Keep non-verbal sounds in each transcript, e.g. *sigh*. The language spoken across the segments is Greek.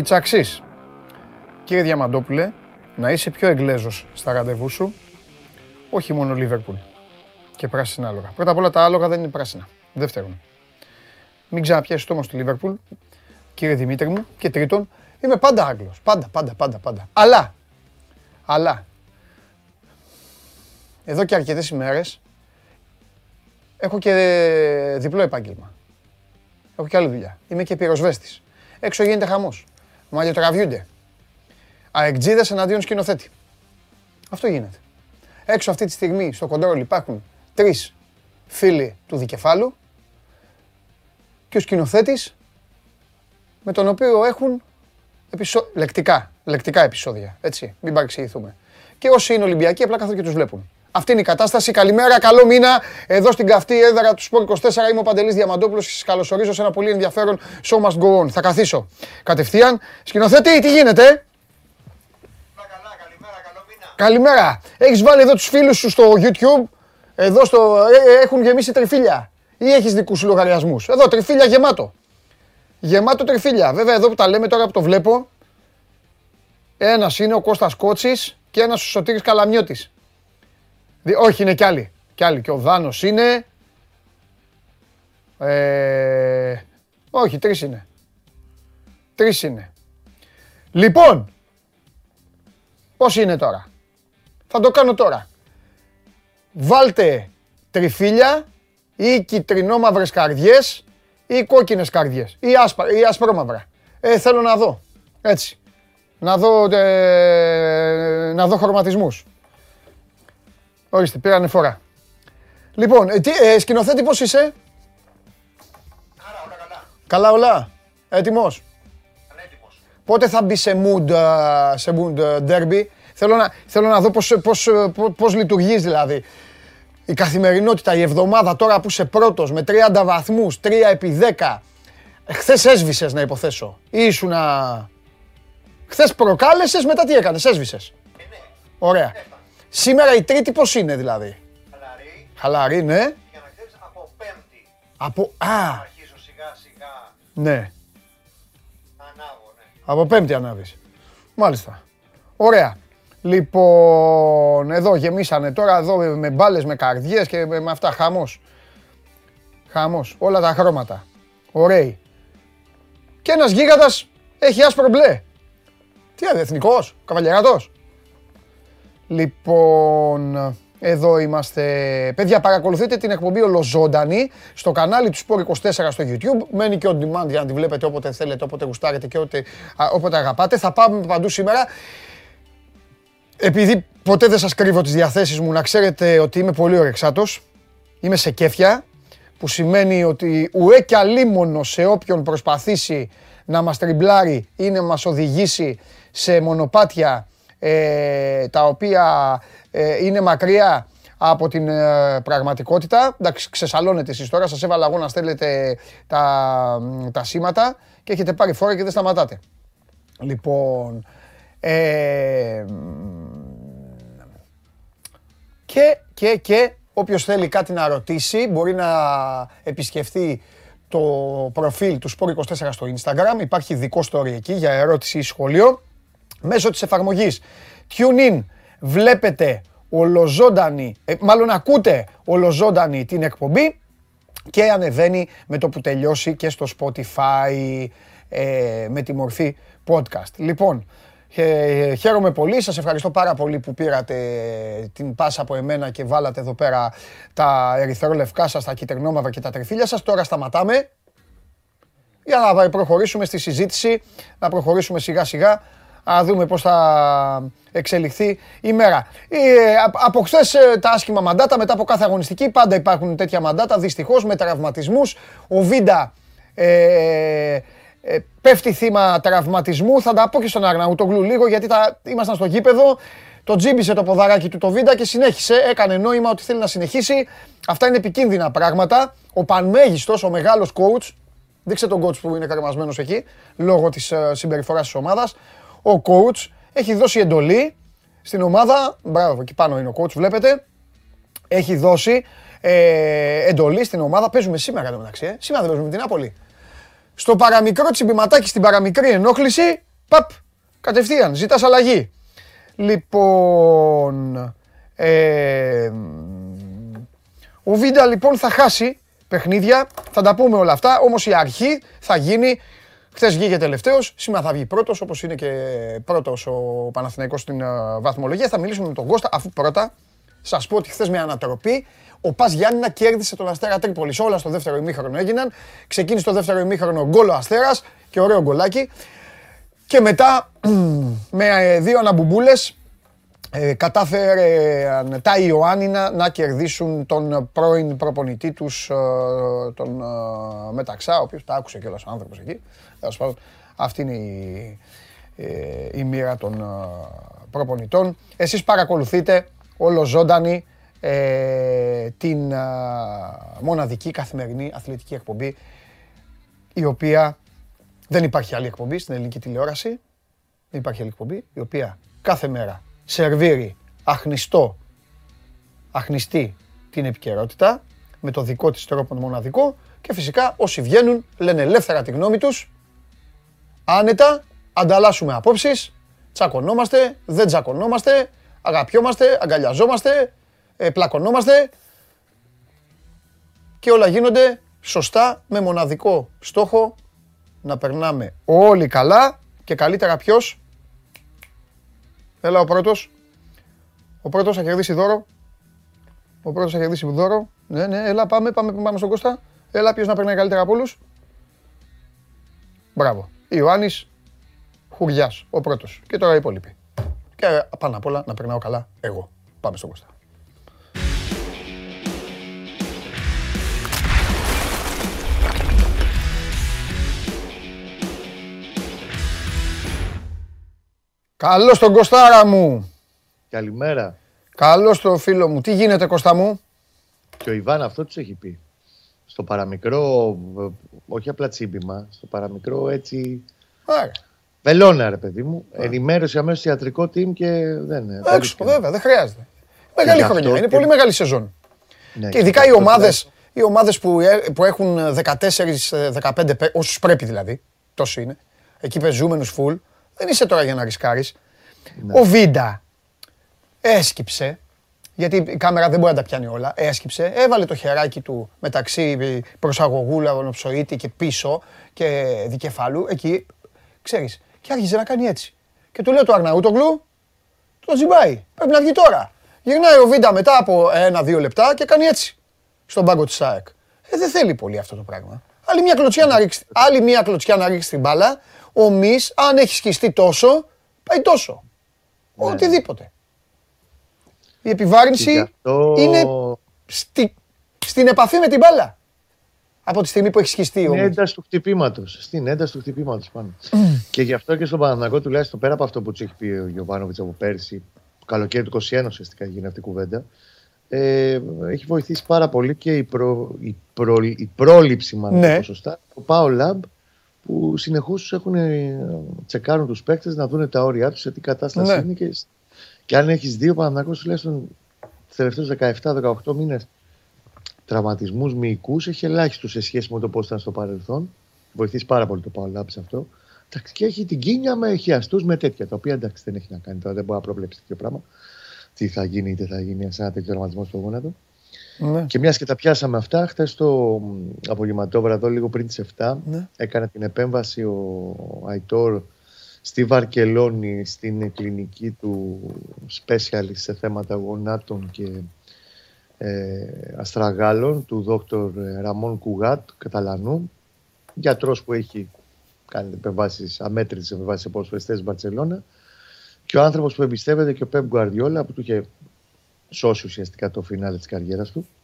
Δημήτρης Μπιτσαξής. Κύριε Διαμαντόπουλε, να είσαι πιο εγγλέζος στα ραντεβού σου, όχι μόνο Λίβερπουλ και πράσινα άλογα. Πρώτα απ' όλα τα άλογα δεν είναι πράσινα. Δεύτερον, μην ξαναπιάσεις το όμως στη Λίβερπουλ, κύριε Δημήτρη μου. Και τρίτον, είμαι πάντα Άγγλος. Πάντα, πάντα, πάντα, πάντα. Αλλά, αλλά, εδώ και αρκετές ημέρες έχω και διπλό επάγγελμα. Έχω και άλλη δουλειά. Είμαι και πυροσβέστης. Έξω γίνεται χαμός. Μαλλιοτραβιούνται. Αεκτζίδες εναντίον σκηνοθέτη. Αυτό γίνεται. Έξω αυτή τη στιγμή στο κοντρόλ υπάρχουν τρεις φίλοι του δικεφάλου και ο σκηνοθέτης με τον οποίο έχουν επεισο... λεκτικά, λεκτικά επεισόδια. Έτσι, μην παρεξηγηθούμε. Και όσοι είναι Ολυμπιακοί, απλά καθόλου και τους βλέπουν. Αυτή είναι η κατάσταση. Καλημέρα, καλό μήνα. Εδώ στην καυτή έδρα του Σπορ 24 είμαι ο Παντελής Διαμαντόπουλος και σας καλωσορίζω σε ένα πολύ ενδιαφέρον Show Must Go On. Θα καθίσω κατευθείαν. Σκηνοθέτη, τι γίνεται; Καλά, καλημέρα, καλό μήνα. Καλημέρα. Έχεις βάλει εδώ τους φίλους σου στο YouTube; Εδώ στο... ε, ε, έχουν γεμίσει τριφύλια. Ή έχεις δικούς σου λογαριασμούς; Εδώ τριφύλια γεμάτο. Γεμάτο τριφύλια. Βέβαια εδώ που τα λέμε τώρα που το βλέπω. Ένας είναι ο Κώστας Κότσης και ένας ο Σωτήρης Καλαμιώτης. Δι- όχι, είναι κι άλλοι. Κι άλλοι. Και ο Δάνος είναι. Ε, όχι, τρεις είναι. Τρεις είναι. Λοιπόν, πώς είναι τώρα; Θα το κάνω τώρα. Βάλτε τριφύλια ή κυτρινόμαυρες καρδιές ή κόκκινες καρδιές ή, άσπρα, ή ασπρόμαυρα. Ε, θέλω να δω. Έτσι. Να δω, ε, να δω χρωματισμούς. Ορίστε, πήρανε φορά. Λοιπόν, ε, τι, ε, σκηνοθέτη πώς είσαι; Άρα, όλα καλά. Καλά όλα. Έτοιμος; Ανέτοιμος. Πότε θα μπει σε mood, α, σε mood α, derby; Θέλω να, θέλω να δω πώς, πώς, πώς, πώς λειτουργείς δηλαδή. Η καθημερινότητα, η εβδομάδα τώρα που είσαι πρώτος με 30 βαθμούς, 3 επί 10. Χθες έσβησες να υποθέσω. Ήσουνα... Χθες προκάλεσες, μετά τι έκανες, έσβησες. Ε, ναι, Ωραία. Σήμερα η τρίτη πώς είναι δηλαδή; χαλαρή. Χαλαρή, ναι. Για να ξέρεις, από πέμπτη Από... Α, αρχίζω σιγά σιγά ναι. ανάβω, ναι. Από πέμπτη ανάβεις. Μάλιστα. Ωραία. Λοιπόν, εδώ γεμίσανε τώρα, εδώ με- με μπάλες, με καρδιές και με, με αυτά, χαμός. Χαμός, όλα τα χρώματα. Ωραίοι. Και ένας γίγαντας έχει άσπρο μπλε. Τι είναι, εθνικός, καβαλιαράτος. Λοιπόν, εδώ είμαστε. Παιδιά, παρακολουθείτε την εκπομπή ολοζώντανη στο κανάλι του Sport 24 στο YouTube. Μένει και on demand για να τη βλέπετε όποτε θέλετε, όποτε γουστάρετε και όποτε, α, όποτε αγαπάτε. Θα πάμε παντού σήμερα. Επειδή ποτέ δεν σας κρύβω τις διαθέσεις μου, να ξέρετε ότι είμαι πολύ ωρεξάτος. Είμαι σε κέφια, που σημαίνει ότι ουέ κι αλίμονο σε όποιον προσπαθήσει να μας τριμπλάρει ή να μας οδηγήσει σε μονοπάτια ε, τα οποία ε, είναι μακριά από την ε, πραγματικότητα. Εντάξει, ξεσαλώνετε εσείς τώρα, σας έβαλα εγώ να στέλνετε τα, τα σήματα και έχετε πάρει φόρα και δεν σταματάτε. Λοιπόν, ε, και, και, και όποιος θέλει κάτι να ρωτήσει μπορεί να επισκεφτεί το προφίλ του Sport24 στο Instagram. Υπάρχει δικό story εκεί για ερώτηση ή σχόλιο. Μέσω της εφαρμογής TuneIn βλέπετε ολοζώντανη, ε, μάλλον ακούτε ολοζώντανη την εκπομπή και ανεβαίνει με το που τελειώσει και στο Spotify ε, με τη μορφή podcast. Λοιπόν, ε, χαίρομαι πολύ, σας ευχαριστώ πάρα πολύ που πήρατε την πάσα από εμένα και βάλατε εδώ πέρα τα ερυθρόλευκά σας, τα κυτρινόμαυρα και τα τριφύλια σας. Τώρα σταματάμε για να προχωρήσουμε στη συζήτηση, να προχωρήσουμε σιγά σιγά, να δούμε πώς θα εξελιχθεί η μέρα. Ε, α- από χθες τα άσχημα μαντάτα, μετά από κάθε αγωνιστική, πάντα υπάρχουν τέτοια μαντάτα, δυστυχώς με τραυματισμούς. Ο Βίντα ε, ε, πέφτει θύμα τραυματισμού. Θα τα πω και στον Αρναούτογλου λίγο, γιατί τα, ήμασταν στο γήπεδο. Το τζίμπησε το ποδαράκι του το Βίντα και συνέχισε. Έκανε νόημα ότι θέλει να συνεχίσει. Αυτά είναι επικίνδυνα πράγματα. Ο πανμέγιστος, ο μεγάλος coach, Δείξτε τον coach που είναι καρμασμένος εκεί, λόγω της ε, συμπεριφοράς της ομάδας. Ο coach έχει δώσει εντολή στην ομάδα, μπράβο, εκεί πάνω είναι ο coach, βλέπετε, έχει δώσει ε, εντολή στην ομάδα, παίζουμε σήμερα εδώ μεταξύ, ε. σήμερα δεν παίζουμε με την Νάπολη. στο παραμικρό τσιμπηματάκι, στην παραμικρή ενόχληση, παπ, κατευθείαν, ζητάς αλλαγή. Λοιπόν, ε, ο Βίντα λοιπόν θα χάσει παιχνίδια, θα τα πούμε όλα αυτά, όμως η αρχή θα γίνει Χθες βγήκε τελευταίος, σήμερα θα βγει πρώτος, όπως είναι και πρώτος ο Παναθηναϊκός στην ε, βαθμολογία. Θα μιλήσουμε με τον Κώστα, αφού πρώτα σας πω ότι χθες με ανατροπή ο Πας Γιάννηνα κέρδισε τον Αστέρα Τρίπολης. Όλα στο δεύτερο ημίχρονο έγιναν. Ξεκίνησε το δεύτερο ημίχρονο γκολ ο Αστέρας και ωραίο γκολάκι. Και μετά *clears throat* με ε, δύο αναμπουμπούλε ε, κατάφερε τα Ιωάννινα να κερδίσουν τον πρώην προπονητή τους, ε, τον ε, Μεταξά, ο οποίος τα άκουσε κιόλας ο άνθρωπος εκεί. Αυτή είναι η, η μοίρα των προπονητών. Εσείς παρακολουθείτε όλο ζωντανή την μοναδική καθημερινή αθλητική εκπομπή η οποία δεν υπάρχει άλλη εκπομπή στην ελληνική τηλεόραση. Δεν υπάρχει άλλη εκπομπή η οποία κάθε μέρα σερβίρει αχνιστό, αχνιστή την επικαιρότητα με το δικό της τρόπο μοναδικό και φυσικά όσοι βγαίνουν λένε ελεύθερα τη γνώμη τους, άνετα, ανταλλάσσουμε απόψεις, τσακωνόμαστε, δεν τσακωνόμαστε, αγαπιόμαστε, αγκαλιαζόμαστε, ε, πλακωνόμαστε και όλα γίνονται σωστά με μοναδικό στόχο να περνάμε όλοι καλά και καλύτερα ποιος Έλα ο πρώτος. Ο πρώτος θα κερδίσει δώρο. Ο πρώτος θα κερδίσει δώρο. Ναι, ναι, έλα πάμε, πάμε, πάμε στον Κώστα. Έλα ποιος να περνάει καλύτερα από όλους. Μπράβο. Ιωάννης Χουριάς, ο πρώτος. Και τώρα οι υπόλοιποι. Και πάνω απ' όλα να περνάω καλά εγώ. Πάμε στον Κώστα. Καλώς τον Κωστάρα μου. Καλημέρα. Καλώς τον φίλο μου. Τι γίνεται Κώστα μου; Και ο Ιβάν αυτό τους έχει πει. Στο παραμικρό, όχι απλά τσίμπημα, στο παραμικρό έτσι... Άρα. Βελόνα ρε παιδί μου. Α. Ενημέρωση αμέσως ιατρικό team και δεν είναι. Έξω, βέβαια, δεν χρειάζεται. Μεγάλη χρονιά, είναι πολύ μεγάλη σεζόν. Ναι, και ειδικά οι ομάδες, οι ομάδες που, ε, που έχουν 14-15, όσους πρέπει δηλαδή, τόσο είναι, εκεί πεζούμενους full, δεν είσαι τώρα για να ρισκάρεις. Ναι. Ο Βίντα έσκυψε, γιατί η κάμερα δεν μπορεί να τα πιάνει όλα, έσκυψε, έβαλε το χεράκι του μεταξύ προσαγωγού λαονοψοίτη και πίσω και δικεφάλου, εκεί, ξέρεις, και άρχισε να κάνει έτσι. Και του λέω το Αρναούτογλου, το τζιμπάει, πρέπει να βγει τώρα. Γυρνάει ο Βίντα μετά από ένα-δύο λεπτά και κάνει έτσι στον πάγκο της ΣΑΕΚ. Ε, δεν θέλει πολύ αυτό το πράγμα. Άλλη μια κλωτσιά να ρίξει, άλλη μια κλωτσιά να ρίξει την μπάλα, ο Μης, αν έχει σκιστεί τόσο, πάει τόσο. Ναι. Οτιδήποτε. Η επιβάρυνση είναι στη, στην επαφή με την μπάλα. Από τη στιγμή που έχει σκιστεί ο Στην ένταση του χτυπήματος. Στην ένταση του χτυπήματος πάνω. και γι' αυτό και στον Παναναναϊκό τουλάχιστον πέρα από αυτό που τους έχει πει ο Γιωβάνοβιτς από πέρσι, το καλοκαίρι του 2021 ουσιαστικά γίνει αυτή η κουβέντα. Ε, έχει βοηθήσει πάρα πολύ και η, προ, η, προ, η πρόληψη, μάλλον ναι. σωστά, το Power Lab που συνεχώς έχουν τσεκάρουν τους παίκτες να δουν τα όρια τους σε τι κατάσταση ναι. είναι. Και, και αν έχεις δύο Παναθηναϊκούς τουλάχιστον του τελευταίους 17-18 μήνες τραυματισμούς μυϊκούς, έχει ελάχιστο σε σχέση με το πώς ήταν στο παρελθόν. Βοηθήσει πάρα πολύ το Paul σε αυτό. Και έχει την κίνια με χιαστού με τέτοια, τα οποία εντάξει δεν έχει να κάνει τώρα, δεν μπορεί να προβλέψει τέτοιο πράγμα. Τι θα γίνει, είτε θα γίνει σε ένα τέτοιο τραυματισμό στο γόνατο. Ναι. Και μιας και τα πιάσαμε αυτά, χθες το απογευματόβραδο, λίγο πριν τις 7, ναι. έκανε την επέμβαση ο Αϊτόρ στη Βαρκελόνη στην κλινική του specialist σε θέματα γονάτων και ε, αστραγάλων του δόκτωρ Ραμόν Κουγάτ, Καταλανού, γιατρός που έχει κάνει επεμβάσεις, αμέτρητες επεμβάσεις σε ποδοσφαιριστές στη Βαρκελόνα. Και ο άνθρωπος που εμπιστεύεται και ο Πέμπ Γκουαρδιόλα που του είχε σώσει ουσιαστικά το φινάλε της καριέρας του. ε,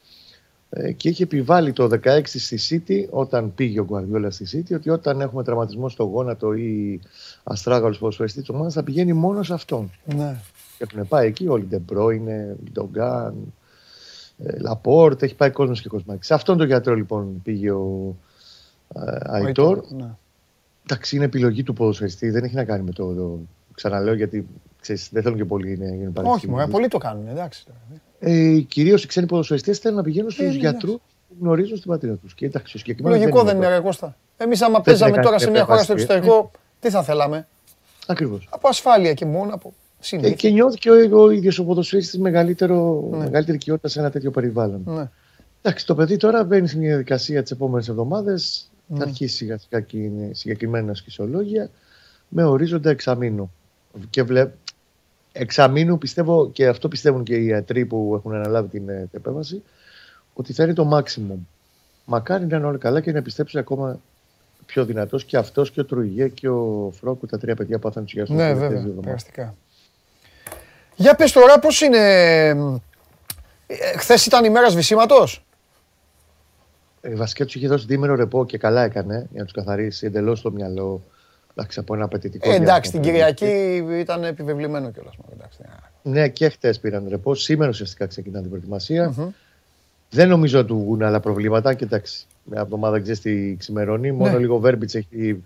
και είχε επιβάλει το 16 στη City όταν πήγε ο Γκουαρδιόλα στη City ότι όταν έχουμε τραυματισμό στο γόνατο ή αστράγαλος ποδοσφαιριστής της ομάδας θα πηγαίνει μόνο σε αυτόν. Ναι. Και έχουν πάει εκεί όλοι, Ντε Μπρόινε, Γκουντογκάν, Λαπόρτ, έχει πάει κόσμος και κοσμάκι. Σε αυτόν τον γιατρό λοιπόν πήγε ο ε, Αϊτόρ. Ναι. Εντάξει, είναι επιλογή του ποδοσφαιριστή, δεν έχει να κάνει με το, το ξαναλέω γιατί ξέρεις, δεν θέλουν και πολλοί να γίνουν Όχι, μόνο, πολλοί το κάνουν, εντάξει. Ε, Κυρίως οι ξένοι ποδοσφαιριστές θέλουν να πηγαίνουν στους ε, ναι, γιατρούς που γνωρίζουν στην πατρίδα τους. Λογικό δεν είναι, Κώστα. Εμείς άμα Δεν παίζαμε την τώρα έκανε σε μια χώρα στο επέμβαση. εξωτερικό, τι θα θέλαμε; Ακριβώς. Από ασφάλεια και μόνο, από Και, συνήθεια. και νιώθει και ο, ο ίδιος ο ποδοσφαιριστής μεγαλύτερο, μεγαλύτερη οικειότητα σε ένα τέτοιο περιβάλλον. Ναι. Εντάξει, το παιδί τώρα μπαίνει σε μια διαδικασία τις επόμενες εβδομάδες. Θα αρχίσει σιγά σιγά και είναι συγκεκριμένα σχισολόγια με ορίζοντα εξαμήνου. Και βλέπ, εξαμήνου πιστεύω και αυτό πιστεύουν και οι ιατροί που έχουν αναλάβει την ε, επέμβαση ότι θα είναι το maximum. Μακάρι να είναι όλα καλά και να πιστέψει ακόμα πιο δυνατός και αυτός και ο Τρουιγέ και ο Φρόκου, τα τρία παιδιά που θα ενθουσιάσουν Ναι, τις βέβαια, τελευταίες εβδομάδες. περαστικά. Για πες τώρα πώς είναι... Ε, χθες ήταν η μέρα σβησίματος; Ε, βασικά τους είχε δώσει διήμερο ρεπό και καλά έκανε για να τους καθαρίσει εντελώς το μυαλό εντάξει, από ένα απαιτητικό. Ε, εντάξει, την διάστημα. Κυριακή ήταν επιβεβλημένο κιόλας. Εντάξει, ναι. Ναι, και χτες πήραν ρεπό. Σήμερα ουσιαστικά ξεκινά την προετοιμασια Δεν νομίζω ότι του βγουν άλλα προβλήματα. Και εντάξει, μια εβδομάδα ξέρεις τι ξημερώνει. Μόνο Ναι. λίγο Βέρμπιτς έχει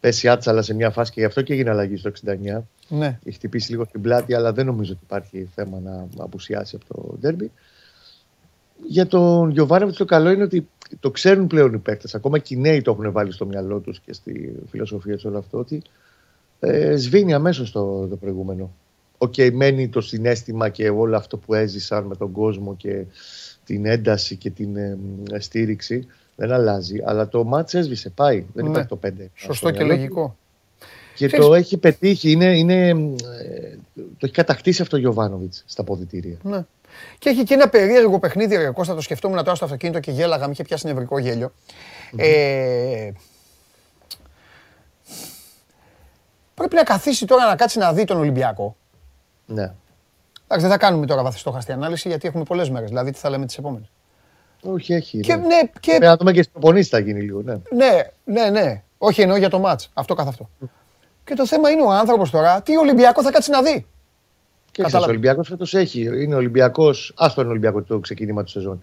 πέσει άτσαλα σε μια φάση και γι' αυτό και έγινε αλλαγή στο 69. ναι. Έχει χτυπήσει λίγο στην πλάτη, αλλά δεν νομίζω ότι υπάρχει θέμα να απουσιάσει από το ντέρμπι. Για τον Γιωβάνοβιτς το καλό είναι ότι το ξέρουν πλέον οι παίκτες. Ακόμα και οι νέοι το έχουν βάλει στο μυαλό τους και στη φιλοσοφία τους όλο αυτό. Ότι ε, σβήνει αμέσως το, το προηγούμενο. Οκ, μένει το συναίσθημα και όλο αυτό που έζησαν με τον κόσμο και την ένταση και την ε, ε, στήριξη δεν αλλάζει. Αλλά το ματς έσβησε, πάει. Δεν Ναι. υπάρχει το 5. Σωστό και λογικό. Και Ξέρεις- το έχει πετύχει, είναι, είναι, ε, το έχει κατακτήσει αυτό ο Γιοβάνοβιτς στα αποδυτήρια. Ναι. Και έχει και ένα περίεργο παιχνίδι, ρε Κώστα, το σκεφτόμουν τώρα στο αυτοκίνητο και γέλαγα, με είχε πιάσει νευρικό γέλιο. Ε, πρέπει να καθίσει τώρα να κάτσει να δει τον Ολυμπιακό. Ναι. Εντάξει, δεν θα κάνουμε τώρα βαθιστόχαστη ανάλυση γιατί έχουμε πολλές μέρες. Δηλαδή, τι θα λέμε τις επόμενες. Όχι, έχει. Και ναι. ναι, και Πρέπει να δούμε και στι προπονήσει θα γίνει λίγο. Ναι. Ναι, ναι, ναι. Όχι εννοώ για το μάτς. Αυτό καθ' αυτό. Και το θέμα είναι ο άνθρωπος τώρα, τι Ολυμπιακό θα κάτσει να δει. Και Κατάλαβα. ο Ολυμπιακός φέτος έχει. Είναι Ολυμπιακός. Α το είναι Ολυμπιακό το ξεκίνημα του σεζόν.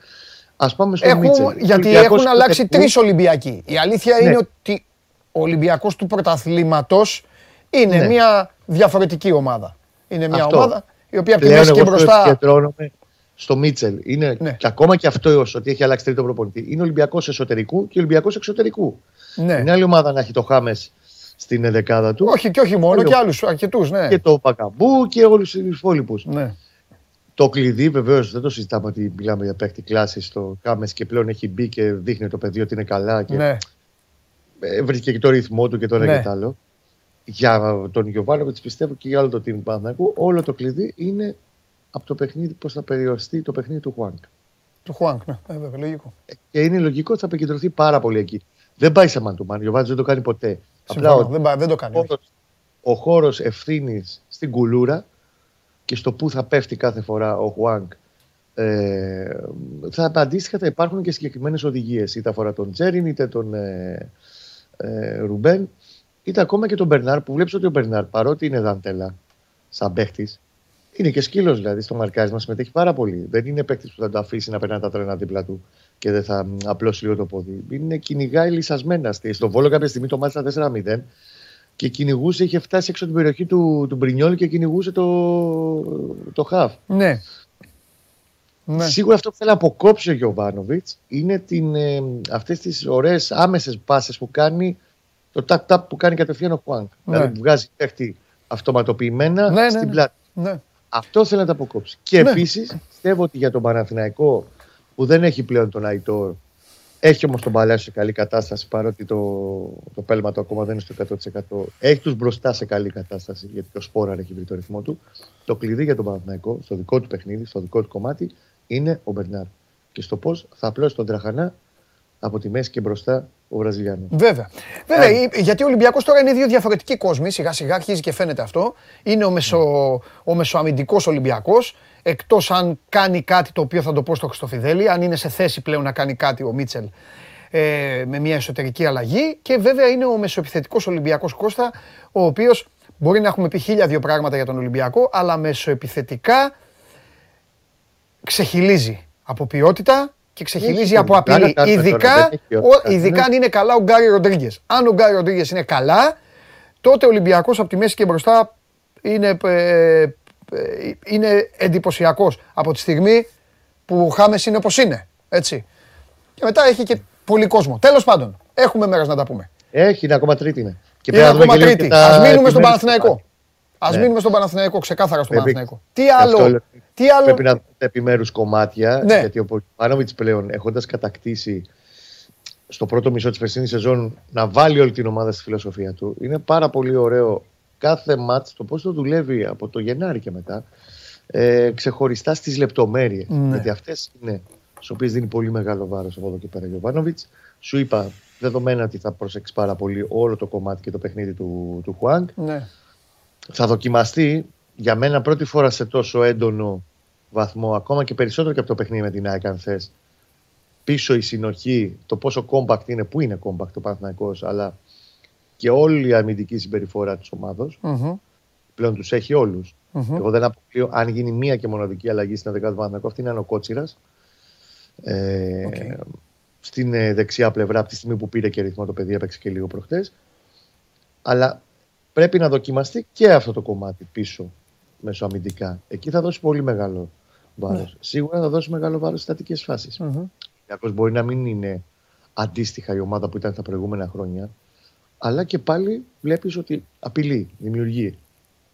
Α πάμε στον Έχουν, Μίτσελ. γιατί Ολυμπιακός έχουν αλλάξει εξωτερικού. τρεις Ολυμπιακοί. Η αλήθεια Ναι. είναι ότι ο Ολυμπιακός του πρωταθλήματος είναι Ναι. μια διαφορετική ομάδα. Είναι μια Αυτό. ομάδα η οποία από τη Πλέον μέση και εγώ στο μπροστά. επικεντρώνομαι στο Μίτσελ. Είναι Ναι. και ακόμα και αυτό ότι έχει αλλάξει τρίτο προπονητή. Είναι Ολυμπιακός εσωτερικού και Ολυμπιακός εξωτερικού. Ναι. Είναι άλλη ομάδα να έχει το Χάμες στην δεκάδα του. Όχι και όχι μόνο, Άλλο. και άλλους αρκετούς, ναι. Και το Πακαμπού και όλους τους υπόλοιπους. ναι. Το κλειδί βεβαίως δεν το συζητάμε ότι μιλάμε για παίκτη κλάσης στο Κάμες και πλέον έχει μπει και δείχνει το παιδί ότι είναι καλά και ναι. ε, βρήκε και το ρυθμό του και το ένα Ναι. και το άλλο. Για τον Γιωβάνοβιτς πιστεύω και για όλο το team του Παναθηναϊκού, όλο το κλειδί είναι από το παιχνίδι πώς θα περιοριστεί το παιχνίδι του Χουάνκ. Του Χουάνκ, ναι. Ε, βέβαια, λογικό. Και είναι λογικό ότι θα επικεντρωθεί πάρα πολύ εκεί. Δεν πάει σε μαντουμάν. Ο Γιωβάνοβιτς δεν το κάνει ποτέ. Συμφωνώ, ο- δεν, πά- δεν το κάνει. όχι. χώρος- ο χώρος ευθύνης στην κουλούρα και στο που θα πέφτει κάθε φορά ο Χουάνκ. Ε, θα αντίστοιχα θα υπάρχουν και συγκεκριμένες οδηγίες. Είτε αφορά τον Τζέριν, είτε τον ε, ε, Ρουμπέν, είτε ακόμα και τον Μπερνάρ. Που βλέπεις ότι ο Μπερνάρ παρότι είναι δαντέλα, σαν παίχτης, είναι και σκύλος δηλαδή στο μαρκάρισμα, συμμετέχει πάρα πολύ. Δεν είναι παίχτη που θα το αφήσει να περνά τα τρένα δίπλα του και δεν θα μ, απλώσει λίγο το πόδι. Είναι κυνηγάει λυσασμένα. Στη- Στον Βόλο κάποια στιγμή το μάτσα 4-0 και κυνηγούσε, είχε φτάσει έξω από την περιοχή του, του Μπρινιόλ και κυνηγούσε το, το χαφ. Ναι. Ναι. Σίγουρα αυτό που θέλει να αποκόψει ο Γιωβάνοβιτς είναι την, ε, αυτές τις ωραίες άμεσες πάσες που κάνει το τάκ-τάκ που κάνει κατευθείαν ο Χουάνκ. Ναι. Δηλαδή βγάζει παίχτη αυτοματοποιημένα Ναι, ναι, στην ναι. πλάτη. ναι. Αυτό θέλει να τα αποκόψει. Και Ναι. επίσης πιστεύω ότι για τον Παναθηναϊκό που δεν έχει πλέον τον Αϊτόρ έχει όμως τον Παλάσιο σε καλή κατάσταση παρότι το, το πέλμα του ακόμα δεν είναι στο 100%. Έχει τους μπροστά σε καλή κατάσταση γιατί ο Σπόραρ έχει βρει το ρυθμό του. Το κλειδί για τον Παναθηναϊκό στο δικό του παιχνίδι, στο δικό του κομμάτι είναι ο Μπερνάρ. Και στο πώς θα απλώσει τον Τραχανά από τη μέση και μπροστά ο Βραζιλιάνος. Βέβαια. Βέβαια, ε, γιατί ο Ολυμπιακός τώρα είναι δύο διαφορετικοί κόσμοι, σιγά σιγά αρχίζει και φαίνεται αυτό. Είναι ο, μεσο, ο μεσοαμυντικός Ολυμπιακός, εκτός αν κάνει κάτι το οποίο θα το πω στο Χριστοφιδέλη, αν είναι σε θέση πλέον να κάνει κάτι ο Μίτσελ ε, με μια εσωτερική αλλαγή. Και βέβαια είναι ο μεσοεπιθετικός Ολυμπιακός Κώστα, ο οποίος μπορεί να έχουμε πει χίλια δύο πράγματα για τον Ολυμπιακό, αλλά μεσοεπιθετικά ξεχυλίζει από ποιότητα και ξεχυλίζει Έχει από ποιότητα, απειλή. να κάνουμε τώρα, Ειδικά, δεν έχει ποιότητα. ο- ειδικά Ναι. αν είναι καλά ο Γκάρι Ροντρίγκες. Αν ο Γκάρι Ροντρίγκες είναι καλά, τότε ο Ολυμπιακός από τη μέση και μπροστά είναι, ε, ε, είναι εντυπωσιακός από τη στιγμή που ο Χάμες είναι όπως είναι. Έτσι. Και μετά έχει και πολύ κόσμο. Τέλος πάντων, Έχουμε μέρε να τα πούμε. Έχει, είναι ακόμα τρίτη είναι. Και Είναι πρέπει να δούμε ακόμα και λίγο τρίτη. και τα Α μείνουμε στον επιμέρους Παναθηναϊκό. Α Ναι. μείνουμε στον Παναθηναϊκό, ξεκάθαρα στον Πρέπει- Παναθηναϊκό. Τι Γι' αυτό άλλο. λέω, Τι άλλο. Πρέπει να δούμε τα επιμέρους κομμάτια. Ναι. Γιατί ο Πάνοβιτ πλέον έχοντας κατακτήσει στο πρώτο μισό της περσινής σεζόν να βάλει όλη την ομάδα στη φιλοσοφία του, είναι πάρα πολύ ωραίο κάθε μάτς το πώς το δουλεύει από το Γενάρη και μετά. Ε, ξεχωριστά στις λεπτομέρειες. Ναι. Γιατί αυτές είναι στις οποίες δίνει πολύ μεγάλο βάρος από εδώ και πέρα ο Γιωβάνοβιτς. Σου είπα, δεδομένα ότι θα προσέξει πάρα πολύ όλο το κομμάτι και το παιχνίδι του, του Χουάνγκ Ναι. θα δοκιμαστεί για μένα πρώτη φορά σε τόσο έντονο βαθμό, ακόμα και περισσότερο και από το παιχνίδι με την ΑΕΚ, αν θες. Πίσω η συνοχή, το πόσο compact είναι, που είναι compact ο Παναθηναϊκός, αλλά και όλη η αμυντική συμπεριφορά της ομάδος, Μμμ. πλέον τους έχει όλους. Μμμ. Εγώ δεν αποκλείω, αν γίνει μία και μοναδική αλλαγή στην 11η του Παναθηναϊκού, αυτή είναι ο Κότσιρας. Ε, Οκ. Στην ε, δεξιά πλευρά, από τη στιγμή που πήρε και ρυθμό το παιδί, έπαιξε και λίγο προχτές. Αλλά πρέπει να δοκιμαστεί και αυτό το κομμάτι πίσω μεσοαμυντικά. Εκεί θα δώσει πολύ μεγάλο βάρος. Ναι. Σίγουρα θα δώσει μεγάλο βάρος στις στατικές φάσεις. Μμμ. Κακώ μπορεί να μην είναι αντίστοιχα η ομάδα που ήταν τα προηγούμενα χρόνια. Αλλά και πάλι βλέπεις ότι απειλεί, δημιουργεί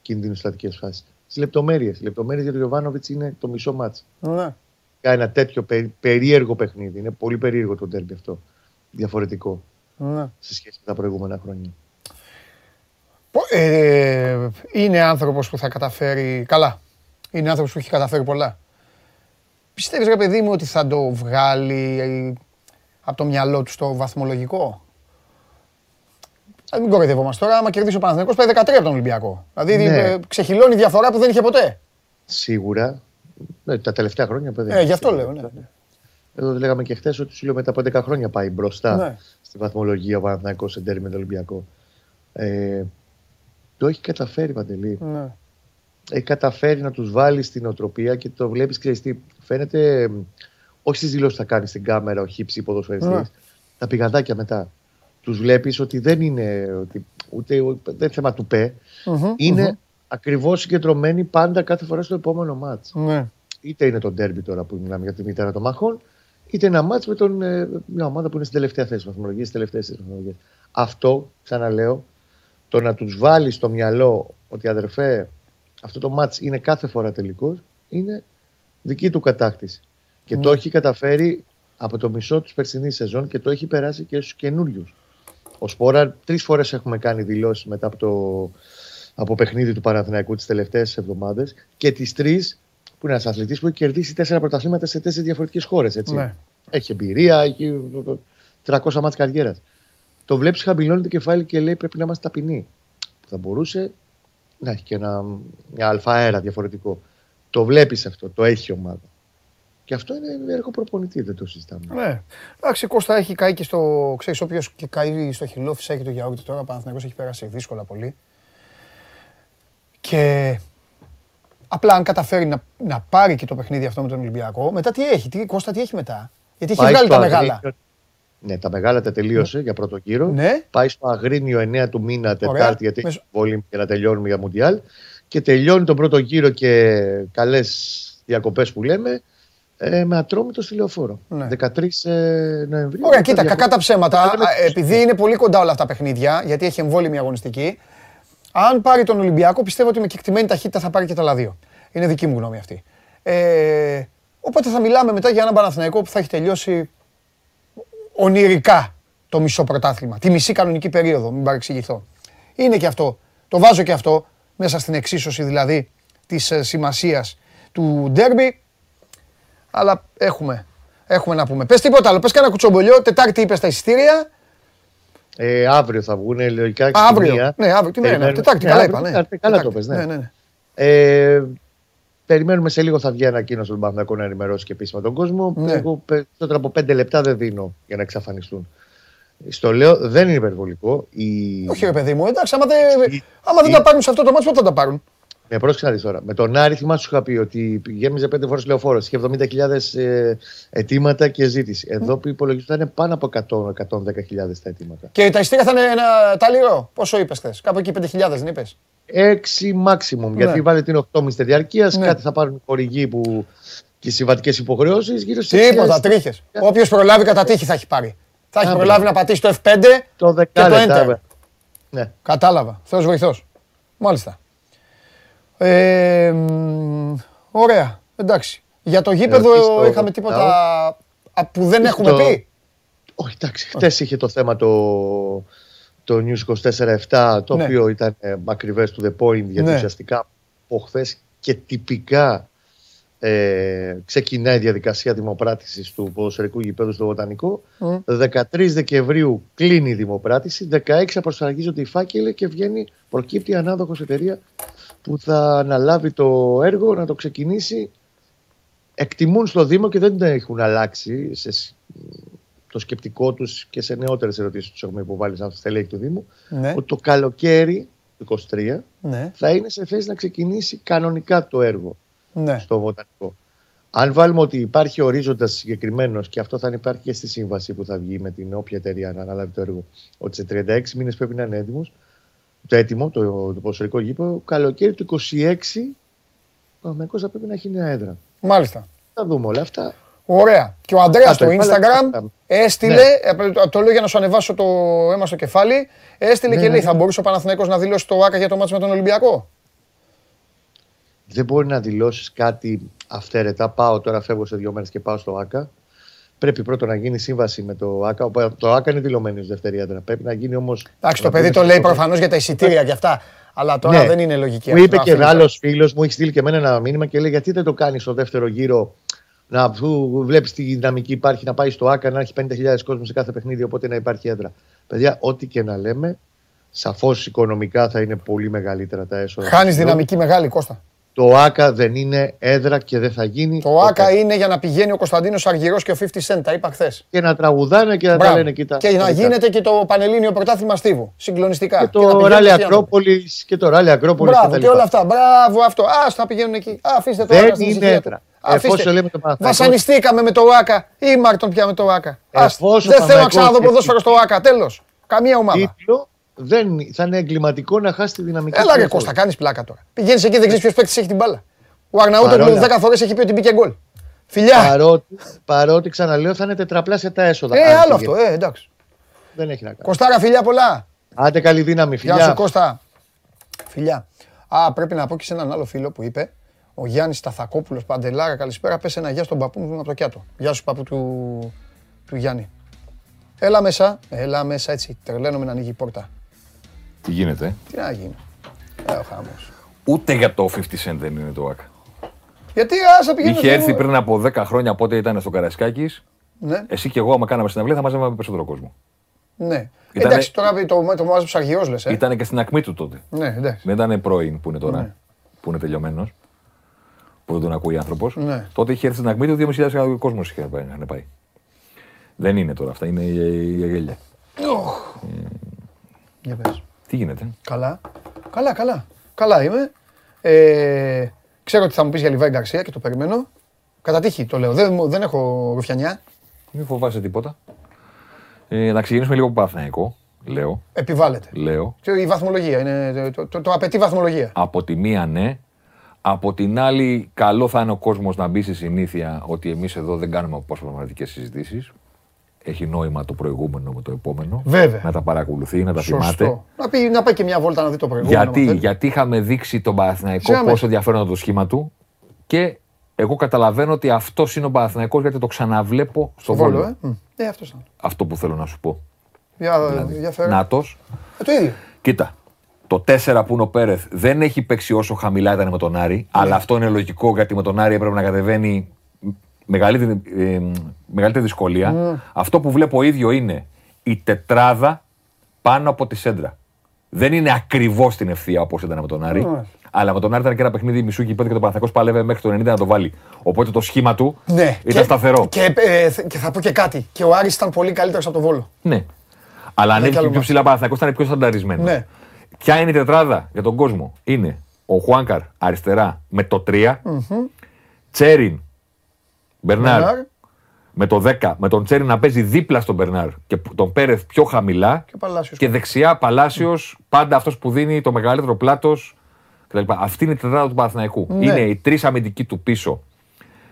κίνδυνο στατικές φάσεις. Στις λεπτομέρειες. Οι λεπτομέρειες για τον Γιωβάνοβιτς είναι το μισό μάτς. Ναι. Κάνει ένα τέτοιο περί- περίεργο παιχνίδι. Είναι πολύ περίεργο το τέρμπι αυτό. Διαφορετικό Ναι. σε σχέση με τα προηγούμενα χρόνια. Πο- ε, είναι άνθρωπος που θα καταφέρει καλά. Είναι άνθρωπος που έχει καταφέρει πολλά. Πιστεύεις ρε παιδί μου ότι θα το βγάλει ε, από το μυαλό του στο βαθμολογικό; Α, μην κοροϊδευόμαστε τώρα, άμα κερδίσει ο Παναθηναϊκός πάει 13 από τον Ολυμπιακό. Δηλαδή Ναι. ε, ξεχυλώνει διαφορά που δεν είχε ποτέ. Σίγουρα. Ναι, τα τελευταία χρόνια παιδί. Ε, γι' αυτό λέω, ναι. Εδώ λέγαμε και χθες ότι σου λέω μετά από 11 χρόνια πάει μπροστά Ναι. στη βαθμολογία ο Παναθηναϊκός σε τέρμι με τον Ολυμπιακό. Ε, το έχει καταφέρει Παντελή. Ναι. Έχει καταφέρει να τους βάλει στην οτροπία και το βλέπεις, ξέρεις τι. Φαίνεται, ε, όχι στις δηλώσεις που θα κάνει στην κάμερα ο χύψη ποδοσφαιριστή, Ναι. τα πηγαδάκια μετά. Τους βλέπεις ότι δεν είναι. Ότι, ούτε, δεν είναι θέμα του πε. Μμμ, Είναι μμμ. ακριβώς συγκεντρωμένοι πάντα κάθε φορά στο επόμενο μάτς. Ναι. Είτε είναι το ντέρμπι τώρα που μιλάμε για τη μητέρα των μαχών, είτε ένα μάτς με τον, ε, μια ομάδα που είναι στην τελευταία θέση βαθμολογίας, στις τελευταίες θέσεις βαθμολογίας. Αυτό, ξαναλέω, το να τους βάλεις στο μυαλό ότι αδερφέ, αυτό το μάτς είναι κάθε φορά τελικός, είναι δική του κατάκτηση. Και Ναι. το έχει καταφέρει από το μισό της περσινής σεζόν και το έχει περάσει και στους καινούριους. Ο Σπόρα, τρεις φορές έχουμε κάνει δηλώσεις μετά από το από παιχνίδι του Παναθηναϊκού τις τελευταίες εβδομάδες και τις τρεις που είναι ένας αθλητής που έχει κερδίσει τέσσερα πρωταθλήματα σε τέσσερις διαφορετικές χώρες. Ναι. Έχει εμπειρία, έχει 300 μάτς καριέρας. Το βλέπεις χαμηλώνει το κεφάλι και λέει πρέπει να είμαστε ταπεινοί. Που θα μπορούσε να έχει και ένα, μια αλφαέρα διαφορετικό. Το βλέπεις αυτό, το έχει η ομάδα. Και αυτό είναι έργο προπονητή, δεν το συζητάμε. Ναι. Εντάξει, Κώστα έχει καεί και στο. ξέρεις, όποιος και καεί στο χυλό, φυσάει και το γιαούρτι τώρα. Ο Παναθηναϊκός έχει περάσει δύσκολα πολύ. Και απλά αν καταφέρει να, να πάρει και το παιχνίδι αυτό με τον Ολυμπιακό, μετά τι έχει, τι, Κώστα, τι έχει μετά; Γιατί έχει Πάει βγάλει στο τα μεγάλα. Αγρίνιο- Ναι, τα μεγάλα τα τελείωσε για πρώτο γύρο. Ναι. Πάει στο Αγρίνιο 9 του μήνα, Τετάρτη, γιατί Μεσ- έχει βόλυμ για να τελειώνουμε για Μουντιάλ. Και τελειώνει τον πρώτο γύρο και καλές διακοπές που λέμε ε, με ατρόμητο στη λεωφόρο. Ναι. 13 ε, Νοεμβρίου. Ωραία, μετά κοίτα, διακοπές. κακά τα ψέματα. Λέμε α, Επειδή είναι πολύ κοντά όλα αυτά τα παιχνίδια, γιατί έχει εμβόλυμη αγωνιστική, αν πάρει τον Ολυμπιακό, πιστεύω ότι με κεκτημένη ταχύτητα θα πάρει και τα άλλα δύο. Είναι δική μου γνώμη αυτή. Ε, οπότε θα μιλάμε μετά για έναν Παναθηναϊκό που θα έχει τελειώσει ονειρικά το μισό πρωτάθλημα. Τη μισή κανονική περίοδο, μην παρεξηγηθώ. Είναι και αυτό. Το βάζω και αυτό μέσα στην εξίσωση δηλαδή της ε, σημασίας του ντέρμπι. Αλλά έχουμε, έχουμε να πούμε. Πες τίποτα άλλο, πες κανένα κουτσομπολιό. Τετάρτη είπες τα εισιτήρια. Ε, αύριο θα βγουν λογικά Α, στη αύριο. μία. Ναι, αύριο. Τι μέρα είναι. Περιμένουμε- Τετάρτη, Ναι, καλά αύριο, είπα. Ναι. Τετάρτη, Καλά το Τετάρτη. πες, ναι. ναι, ναι. Ε, περιμένουμε σε λίγο θα βγει ανακοίνωση του Παναθηναϊκού να ενημερώσει και επίσημα τον κόσμο. Ναι. Εγώ περισσότερο από πέντε λεπτά δεν δίνω για να εξαφανιστούν. Στο λέω, δεν είναι υπερβολικό. Η... Όχι ρε παιδί μου, εντάξει, άμα δεν, Η- άμα δεν η- τα πάρουν σε αυτό το μάτσο, πότε θα τα πάρουν; Με πρόσεξε να δεις τώρα. Με τον Άρη θυμάσαι σου είχα πει ότι γέμιζε πέντε φορές λεωφόρο. Είχε 70.000 ε, αιτήματα και ζήτηση. Εδώ που υπολογιζόταν πάνω από 100-110.000 τα αιτήματα. Και τα εισιτήρια θα είναι ένα ταλιρό. Πόσο είπες χθες, κάπου εκεί 5.000 δεν είπες; 6 maximum. Ναι. Γιατί βάλε την 8,5 διαρκεία. Ναι. Κάτι θα πάρουν οι χορηγοί που και οι συμβατικές υποχρεώσεις γύρω στις. Τίποτα, τρίχες. Όποιος προλάβει κατά τύχη θα έχει πάρει. Θα Θα έχει Α, προλάβει να πατήσει το F5 Το και το δεκάλεπτα. Enter. Ναι. Κατάλαβα. Θεός βοηθός. Μάλιστα. Ε, μ, ωραία. Εντάξει. Για το γήπεδο Ερωτήσεις το είχαμε τίποτα α, που δεν Είχε έχουμε το- πει; Όχι, εντάξει. Χθε είχε το θέμα το, το News 24-7, το Ναι. οποίο ήταν ε, ακριβές to the point, γιατί Ναι. ουσιαστικά από χθες και τυπικά ε, ξεκινάει η διαδικασία δημοπράτησης του ποδοσφαιρικού γηπέδου στο Βοτανικό. Μμ. 13 Δεκεμβρίου κλείνει η δημοπράτηση, 16 αποσφραγίζονται οι φάκελοι και βγαίνει, προκύπτει η ανάδοχος εταιρεία που θα αναλάβει το έργο να το ξεκινήσει. Εκτιμούν στο Δήμο και δεν έχουν αλλάξει σε, σ- το σκεπτικό τους και σε νεότερες ερωτήσεις τους έχουμε υποβάλει σαν στελέχη του Δήμου Ναι, ότι το καλοκαίρι του 23 ναι, θα είναι σε θέση να ξεκινήσει κανονικά το έργο ναι. στο βοτανικό. Αν βάλουμε ότι υπάρχει ορίζοντας συγκεκριμένος και αυτό θα υπάρχει και στη σύμβαση που θα βγει με την όποια εταιρεία να αναλάβει το έργο, ότι σε 36 μήνες πρέπει να είναι έτοιμος, το έτοιμο, το, το ποδοσφαιρικό γήπεδο, καλοκαίρι του 26 ο Παναθηναϊκός θα πρέπει να έχει νέα έδρα. Μάλιστα. Θα δούμε όλα αυτά. Ωραία. Και ο Αντρέας Α, στο το υπάλληλο Instagram θα- έστειλε, Ναι. ε, το- το λέω για να σου ανεβάσω το αίμα στο κεφάλι, έστειλε Ναι, και ναι, λέει ναι. θα μπορούσε ο Παναθηναϊκός να δηλώσει το ΆΚΑ για το μάτς με τον Ολυμπιακό. Δεν μπορεί να δηλώσεις κάτι αυθαίρετα. Πάω τώρα, φεύγω σε δύο μέρες και πάω στο ΑΚΑ. Πρέπει πρώτα να γίνει σύμβαση με το ΑΚΑ. Το ΑΚΑ είναι δηλωμένος ω δεύτερη έδρα. Πρέπει να γίνει όμως. Εντάξει, το παιδί το λέει προφανώς για τα εισιτήρια και αυτά. Αλλά τώρα Ναι. δεν είναι λογική. Μου αυτό, είπε και αφήνει. άλλος φίλος, μου έχει στείλει και εμένα ένα μήνυμα και λέει: Γιατί δεν το κάνεις στο δεύτερο γύρο, να αφού βλέπεις τη δυναμική υπάρχει να πάει στο ΑΚΑ να έχει 50.000 κόσμο σε κάθε παιχνίδι, οπότε να υπάρχει έδρα. Παιδιά, ό,τι και να λέμε, σαφώς οικονομικά θα είναι πολύ μεγαλύτερα τα έσοδα. Χάνεις του δυναμική μεγάλη Κώστα. Το ΑΚΑ δεν είναι έδρα και δεν θα γίνει. Το ποτέ. ΆΚΑ είναι για να πηγαίνει ο Κωνσταντίνος Αργυρός και ο 50 Cent. Τα είπα χθες. Και να τραγουδάνε και να τα λένε. Κοίτα, Και να κοίτα. γίνεται και το Πανελλήνιο Πρωτάθλημα Στίβου. Συγκλονιστικά. Και να το πηγαίνουν ράλι αυτοί οι άνθρωποι. Ακρόπολης και το ράλι Ακρόπολης. Μπράβο και όλα αυτά. Μπράβο αυτό. Α, θα πηγαίνουν εκεί. Α, αφήστε το Δεν ΆΚΑ στην είναι ησυχία έδρα. του. Αφήστε. Εφόσον λέμε το Παναθηναϊκό- Βασανιστήκαμε με το ΆΚΑ. Ήμαρτον πια με το ΆΚΑ. Ας, Εφόσον Δεν θέλω να Παναθηναϊκός ξαναδώ έχει- ποδόσφαιρο στο ΆΚΑ. Τέλος. Καμία ομάδα. Τίτλο δεν, θα είναι εγκληματικό να χάσει τη δυναμική. Έλα του ρε εαυτού. Κώστα, κάνεις πλάκα τώρα. Πηγαίνεις εκεί, δεν ξέρεις ποιος παίκτης έχει την μπάλα. Ο Αρναούτογλου Παρόλα- 10 φορές έχει πει ότι μπήκε γκολ. Φιλιά! Παρότι, παρότι ξαναλέω θα είναι τετραπλάσια τα έσοδα. Ε, αν άλλο πήγε. αυτό, ε, εντάξει. Δεν έχει να κάνει. Κωστάρα, φιλιά πολλά. Άντε καλή δύναμη, Γεια σου, φιλιά. Κώστα. Φιλιά. Α, πρέπει να πω και σε έναν άλλο φίλο που είπε, ο Γιάννης Ταθακόπουλο Παντελάρα, καλησπέρα. Πες ένα γεια στον παππού μου από το Κιάτο. Γεια σου, παππού του, του Γιάννη. Έλα μέσα, έλα μέσα έτσι. Τρελαίνομαι να ανοίγει η πόρτα. Τι γίνεται. Τι να γίνει. Ε, ο χάμος. Ούτε για το 50 Cent δεν είναι το ΑΚ. Γιατί άσε πηγαίνει. Είχε έρθει πριν από 10 χρόνια πότε ήταν στο Καρασκάκη. Ναι, Εσύ και εγώ, άμα κάναμε συναυλία, θα μαζεύαμε περισσότερο κόσμο. ναι. Ήτανε- Εντάξει, τώρα το, το μάζεψε αργιό λες. Ε. Ήταν και στην ακμή του τότε. Ναι, εντάξει. Δεν ήταν πρώην που είναι τώρα, Ναι. που είναι τελειωμένος. Που δεν τον ακούει άνθρωπος. Ναι. Τότε είχε έρθει στην ακμή του 2.500 κόσμος είχε πάει- είχαν πάει. Δεν είναι τώρα αυτά, είναι η, η γέλια. Για πες. Τι γίνεται; Καλά. Καλά, καλά. Καλά είμαι. Ε, ξέρω ότι θα μου πεις για Λιβάη Γκαρσία και το περιμένω. Κατά τύχη το λέω. Δεν, μου- δεν έχω ρουφιανιά. Μην φοβάσαι τίποτα. Ε, να ξεκινήσουμε λίγο από Παναθηναϊκό. Λέω, Επιβάλλεται. λέω. Και Η βαθμολογία είναι. Το, το, το απαιτεί βαθμολογία. Από τη μία ναι, από την άλλη καλό θα είναι ο κόσμος να μπει στη συνήθεια ότι εμείς εδώ δεν κάνουμε αποσπασματικές συζητήσεις. Έχει νόημα το προηγούμενο με το επόμενο. Βέβαια. Να τα παρακολουθεί, να τα θυμάται. Σωστό. Να, πει, να πάει και μια βόλτα να δει το προηγούμενο. Γιατί, άμα θέλει. γιατί είχαμε δείξει τον Παναθηναϊκό Ξέραμε. πόσο ενδιαφέρον το σχήμα του και εγώ καταλαβαίνω ότι αυτός είναι ο Παναθηναϊκός γιατί το ξαναβλέπω στο Βόλο, Βόλο. ε. Μμ. Ε, αυτός ήταν. Αυτό που θέλω να σου πω. Για, Δηλαδή, για φέρε. Νάτος, Ε, το ίδιο. Κοίτα, το 4 που είναι ο Πέρεθ δεν έχει παίξει όσο χαμηλά ήταν με τον Άρη, Ναι. αλλά αυτό είναι λογικό γιατί με τον Άρη έπρεπε να κατεβαίνει μεγαλύτερη, ε, μεγαλύτερη δυσκολία. Ναι. Αυτό που βλέπω ίδιο είναι η τετράδα πάνω από τη σέντρα. Δεν είναι ακριβώς την ευθεία όπως ήταν με τον Άρη. Ναι. Αλλά με τον Άρη ήταν και ένα παιχνίδι μισού γηπέδου και το Παναθηναϊκός παλεύε μέχρι το 90 να το βάλει. Οπότε το σχήμα του Ναι. ήταν σταθερό. Και, ε, θε- και θα πω και κάτι. Και ο Άρης ήταν πολύ καλύτερος από το Βόλο. Ναι. Αλλά κι ανέβηκε άλλο πιο μάτς. ψηλά Παναθηναϊκός ήταν πιο στανταρισμένο. Ναι. Ποια είναι η τετράδα για τον κόσμο; Είναι ο Χουάνκαρ αριστερά με το 3, Τσέριν, Μπερνάρ Μπερνάρ με το 10, με τον Τσέριν να παίζει δίπλα στον Μπερνάρ και τον Πέρεθ πιο χαμηλά Και ο Παλάσιος. και δεξιά Παλάσιος, πάντα αυτός που δίνει το μεγαλύτερο πλάτος. Αυτή είναι η τετράδα του Παναθηναϊκού. Ναι. Είναι οι τρεις αμυντικοί του πίσω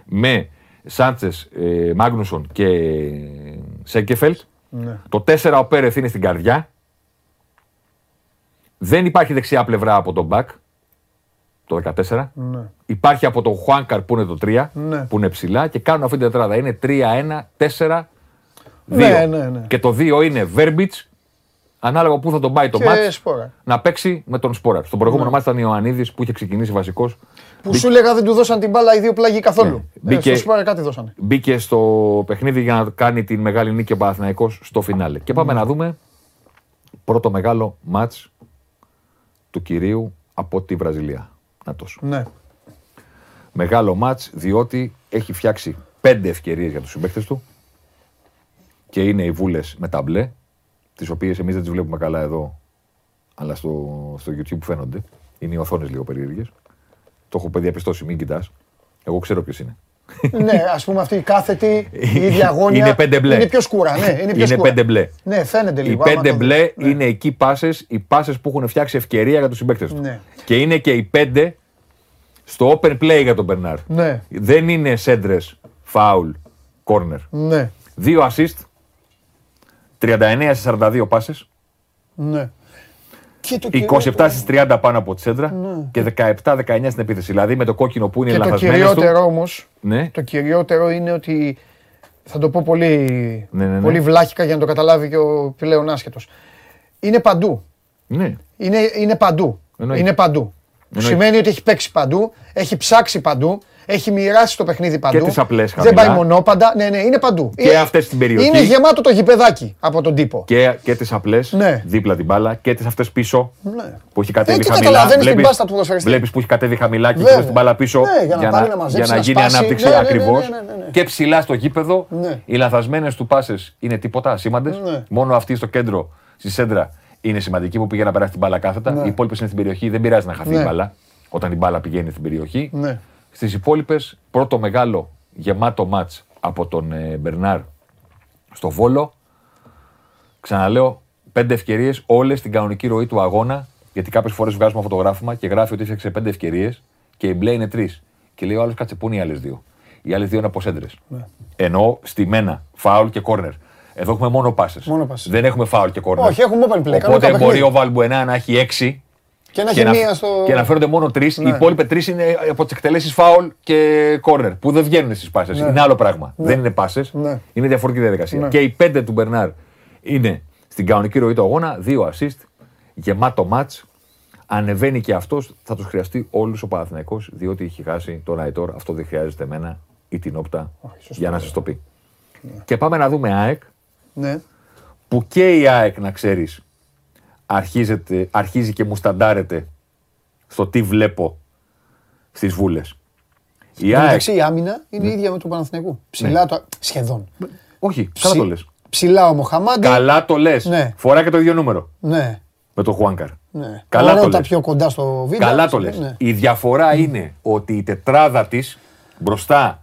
με Σάντσες, Μάγνουσον και Σέγκεφελτ. Ναι. Το 4 ο Πέρεθ είναι στην καρδιά. Δεν υπάρχει δεξιά πλευρά από τον Μπακ. Το 14. Ναι. Υπάρχει από τον Χουάνκαρ που είναι το 3, Ναι. που είναι ψηλά και κάνουν αυτή την τετράδα. Είναι 3-1, 4, 2. Ναι, ναι, ναι. Και το 2 είναι Βέρμπιτ, ανάλογα πού θα τον πάει το Και μάτς, Σπόρα. να παίξει με τον Σπόρα. Στον προηγούμενο μάτς ήταν ο Ιωαννίδης που είχε ξεκινήσει βασικός. Που σου έλεγα δεν του δώσαν την μπάλα οι δύο πλάγοι καθόλου. Ε, Μπήκε- στο Σπόρα κάτι δώσανε. Μπήκε στο παιχνίδι για να κάνει την μεγάλη νίκη ο Παναθηναϊκός στο φινάλε. Και πάμε να δούμε πρώτο μεγάλο μάτς του κυρίου από τη Βραζιλία. Νατός. Ναι. Μεγάλο μάτς διότι έχει φτιάξει πέντε ευκαιρίες για τους συμπαίκτες του και είναι οι βούλες με τα μπλε, τις οποίες εμείς δεν τις βλέπουμε καλά εδώ, αλλά στο, στο YouTube φαίνονται. Είναι οι οθόνες λίγο περίεργες. Το έχω διαπιστώσει, μην κοιτάς. Εγώ ξέρω ποιος είναι. ναι, ας πούμε αυτή η κάθετη, η *laughs* ίδια γόνια. Είναι πέντε μπλε. Είναι πιο σκούρα, ναι. Είναι, πιο Είναι σκούρα. πέντε μπλε. Ναι, φαίνεται Οι λίγο. άμα πέντε το δεις. μπλε Ναι. είναι εκεί πάσες, οι πάσες που έχουν φτιάξει ευκαιρία για τους συμπαίκτες του. Ναι. Και είναι και οι πέντε στο open play για τον Μπερνάρ. Ναι, Δεν είναι σέντρες, φάουλ, corner. ναι, Δύο assist, 39 στις 42 πάσες, ναι. Και το 27 στις 30 πάνω από τη σέντρα και 17-19 στην επίθεση. Δηλαδή με το κόκκινο που είναι Και το λαθασμένες κυριότερο του. όμω, Ναι, το κυριότερο είναι ότι. Θα το πω πολύ, Ναι, ναι, ναι. πολύ βλάχικα για να το καταλάβει και ο πλέον άσχετος. Είναι παντού. ναι. Είναι, είναι παντού. Εννοείται. Είναι παντού. Που Εννοείται. σημαίνει ότι έχει παίξει παντού, έχει ψάξει παντού, έχει μοιράσει το παιχνίδι παντού. τις απλές Δεν χαμηλά. πάει μονόπαντα. Ναι, ναι, είναι παντού. Και Ε, αυτές στην περιοχή. Είναι γεμάτο το γηπεδάκι από τον τύπο. Και, και τις απλές, Ναι. δίπλα την μπάλα και τις αυτές πίσω Ναι. που έχει κατέβει Έτσι χαμηλά. καταλαβαίνεις την μπάστα του ποδοσφαιριστή. βλέπεις που έχει κατέβει χαμηλά και Βέβαια. έχει την μπάλα πίσω Ναι, για να πάρει να μαζέψει, για να να γίνει σπάσει. ανάπτυξη Ναι, ναι, ναι, ακριβώς. ναι, ναι, ναι, ναι. Και ψηλά στο γήπεδο Ναι. οι λαθασμένες του πάσες είναι τίποτα, ασήμαντες. Ναι. Μόνο αυτή στο κέντρο, στη σέντρα, είναι σημαντική που πήγε να περάσει την μπάλα κάθετα. Ναι. Οι υπόλοιπες είναι στην περιοχή, δεν πειράζει να χαθεί Ναι. η μπάλα όταν η μπάλα πηγαίνει στην περιοχή. Ναι. Στις υπόλοιπες, πρώτο μεγάλο γεμάτο μάτς από τον ε, Μπερνάρ στο Βόλο. Ξαναλέω, πέντε ευκαιρίες, όλες στην κανονική ροή του αγώνα. Γιατί κάποιες φορές βγάζουμε φωτογράφημα και γράφει ότι έφτιαξε πέντε ευκαιρίες και η μπλε είναι τρεις. Και λέει ο άλλος, κάτσε πού είναι οι άλλες δύο; Οι άλλες δύο είναι από σέντρες. Ναι. Εννοώ στημένα, φάουλ και κόρνερ. Εδώ έχουμε μόνο πάσες. Μόνο πάσες. Δεν έχουμε φάουλ και κόρνερ. Όχι, έχουμε open play, κανονικά Οπότε μπορεί παιχνίδι. ο Βαλμπουενά να έχει έξι Και να και έχει να, μία στο. και να φέρονται μόνο τρεις. Ναι. Οι υπόλοιπε τρεις είναι από τις εκτελέσεις φάουλ και κόρνερ που δεν βγαίνουν στις πάσες. Είναι άλλο πράγμα. Δεν είναι πάσες. Ναι. Είναι διαφορετική διαδικασία. Ναι. Και οι πέντε του Μπερνάρ είναι στην κανονική ροή του αγώνα, δύο assist, γεμάτο ματ. Ανεβαίνει και αυτός, θα τους χρειαστεί όλους ο Παναθηναϊκός διότι έχει χάσει τον Αϊτόρ. Αυτό δεν χρειάζεται εμένα ή την όπτα σωστό. για να σας το πει. Και πάμε να δούμε ΑΕΚ Ναι. που και η ΑΕΚ να ξέρεις αρχίζεται, αρχίζει και μου σταντάρεται στο τι βλέπω στις βούλες. Η Εν τω ΑΕΚ, μεταξύ η άμυνα είναι η ίδια με του Παναθηναϊκού. Ψηλά το. Σχεδόν. όχι, καλά το λες. Ψηλά ο Μοχαμάντι. Καλά το λες. Ναι. Φορά και το ίδιο νούμερο Ναι. με το Χουάνκαρ. ναι. Καλά Ο το Ρώτα λες. πιο κοντά στο βίντεο. Καλά το λες. Ναι. Η διαφορά είναι ότι η τετράδα της μπροστά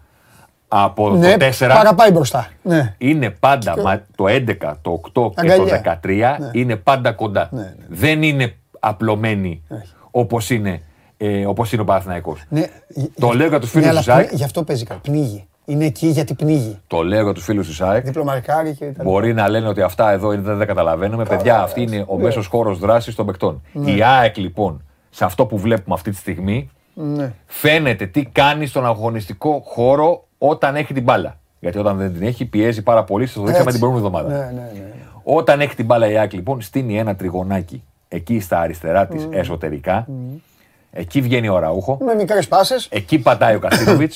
από Ναι, το 4 παραπάει μπροστά. Ναι. είναι πάντα μα, το 11, το 8 και το Αγκαλιά. 13 είναι πάντα κοντά. Ναι, ναι. Δεν είναι απλωμένοι Όχι. όπως είναι, ε, όπως είναι ο Παναθηναϊκός. Ναι. Το λέω για τους φίλους ναι, της αλλά ΑΕΚ. πνί- Γι' αυτό παίζει καλά. Πνίγει. Είναι εκεί γιατί πνίγει. Το λέω για τους φίλους της ΑΕΚ. Διπλωμαρικάρι και τα λοιπά. Μπορεί να λένε ότι αυτά εδώ είναι, δεν τα καταλαβαίνουμε. Παιδιά, αυτή είναι ο μέσος χώρος δράσης των παικτών. Ναι. Η ΑΕΚ λοιπόν, σε αυτό που βλέπουμε αυτή τη στιγμή, Ναι. φαίνεται τι κάνει στον αγωνιστικό χώρο όταν έχει την μπάλα. Γιατί όταν δεν την έχει, πιέζει πάρα πολύ. Σας το δείξαμε Έτσι. την προηγούμενη εβδομάδα. Ναι, ναι, ναι. Όταν έχει την μπάλα η ΑΕΚ λοιπόν, στείνει ένα τριγωνάκι εκεί στα αριστερά της εσωτερικά. Εκεί βγαίνει ο Ραούχο. Με μικρές πάσες. Εκεί πατάει ο Καστίνοβιτ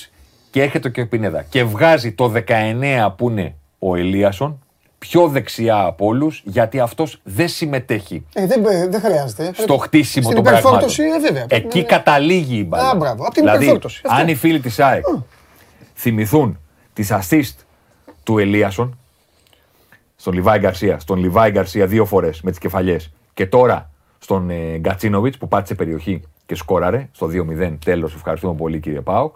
και έρχεται και ο Πινέδα. Και βγάζει το 19 που είναι ο Ελίασον πιο δεξιά από όλους γιατί αυτός δεν συμμετέχει Ε, δεν, δεν χρειάζεται. στο χτίσιμο Στην των πραγμάτων. υπερφόρτωση, ε, βέβαια. πρέπει Εκεί να είναι. καταλήγει η μπάλα. Α, μπράβο, απ' την δηλαδή, υπερφόρτωση, αυτό. αν οι φίλοι της ΑΕΚ θυμηθούν τις assist του Ελίασον στον Λιβάη Γκαρσία, στον Λιβάη Γκαρσία δύο φορές με τις κεφαλιές και τώρα στον ε, Γκατσίνοβιτς που πάτησε περιοχή και σκόραρε στο 2-0. Τέλος, ευχαριστούμε πολύ κύριε Πάοκ.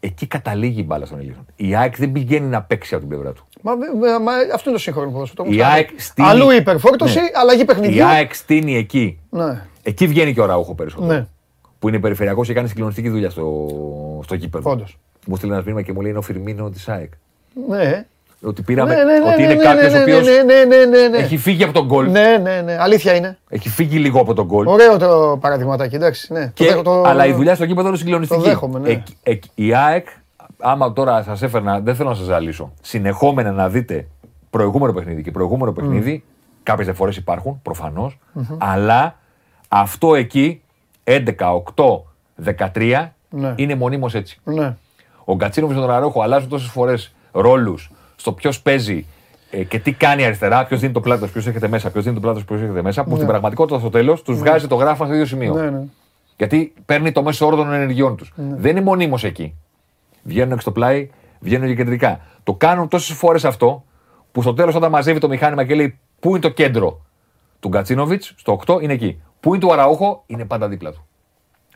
Εκεί καταλήγει η μπάλα στον Ελίασον. Η ΑΕΚ δεν πηγαίνει να παίξει από την πλευρά του. Μα, μα, μα, αυτό είναι το σύγχρονο ποδόσφαιρο. Η ΑΕΚ στείνει- Αλλού η υπερφόρτωση, Ναι. αλλαγή Η παιχνιδιού. ΑΕΚ στείνει εκεί. Ναι. Εκεί βγαίνει και ο Ραούχο περισσότερο. Ναι. Που είναι περιφερειακός και κάνει συγκλονιστική δουλειά στο, στο γήπεδο. Όντως. Μου στείλει ένα μήνυμα και μου λέει είναι ο Φιρμίνο της ΑΕΚ. ναι. ότι πήραμε. Ναι, ναι, ναι, ότι ναι, είναι ναι, κάποιος ναι, ο οποίος ναι, ναι, ναι, ναι, ναι. έχει φύγει από τον γκολ. Ναι, ναι, ναι. Αλήθεια είναι. Έχει φύγει λίγο από τον γκολ. Ωραίο το παραδειγματάκι, εντάξει. Ναι. Και, Το δέχω- το- Αλλά η δουλειά στο γήπεδο είναι συγκλονιστική. Το δέχομαι, ναι. Εκ- εκ- η ΑΕΚ, άμα τώρα σας έφερνα, δεν θέλω να σας ζαλίσω, συνεχόμενα να δείτε προηγούμενο παιχνίδι και προηγούμενο παιχνίδι, κάποιες διαφορές υπάρχουν, προφανώς, αλλά αυτό εκεί, 11, 8, 13, Ναι. είναι μονίμως έτσι. Ναι. Ο Γκατσίνοβιτ και τον Αρόχο αλλάζουν τόσες φορές ρόλους στο ποιος παίζει ε, και τι κάνει αριστερά, ποιος δίνει το πλάτος, ποιος έρχεται μέσα, ποιος δίνει το πλάτος, ποιος έρχεται μέσα, που στην πραγματικότητα στο τέλος τους βγάζει το γράφημα στο ίδιο σημείο. Ναι, ναι. Γιατί παίρνει το μέσο όρο των ενεργειών τους. Δεν είναι μονίμως εκεί. Βγαίνουν έξω το πλάι, βγαίνουν και κεντρικά. Το κάνουν τόσες φορές αυτό που στο τέλος όταν μαζεύει το μηχάνημα και λέει Πού είναι το κέντρο του Γκατσίνοβιτς, στο 8 είναι εκεί. Πού είναι του Αραούχο, είναι πάντα δίπλα του.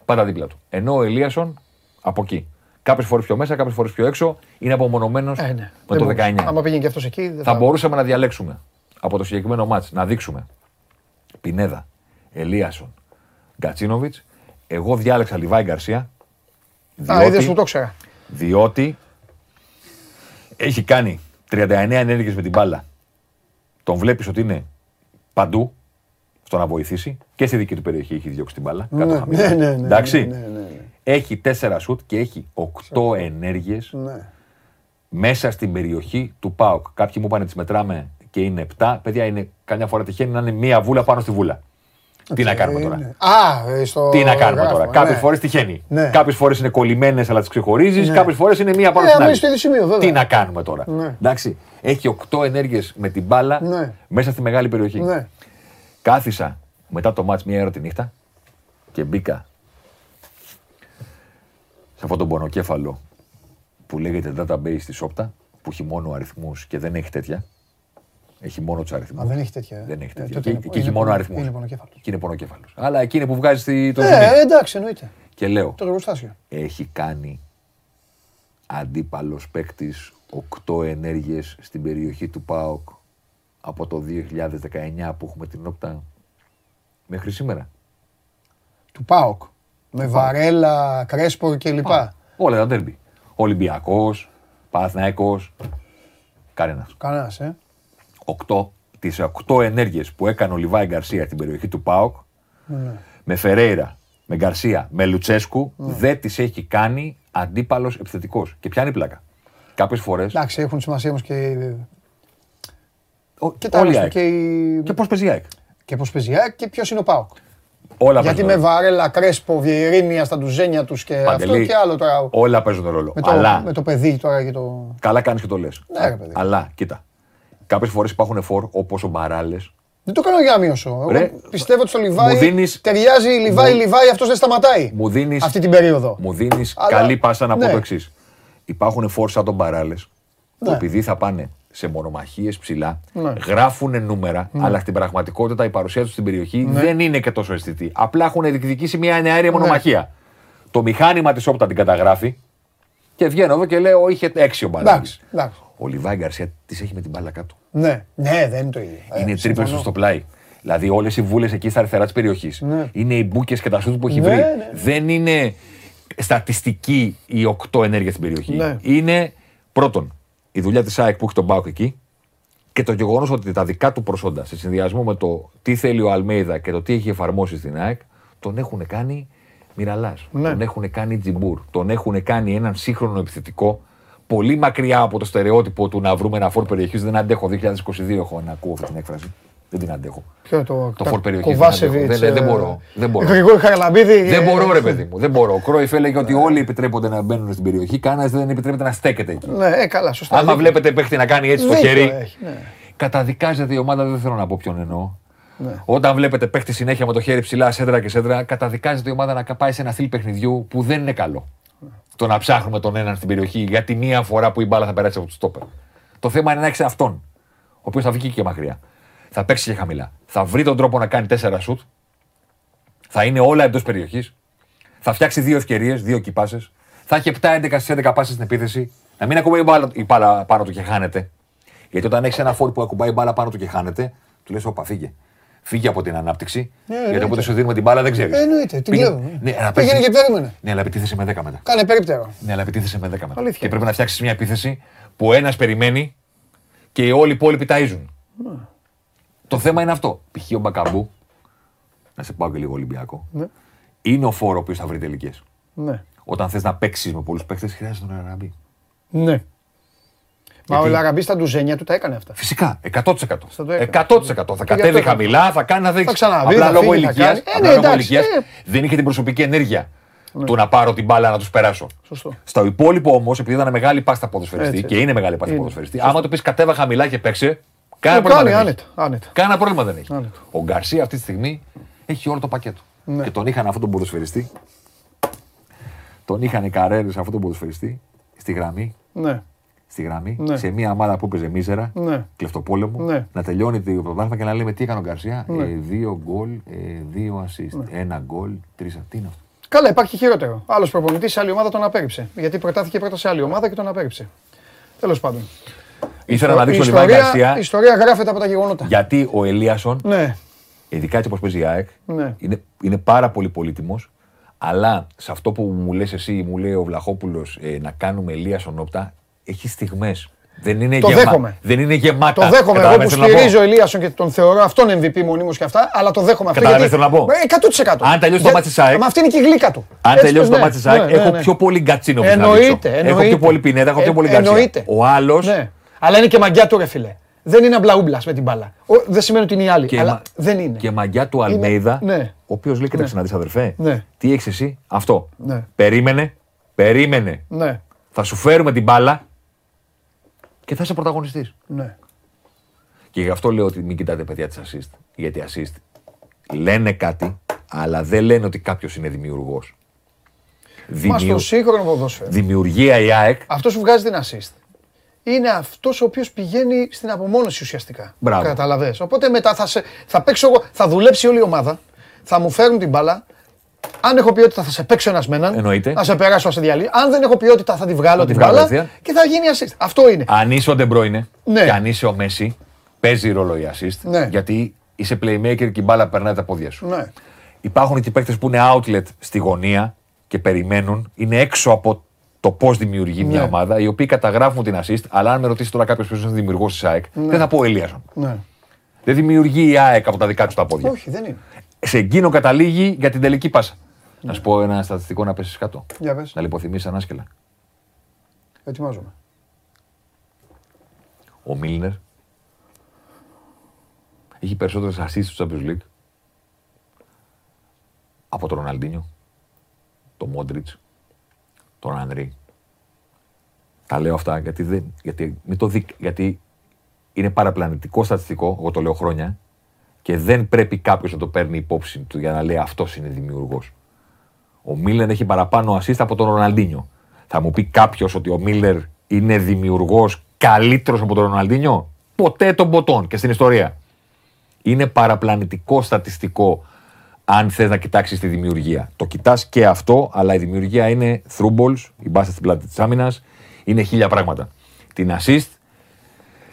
Πάντα δίπλα του. Ενώ ο Ελίασον από εκεί. Κάποιες φορές πιο μέσα, κάποιες φορές πιο έξω, είναι απομονωμένος Ε, ναι. με Δεν το μπορούσε. 19. Άμα πήγαινε και αυτός εκεί. δεν Θα μπορούσαμε να διαλέξουμε από το συγκεκριμένο μάτς να δείξουμε Πινέδα, Ελίασον, Γκατσίνοβιτς. Εγώ διάλεξα Λιβάη Γκαρσία. Α, είδες που το ήξερα. διότι έχει κάνει 39 ενέργειες με την μπάλα. Τον βλέπεις ότι είναι παντού στο να βοηθήσει και στη δική του περιοχή έχει διώξει την μπάλα. κάτω Ναι, χαμηλά. ναι, ναι, ναι, Εντάξει. Ναι, ναι, ναι. Έχει 4 σουτ και έχει 8 ενέργειες Ναι. μέσα στην περιοχή του ΠΑΟΚ. Κάποιοι μου είπαν τις μετράμε και είναι 7. Παιδιά, είναι, καμιά φορά τυχαίνει να είναι μία βούλα πάνω στη βούλα. Τι να κάνουμε τώρα; Είναι. Α, ε, στο. Τι να κάνουμε γράφημα, τώρα. Κάποιες ναι. φορές τυχαίνει. Ναι. Κάποιες φορές είναι κολλημένες αλλά τις ξεχωρίζεις. Ναι. Κάποιες φορές είναι μία πάνω Ε, στην άμα άλλη. είσαι στο ίδιο σημείο, βέβαια. Τι να κάνουμε τώρα; Ναι. Εντάξει. Έχει 8 ενέργειες με την μπάλα Ναι. μέσα στη μεγάλη περιοχή. Ναι. Κάθισα μετά το μάτς μία ώρα τη νύχτα και μπήκα σε αυτόν τον πονοκέφαλο που λέγεται database της Όπτα που έχει μόνο αριθμούς και δεν έχει τέτοια. Έχει μόνο τους αριθμούς. Α, δεν έχει τέτοια. ε. Δεν έχει Ε, τέτοια. τότε Και, είναι- και έχει είναι μόνο πονο- αριθμούς. Είναι πονοκέφαλος. Και είναι πονοκέφαλος. Αλλά εκείνη που βγάζει στη- το Ε, ζουμί. εντάξει, εννοείται. Και λέω, Το εργοστάσιο. έχει κάνει αντίπαλος παίκτης 8 ενέργειες στην περιοχή του ΠΑΟΚ από το 2019 που έχουμε την όπτα μέχρι σήμερα. Του ΠΑΟΚ. Με Βαρέλα, Κρέσπο κλπ. Όλα τα ντέρμπι. Ολυμπιακός, Παναθηναϊκός, κανένας. Κανένας, ε. 8, τις 8 ενέργειες που έκανε ο Λιβάη Γκαρσία στην περιοχή του ΠΑΟΚ Ναι. με Φερέιρα, με Γκαρσία, με Λουτσέσκου δεν τις έχει κάνει αντίπαλος επιθετικός. Και πιάνει πλάκα. Κάποιες φορές Εντάξει, έχουν σημασία όμως και. Ο- Και τα όλοι άλλα ΑΕΚ. και, η... Και πώς παίζει η ΑΕΚ. και πώς παίζει η ΑΕΚ και ποιος είναι ο ΠΑΟΚ. Όλα Γιατί παίζουν με ρόλο. Βαρέλα, Κρέσπο, Βιερίνια στα ντουζένια τους και Παντελή, αυτό και άλλο τώρα. Όλα παίζουν ρόλο. Με το, Αλλά με το παιδί τώρα και το. καλά κάνεις και το λες. Ναι, ρε παιδί. Αλλά κοίτα. Κάποιες φορές υπάρχουν φόρ όπως ο Μπαράλες. Δεν το κάνω για να μειώσω. Εγώ Ρε, πιστεύω ότι στο Λιβάη μου δίνεις- ταιριάζει η Λιβάη, μου- Λιβάη, αυτός δεν σταματάει. Μου δίνει Αυτή την περίοδο. μου δίνεις Αλλά- καλή πάσα να πω ναι. το εξής. Υπάρχουν φόρ σαν τον Μπαράλες που Ναι. επειδή θα πάνε σε μονομαχίες ψηλά, Ναι. γράφουν νούμερα, αλλά στην πραγματικότητα η παρουσία τους στην περιοχή δεν είναι και τόσο αισθητή. Απλά έχουν διεκδικήσει μια Ναι. νεαρία μονομαχία. Το μηχάνημα της όπτα την καταγράφει και βγαίνω εδώ και λέω: Είχε έξι ο Μπαράλε. Εντάξει, εντάξει. Ο Λιβάη Γκαρσία τη έχει με την μπάλα κάτω. Ναι, ναι, δεν είναι το ίδιο. Ε, είναι τρίπλε συμφωνώ. του στο πλάι. Δηλαδή όλες οι βούλες εκεί στα αριστερά της περιοχής. Ναι. Είναι οι μπουκε και τα σούτ που έχει Ναι, βρει. ναι. Δεν είναι στατιστική οι οκτώ ενέργεια στην περιοχή. Ναι. Είναι πρώτον η δουλειά της ΑΕΚ που έχει τον Μπάουκ εκεί και το γεγονός ότι τα δικά του προσόντα σε συνδυασμό με το τι θέλει ο Αλμέιδα και το τι έχει εφαρμόσει στην ΑΕΚ τον έχουν κάνει μοιραλά. Ναι. Τον έχουν κάνει τζιμπούρ. Τον έχουν κάνει έναν σύγχρονο επιθετικό πολύ μακριά από το στερεότυπο του να βρούμε ένα φόρ περιοχής. Δεν αντέχω. 2022 έχω να ακούω αυτή την έκφραση. Δεν την αντέχω. Ποιο είναι το, Το τα φόρ περιοχής δεν Κοβάσεβιτς, αντέχω. Δεν- δεν ε, μπορώ, δεν μπορώ. Γρηγόρη Χαραλαμπίδη. Δεν ε, μπορώ, ρε παιδί μου. Δεν μπορώ. Ο Κρόιφ έλεγε ότι όλοι επιτρέπονται να μπαίνουν στην περιοχή. Κανένας δεν επιτρέπεται να στέκεται εκεί. Ναι, ε, καλά, σωστά. Άμα δίκιο. βλέπετε παίχτη να κάνει έτσι το Δίκιο χέρι, έχει, ναι. καταδικάζεται η ομάδα. Δεν θέλω να πω ποιον εννοώ. Ναι. Όταν βλέπετε παίχτη συνέχεια με το χέρι ψηλά, σέντρα και σέντρα, καταδικάζεται η ομάδα να πάει σε ένα στυλ παιχνιδιού που δεν είναι καλό. Το να ψάχνουμε τον έναν στην περιοχή για τη μία φορά που η μπάλα θα περάσει από του στόπερ. Το θέμα είναι να έχει αυτόν, ο οποίος θα βγει και μακριά. Θα παίξει και χαμηλά. Θα βρει τον τρόπο να κάνει τέσσερα σουτ. Θα είναι όλα εντός περιοχής. Θα φτιάξει δύο ευκαιρίες, δύο κυπάσες. Θα έχει 7-11 στις 11 πάσες στην επίθεση. Να μην ακουμπάει η μπάλα, η μπάλα πάνω του και χάνεται. Γιατί όταν έχεις ένα φόρ που ακουμπάει η μπάλα πάνω του και χάνεται, του λες: Όπα, φύγε. Φύγε από την ανάπτυξη. γιατί εννοείται. όποτε σου δίνουμε την μπάλα δεν ξέρεις. Ε, εννοείται, την βλέπουμε. Ναι, αλλά Πήγαινε παίξεις- και περίμενε. Ναι, αλλά επιτίθεσαι με 10 μετά. Κάνε περίπτερο. Ναι, αλλά επιτίθεσαι με 10 μετά. Αλήθεια. Και πρέπει να φτιάξεις μια επίθεση που ένας περιμένει και όλοι οι υπόλοιποι ταΐζουν. Το θέμα είναι αυτό. Π.χ. ο Μπακαμπού, να σε πάω και λίγο Ολυμπιακό, Ναι. είναι ο φόρο που θα βρει τελικές. Ναι. Όταν θες να παίξεις με πολλούς παίκτες, χρειάζεται τον Αραμπί. Ναι. Μα ο Γιατί- Λαραμπής στα ντουζένια του τα έκανε αυτά. Φυσικά, 100%. Στο το έκανε. 100%. Θα Και γι' κατέβει αυτό χαμηλά, θα κάνει να δείξει. ξαναβεί, Απλά θα λόγω φύγει, θα ηλικίας κάνει. Ε, ναι, εντάξει, ε. δεν είχε την προσωπική ενέργεια του να πάρω την μπάλα να τους περάσω. Σωστό. Στο υπόλοιπο όμως, επειδή ήταν μεγάλη πάστα ποδοσφαιριστή Έτσι, και είναι μεγάλη πάστα Είναι. ποδοσφαιριστή, άμα του πεις κατέβα χαμηλά και παίξε, κανένα Το πρόβλημα κάνει δεν έχει. άνετα. άνετα. Κανένα πρόβλημα δεν έχει. Άνετα. Ο Γκαρσία αυτή τη στιγμή έχει όλο το πακέτο. Ναι. Και τον είχαν αυτόν τον ποδοσφαιριστή. Τον είχαν οι καρέρε αυτόν τον ποδοσφαιριστή στη γραμμή Ναι. στη γραμμή, Ναι. σε μια ομάδα που έπαιζε μίζερα, Ναι. κλεφτοπόλεμο, Ναι. να τελειώνει το πρωτάθλημα και να λέμε τι έκανε ο Γκαρσία. Ε, δύο γκολ, ε, δύο assist. Ναι. Ένα γκολ, τρεις assist. Τι είναι αυτό; Καλά, υπάρχει χειρότερο. Άλλος προπονητής σε άλλη ομάδα τον απέρριψε. Γιατί προτάθηκε πρώτα σε άλλη ομάδα και τον απέρριψε. Τέλος πάντων. Ήθελα να Η δείξω λίγο ιστορία, Γκαρσία η ιστορία γράφεται από τα γεγονότα. γιατί ο Ελίασον, Ναι, ειδικά έτσι όπως παίζει η ΑΕΚ, Ναι. είναι, είναι πάρα πολύ πολύτιμος. Αλλά σε αυτό που μου λες εσύ, μου λέει ο Βλαχόπουλος, ε, να κάνουμε Ελίασον όπτα, έχει στιγμές. Δεν είναι, Το γεμα... δέχομαι. δεν είναι γεμάτα. το δέχομαι. Εγώ που Καταλαβαίνεις τι θέλω να πω; στηρίζω Ελίασον και τον θεωρώ αυτόν MVP μονίμως και αυτά, αλλά το δέχομαι αυτό. Καταλαβαίνεις γιατί- τι θέλω να πω; Ε, 100%. Αν τελειώσει το Για- μάτς της ΑΕΚ- Μα αυτή είναι και η γλύκα του. Αν Έτσι τελειώσει πως το ναι, μάτι της ΑΕΚ, ναι, ναι, έχω ναι. πιο πολύ γκατσίνο που να Εννοείται, δείξω. Έχω εννοείται. πιο πολύ πινέτα, έχω πιο Ε, πολύ γκατσίνο. εννοείται. Ο άλλος. Ναι. Αλλά είναι και μαγκιά του, ρε φίλε. Δεν είναι αμπλαούμπλα με την μπάλα. Ο- Δεν σημαίνει ότι είναι οι άλλοι. Και, αλλά μα- δεν είναι. και μαγιά του Αλμέιδα, ναι. ο οποίος λέει: Κοίταξε να δεις, αδερφέ, Ναι. τι έχεις εσύ, αυτό. Ναι. Περίμενε, περίμενε. Ναι, Θα σου φέρουμε την μπάλα και θα είσαι πρωταγωνιστής. ναι. Και γι' αυτό λέω ότι μην κοιτάτε παιδιά τη assist. Γιατί assist λένε κάτι, αλλά δεν λένε ότι κάποιος είναι δημιουργός. Μα στο σύγχρονο ποδόσφαιρο. Δημιουργία η ΑΕΚ. Αυτό που βγάζει την assist είναι αυτός ο οποίος πηγαίνει στην απομόνωση ουσιαστικά. Μπράβο. Καταλαβες. Οπότε μετά θα, σε, θα παίξω εγώ, θα δουλέψει όλη η ομάδα, θα μου φέρουν την μπάλα. Αν έχω ποιότητα θα σε παίξω ένας με έναν. Εννοείται. Να σε περάσω, να σε διαλύσω. Αν δεν έχω ποιότητα θα τη βγάλω τη την βγάλω μπάλα ευθεία. και θα γίνει assist. Αυτό είναι. Αν είσαι ο Ντεμπρόινε Ναι. και αν είσαι ο Μέση, παίζει ρόλο η assist. Ναι. Γιατί είσαι playmaker και η μπάλα περνάει τα πόδια σου. Ναι. Υπάρχουν και παίκτες που είναι outlet στη γωνία και περιμένουν, είναι έξω από το πώς δημιουργεί μια Ναι. ομάδα, οι οποίοι καταγράφουν την assist. Αλλά αν με ρωτήσεις τώρα κάποιος ποιος είναι δημιουργός της ΑΕΚ, δεν θα πω ο Ελίασον. ναι. Δεν δημιουργεί η ΑΕΚ από τα δικά τους τα πόδια. Όχι, δεν είναι. Σε εκείνο καταλήγει για την τελική πάσα. Να σου πω ένα στατιστικό να πέσεις κάτω. Για πες. Να λιποθυμήσει ανάσκελα. Ετοιμάζομαι. Ο Μίλνερ έχει περισσότερες assists στο Champions League από τον Ροναλντίνιο, τον Μόντριτς, τον Ανρί. Τα λέω αυτά γιατί, δεν, γιατί, μην το δει, γιατί είναι παραπλανητικό στατιστικό, εγώ το λέω χρόνια, και δεν πρέπει κάποιος να το παίρνει υπόψη του για να λέει αυτός είναι δημιουργός. Ο Μίλλερ έχει παραπάνω assist από τον Ροναλντίνιο. Θα μου πει κάποιος ότι ο Μίλλερ είναι δημιουργός καλύτερος από τον Ροναλντίνιο; Ποτέ των ποτών και στην ιστορία. Είναι παραπλανητικό στατιστικό αν θες να κοιτάξεις τη δημιουργία. Το κοιτάς και αυτό, αλλά η δημιουργία είναι through balls, η μπάσα στην πλάτη της άμυνας, είναι χίλια πράγματα. Την assist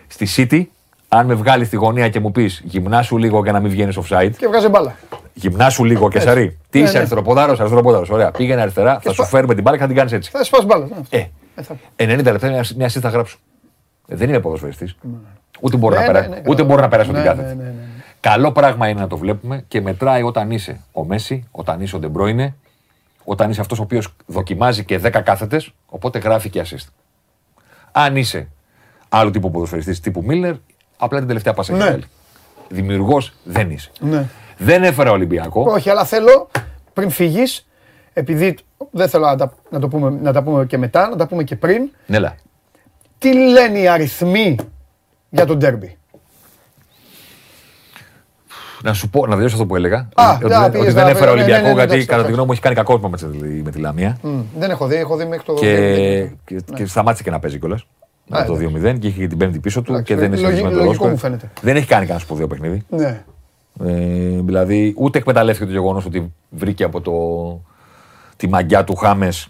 στη City, αν με βγάλεις στη γωνία και μου πεις γυμνάσου λίγο για να μην βγαίνεις offside, Και βγάζει μπάλα. Γυμνάσου λίγο και σαρί. Τι Ναι, είσαι ναι. αριστεροποδάρο, αριστεροποδάρο. Ωραία. Πήγαινε αριστερά, θα σου σπα- φέρουμε την μπάλα και θα την κάνεις έτσι. Θα σπάσει μπάλα. ναι. Ε, 90 λεπτά μια, μια assist θα γράψω. Ε, δεν είμαι ποδοσφαιριστής. Ούτε μπορώ Ναι, να, ναι, περάσω, ναι, ούτε καλά. μπορώ να περάσω Ναι, την κάθετη. Ναι, ναι, ναι. Καλό πράγμα είναι να το βλέπουμε και μετράει όταν είσαι ο Μέση, όταν είσαι ο Ντεμπρόινε, όταν είσαι αυτός ο οποίος δοκιμάζει και 10 κάθετες, οπότε γράφει και assist. Αν είσαι άλλου τύπου ποδοσφαιριστής τύπου Μίλλερ, απλά την τελευταία πάσα Ναι. έχει βάλει. Δημιουργός δεν είσαι. Ναι. Δεν έφερα Ολυμπιακό. Όχι, αλλά θέλω πριν φύγεις, επειδή δεν θέλω να τα, να, το πούμε, να τα πούμε και μετά, να τα πούμε και πριν, Ναι, λα. τι λένε οι αριθμοί για τον ντέρμπι; Να σου πω, να delειώσω αυτό που έλεγα. Α, ότι, να δεν- πήγες ότι να δεν πει- έφερα ναι, ναι, Ολυμπιακό ναι, ναι, γιατί εντάξει, κατά τη εντάξει. γνώμη μου έχει κάνει κακό με τη, με τη Λαμία. Μμ, δεν έχω δει, έχω δει μέχρι το Και, 2-0. και, και σταμάτησε και να παίζει κιόλας. Με το εντάξει. 2-0 και είχε και την πέμπτη πίσω του Εντάξει, και δεν είναι λογι- συνηθισμένο το λογικό Ρόσκο. μου φαίνεται. Δεν έχει κάνει κανένα σπουδαίο παιχνίδι. Ναι. Ε, δηλαδή ούτε εκμεταλλεύτηκε το γεγονός ότι βρήκε από το, τη μαγιά του Χάμες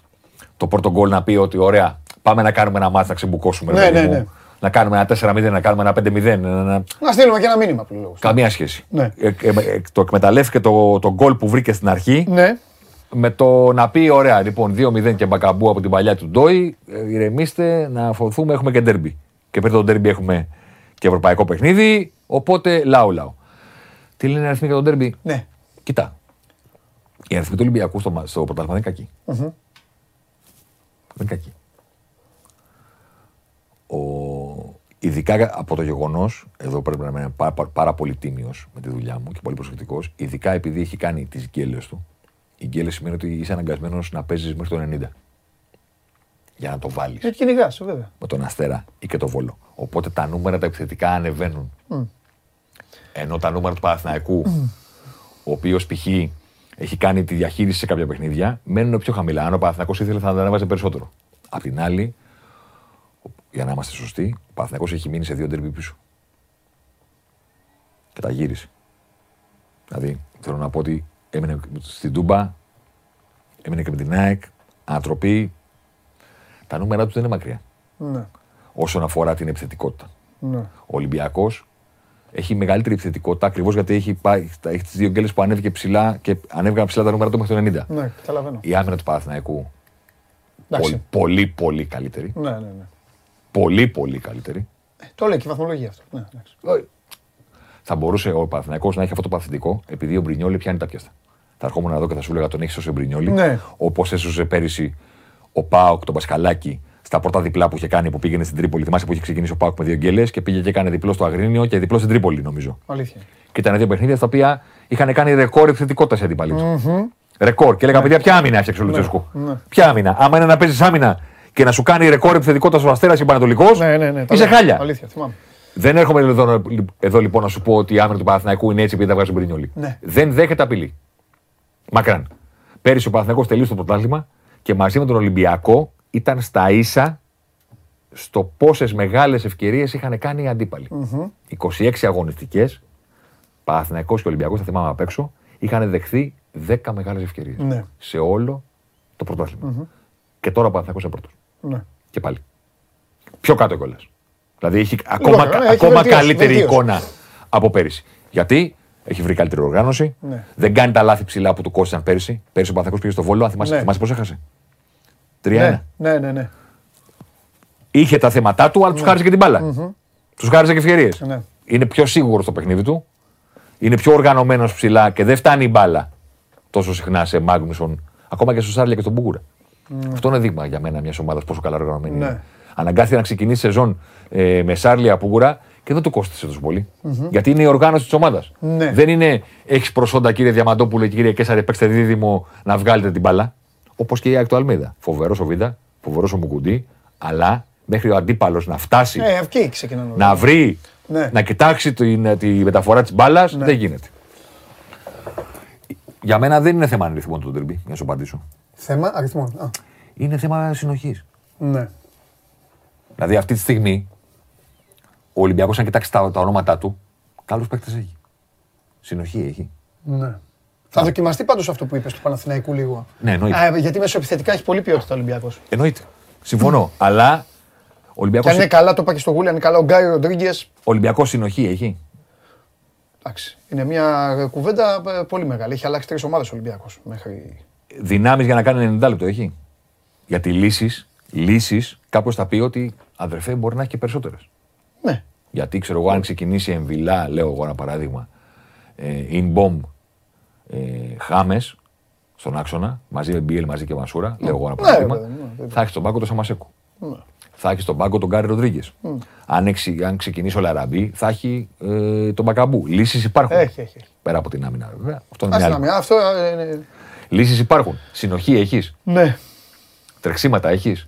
το πρώτο γκολ να πει ότι ωραία, πάμε να κάνουμε ένα μάτι να ξεμπουκώσουμε. ρε Ναι, παιδί ναι, μου. ναι. Να κάνουμε ένα 4-0, να κάνουμε ένα 5-0. ένα- ένα- Να στείλουμε και ένα μήνυμα που λέω. Καμία σχέση. Ναι. Ε, ε, ε, το εκμεταλλεύτηκε το, το γκολ που βρήκε στην αρχή Ναι. με το να πει: Ωραία, λοιπόν, 2-0 και μπακαμπού από την παλιά του Ντόι. ε, Ηρεμήστε, να φοθούμε, έχουμε και ντέρμπι. Και πριν το ντέρμπι έχουμε και ευρωπαϊκό παιχνίδι. Οπότε λαού λαού. Τι λένε οι αριθμοί για τον τέρμπι. Ναι. Κοιτά. Οι αριθμοί του Ολυμπιακού στο, μα- στο πρωτάθλημα δεν είναι κακοί. Δεν είναι κακοί. Ο... Ειδικά από το γεγονός, εδώ πρέπει να είμαι πάρα, πάρα, πάρα πολύ τίμιος με τη δουλειά μου και πολύ προσεκτικός, ειδικά επειδή έχει κάνει τις γκέλες του. Η γκέλες σημαίνει ότι είσαι αναγκασμένος να παίζεις μέχρι το 90. Για να το βάλεις Ε, κυνηγάς, βέβαια. με τον Αστέρα ή και το Βόλο. Οπότε τα νούμερα τα επιθετικά ανεβαίνουν. Ενώ τα νούμερα του Παναθηναϊκού, ο οποίος π.χ. έχει κάνει τη διαχείριση σε κάποια παιχνίδια, μένουν πιο χαμηλά. Αν ο Παναθηναϊκός ήθελε θα τα ανέβαζε περισσότερο. Απ' την άλλη, ο- για να είμαστε σωστοί, ο Παναθηναϊκός έχει μείνει σε δύο ντερμπι πίσω. Και τα γύρισε. Δηλαδή, θέλω να πω ότι έμεινε στην Τούμπα, έμεινε και με την ΑΕΚ, ανατροπή. Τα νούμερα τους δεν είναι μακριά Ναι. όσον αφορά την επιθετικότητα. ναι. Ο Ολυμπιακός έχει μεγαλύτερη επιθετικότητα ακριβώς γιατί έχει, πάει, έχει τις δύο γκέλες που ανέβηκε ψηλά και ανέβηκαν ψηλά τα νούμερα του μέχρι το 90. Ναι, καταλαβαίνω. Η άμυνα του Παναθηναϊκού Εντάξει. πολύ, πολύ, πολύ καλύτερη. Ναι, ναι, ναι. Πολύ, πολύ καλύτερη. Ε, Το λέει και η βαθμολογία αυτό. Ναι, εντάξει. Θα μπορούσε ο Παναθηναϊκός να έχει αυτό το παθητικό επειδή ο Μπρινιόλη πιάνει τα πιάστα. Θα ερχόμουν εδώ και θα σου έλεγα τον έχεις σώσει ο Μπρινιόλη. Ναι. Όπως έσωσε πέρυσι ο Πάοκ τον Πασχαλάκη στα πρώτα διπλά που είχε κάνει που πήγαινε στην Τρίπολη. Θυμάσαι που είχε ξεκινήσει ο Πάοκ με δύο γκέλες και πήγε και έκανε διπλό στο Αγρίνιο και διπλό στην Τρίπολη νομίζω. Αλήθεια. Και ήταν δύο παιχνίδια στα οποία είχαν κάνει ρεκόρ επιθετικότητας σε αντίπαλοι τους. Ρεκόρ. Και έλεγα, παιδιά, ποια άμυνα έφτιαξε ο Λουτσέσκου. ναι. Ποια άμυνα; Άμα είναι να παίζεις άμυνα και να σου κάνει ρεκόρ επιθετικότητα ο Αστέρας και Πανατολικός, Ναι, ναι, ναι. τα είσαι λέω. χάλια. Αλήθεια, θυμάμαι. Δεν έρχομαι εδώ, εδώ λοιπόν να σου πω ότι η άμυνα του Παναθηναϊκού είναι έτσι επειδή τα βγάζει ο Μπρινιόλη. Ναι. Δεν δέχεται απειλή. Μακράν. Πέρυσι ο Παναθηναϊκός τελείωσε το πρωτάθλημα και μαζί με τον Ολυμπιακό ήταν στα ίσα στο πόσες μεγάλες ευκαιρίες είχαν κάνει οι αντίπαλοι. 26 αγωνιστικές, Παναθηναϊκός και Ολυμπιακός, θα θυμάμαι απ' έξω, είχαν δεχθεί 10 μεγάλες ευκαιρίες. Ναι. Σε όλο το πρωταθλημα Και τώρα ο Παναθηναϊκός είναι πρώτος. Ναι. Και πάλι. Πιο κάτω κιόλας. Δηλαδή έχει ακόμα, ναι, έχει ακόμα βελτίωση, καλύτερη βελτίωση. εικόνα από πέρυσι. Γιατί έχει βρει καλύτερη οργάνωση. Ναι. Δεν κάνει τα λάθη ψηλά που του κόστησαν πέρυσι. Πέρυσι ο Παναθηναϊκός πήγε στο Βόλο, αν θυμάσαι, Ναι. θυμάσαι πώς έχασε; 3-1. Ναι, ναι, ναι, ναι. Είχε τα θέματα του, αλλά τους χάρισε και την μπάλα. Τους χάρισε και ευκαιρίες. Ναι. Είναι πιο σίγουρος στο παιχνίδι του. Είναι πιο οργανωμένος ψηλά και δεν φτάνει η μπάλα τόσο συχνά σε Μάγνουσον, ακόμα και στο Σάρλια και στον Μπούγκουρα. Αυτό είναι δείγμα για μένα μιας ομάδας πόσο καλά οργανωμένη Ναι. είναι. Αναγκάστηκε να ξεκινήσει σεζόν ε, με Σάρλια Μπούγκουρα και δεν του κόστησε τόσο πολύ. Γιατί είναι η οργάνωση της ομάδας. Ναι. Δεν είναι έχεις προσόντα κύριε Διαμαντόπουλο και κύριε Κέσσαρη, παίξτε δίδυμο να βγάλετε την μπάλα. Όπως και η Άκη του Αλμίδα. Φοβερός ο Βίντα, φοβερός ο Μουκουντή, αλλά μέχρι ο αντίπαλος να φτάσει Ε, εκεί ξεκινάνε. να βρει, Ναι. να κοιτάξει την, τη μεταφορά της μπάλας, δεν γίνεται. Για μένα δεν είναι θέμα αριθμών του τερμπι, για να σου απαντήσω. Θέμα αριθμών. Α, Είναι θέμα συνοχής. ναι. Δηλαδή αυτή τη στιγμή ο Ολυμπιακός, αν κοιτάξει τα, τα ονόματά του, καλούς παίκτες έχει. Συνοχή έχει. ναι. Θα δοκιμαστεί πάντως αυτό που είπες του Παναθηναϊκού λίγο. Ναι, εννοείται. Α, γιατί μεσοεπιθετικά έχει πολύ ποιότητα ο Ολυμπιακός. Εννοείται. Συμφωνώ. Αλλά ο Και αν είναι Ολυμπιακό καλά, το είπα και στο Γούλι, αν είναι καλά ο Γκάι Ροντρίγκες. Ολυμπιακός συνοχή έχει. Εντάξει. Είναι μια κουβέντα ε, πολύ μεγάλη. Έχει αλλάξει τρεις ομάδες ο Ολυμπιακός μέχρι. Δυνάμεις για να κάνει 90 λεπτό έχει; Γιατί λύσεις, λύσεις, κάποιο θα πει ότι αδερφέ μπορεί να έχει και περισσότερες. Ναι. Γιατί ξέρω εγώ, αν ξεκινήσει εμβυλά, λέω εγώ ένα παράδειγμα, ε, in bomb, ε, χάμες στον άξονα, μαζί με Μπιέλ, μαζί και Μασούρα, λέω εγώ ένα Ναι, παράδειγμα, βέβαια, ναι, βέβαια. θα έχεις στον πάγκο τον Σαμασέκου. Θα έχεις στον πάγκο τον Γκάρι Ροντρίγκες. Αν, εξι- αν ξεκινήσει ο Λαραμπή, θα έχει ε, τον Μπακαμπού. Λύσεις υπάρχουν. Έχει, έχει. έχει. Πέρα από την άμυνα, βέβαια. Αυτό είναι Ας μια να άλλη. μην- Αυτό ε, είναι. Λύσεις υπάρχουν. Συνοχή έχεις. Ναι. Τρεξίματα έχεις.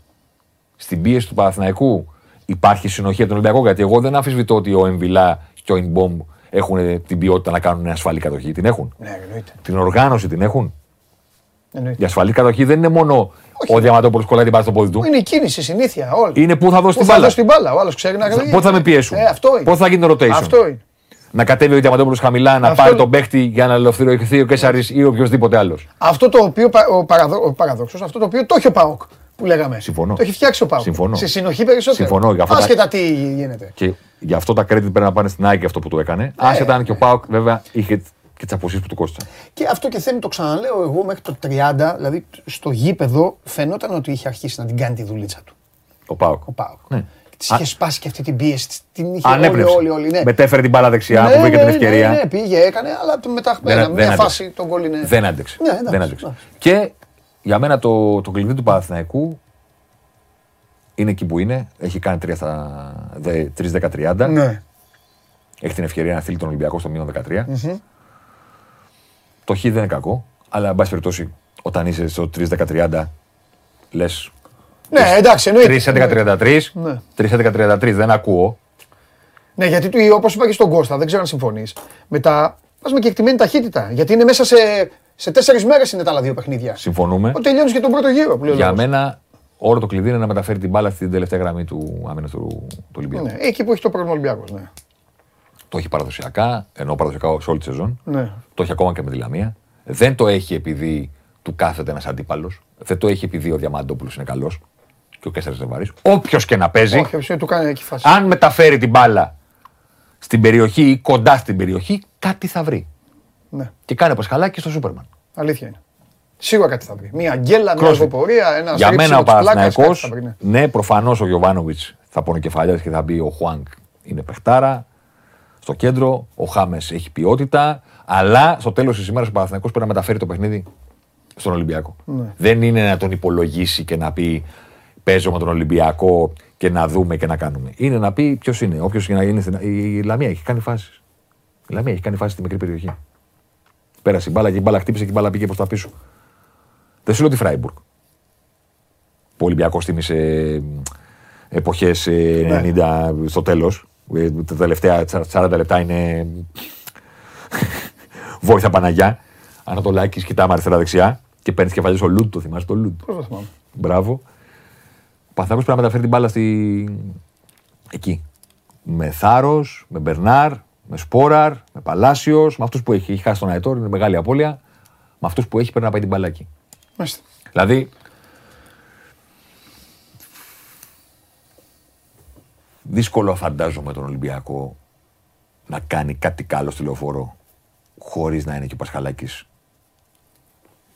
Στην πίεση του Παναθηναϊκού υπάρχει συνοχή από τον Ολυμπιακό. Γιατί εγώ δεν αμφισβητώ ότι ο Εμβιλά και ο Ινμπομ έχουν την ποιότητα να κάνουν ασφαλή κατοχή. Την έχουν. Ναι, εννοείται. Την οργάνωση την έχουν. εννοείται. Η ασφαλή κατοχή δεν είναι μόνο ο Διαμαντόπουλος κολλάει την μπάλα στο πόδι του. Είναι η κίνηση, η συνήθεια. Όλοι. Είναι πού θα δώσει Πού την θα μπάλα. δώσει την μπάλα. Ο άλλος ξέρει να κάνει. Πότε θα με πιέσουν. Ε, αυτό είναι. Πότε θα γίνει το rotation. Αυτό είναι. Να κατέβει ο Διαμαντόπουλος χαμηλά, να Αυτό πάρει είναι. τον παίχτη για να ελευθερωθεί ο Κέσσαρη ή οποιοδήποτε άλλος. Αυτό το οποίο πα- ο, παραδο, ο παραδόξος, αυτό το οποίο το έχει ο ΠΑΟΚ που λέγαμε. Συμφωνώ. Το έχει φτιάξει ο ΠΑΟΚ. Συμφωνώ. Σε συνοχή περισσότερο. Συμφωνώ, για αυτό τα- Άσχετα τι γίνεται. Και γι' αυτό τα credit πρέπει να πάνε στην ΑΕΚ αυτό που του έκανε. Άσχετα αν και ο Πάοκ βέβαια είχε και τις αποσύσει που του κόστησαν. Και αυτό και θέλει, το ξαναλέω εγώ μέχρι το 30, δηλαδή στο γήπεδο φαινόταν ότι είχε αρχίσει να την κάνει τη δουλίτσα του. Ο Πάοκ. Ο ΠΑΟΚ. Ναι. Και Της είχε σπάσει και αυτή την πίεση. της, Την είχε όλοι, Ανέπνευσε. όλοι, όλοι. Ναι. Μετέφερε την μπάλα δεξιά Ναι, που βρήκε την ναι, ευκαιρία. Ναι, ναι, πήγε, έκανε, αλλά το μετά Δεν- ένα, δεν μια άντεξε. φάση τον κόλλ είναι. Δεν άντεξε. Ναι, εντάξει, δεν άντεξε. εντάξει. Και για μένα το, το κλειδί του Παναθηναϊκού είναι εκεί που είναι. Έχει κάνει 3 στα 3-10-30. Ναι. Έχει την ευκαιρία να στείλει τον Ολυμπιακό στο μείον 13. Το χ δεν είναι κακό, αλλά εν πάση περιπτώσει, όταν είσαι στο 3-10-30, λες Ναι, εντάξει, εννοείται. 3-11-33, Ναι. 3-11-33 δεν ακούω. Ναι, γιατί του, όπως είπα και στον Κώστα, δεν ξέρω αν συμφωνείς, μετά πας με κεκτημένη ταχύτητα. Γιατί είναι μέσα σε, σε τέσσερις μέρες είναι τα άλλα δύο παιχνίδια. Συμφωνούμε. Ο τελειώνεις και τον πρώτο γύρο που λέει ο Για λόγος. μένα, όλο το κλειδί είναι να μεταφέρει την μπάλα στην τελευταία γραμμή του άμυνα του, του Ολυμπιακού. Ναι, εκεί που έχει το πρόβλημα ο Ολυμπιακός, ναι. Το έχει παραδοσιακά, ενώ παραδοσιακά σε όλη τη σεζόν. ναι. Το έχει ακόμα και με τη Λαμία. Δεν το έχει επειδή του κάθεται ένας αντίπαλος. Δεν το έχει επειδή ο Διαμαντόπουλος είναι καλός και ο Κέσσαρης δεν βαρύς. Όποιος και να παίζει, Όχι, όχι, του κάνει εκεί φάση. αν μεταφέρει την μπάλα στην περιοχή ή κοντά στην περιοχή, κάτι θα βρει. Ναι, Και κάνει πασχαλάκι στο Σούπερμαν. αλήθεια είναι. Σίγουρα κάτι θα βρει. Μια αγγέλα, μια Πρόσεχε. αργοπορία, ένα Για μένα ο στρίψιμο της πλάκας, Παναθηναϊκός, κάτι θα βρει, ναι. ναι, προφανώς ο Γιωβάνοβιτς θα πονοκεφαλιάσει και θα μπει ο Χουάνκ είναι παιχτάρα. Στο κέντρο, ο Χάμες έχει ποιότητα. Αλλά στο τέλος της ημέρας ο Παναθηναϊκός πρέπει να μεταφέρει το παιχνίδι στον Ολυμπιακό. Ναι. Δεν είναι να τον υπολογίσει και να πει παίζω με τον Ολυμπιακό και να δούμε και να κάνουμε. Είναι να πει ποιος είναι. Όποιος και να είναι. στην- Η Λαμία έχει κάνει φάσεις. Η Λαμία έχει κάνει φάση στη μικρή περιοχή. Πέρασε η μπάλα και η μπάλα χτύπησε και η μπάλα πήγε προς τα πίσω. Δεν σου λέω τη Φράιμπουργκ. Που ο Ολυμπιακός τίμησε εποχές 90 στο τέλος. Τα τελευταία 40 λεπτά είναι *laughs* Βόηθα Παναγιά. Ανατολάκης, κοιτάμε αριστερά-δεξιά και παίρνεις κεφαλιέ ο Λούντ. Το θυμάσαι το Λούντ. Πώς το θυμάμαι. Μπράβο. Ο Παναθηναϊκός πρέπει να μεταφέρει την μπάλα στη... εκεί. Με θάρρος, με Μπερνάρ, με Σπόραρ, με Παλάσιος, με αυτούς που έχει. Έχει χάσει τον Αετόρ, είναι μεγάλη απώλεια. Με αυτούς που έχει πρέπει να πάει την μπάλα εκεί. Μάλιστα. Δηλαδή. Δύσκολο φαντάζομαι τον Ολυμπιακό να κάνει κάτι καλό στη λεωφόρο χωρίς να είναι και ο Πασχαλάκης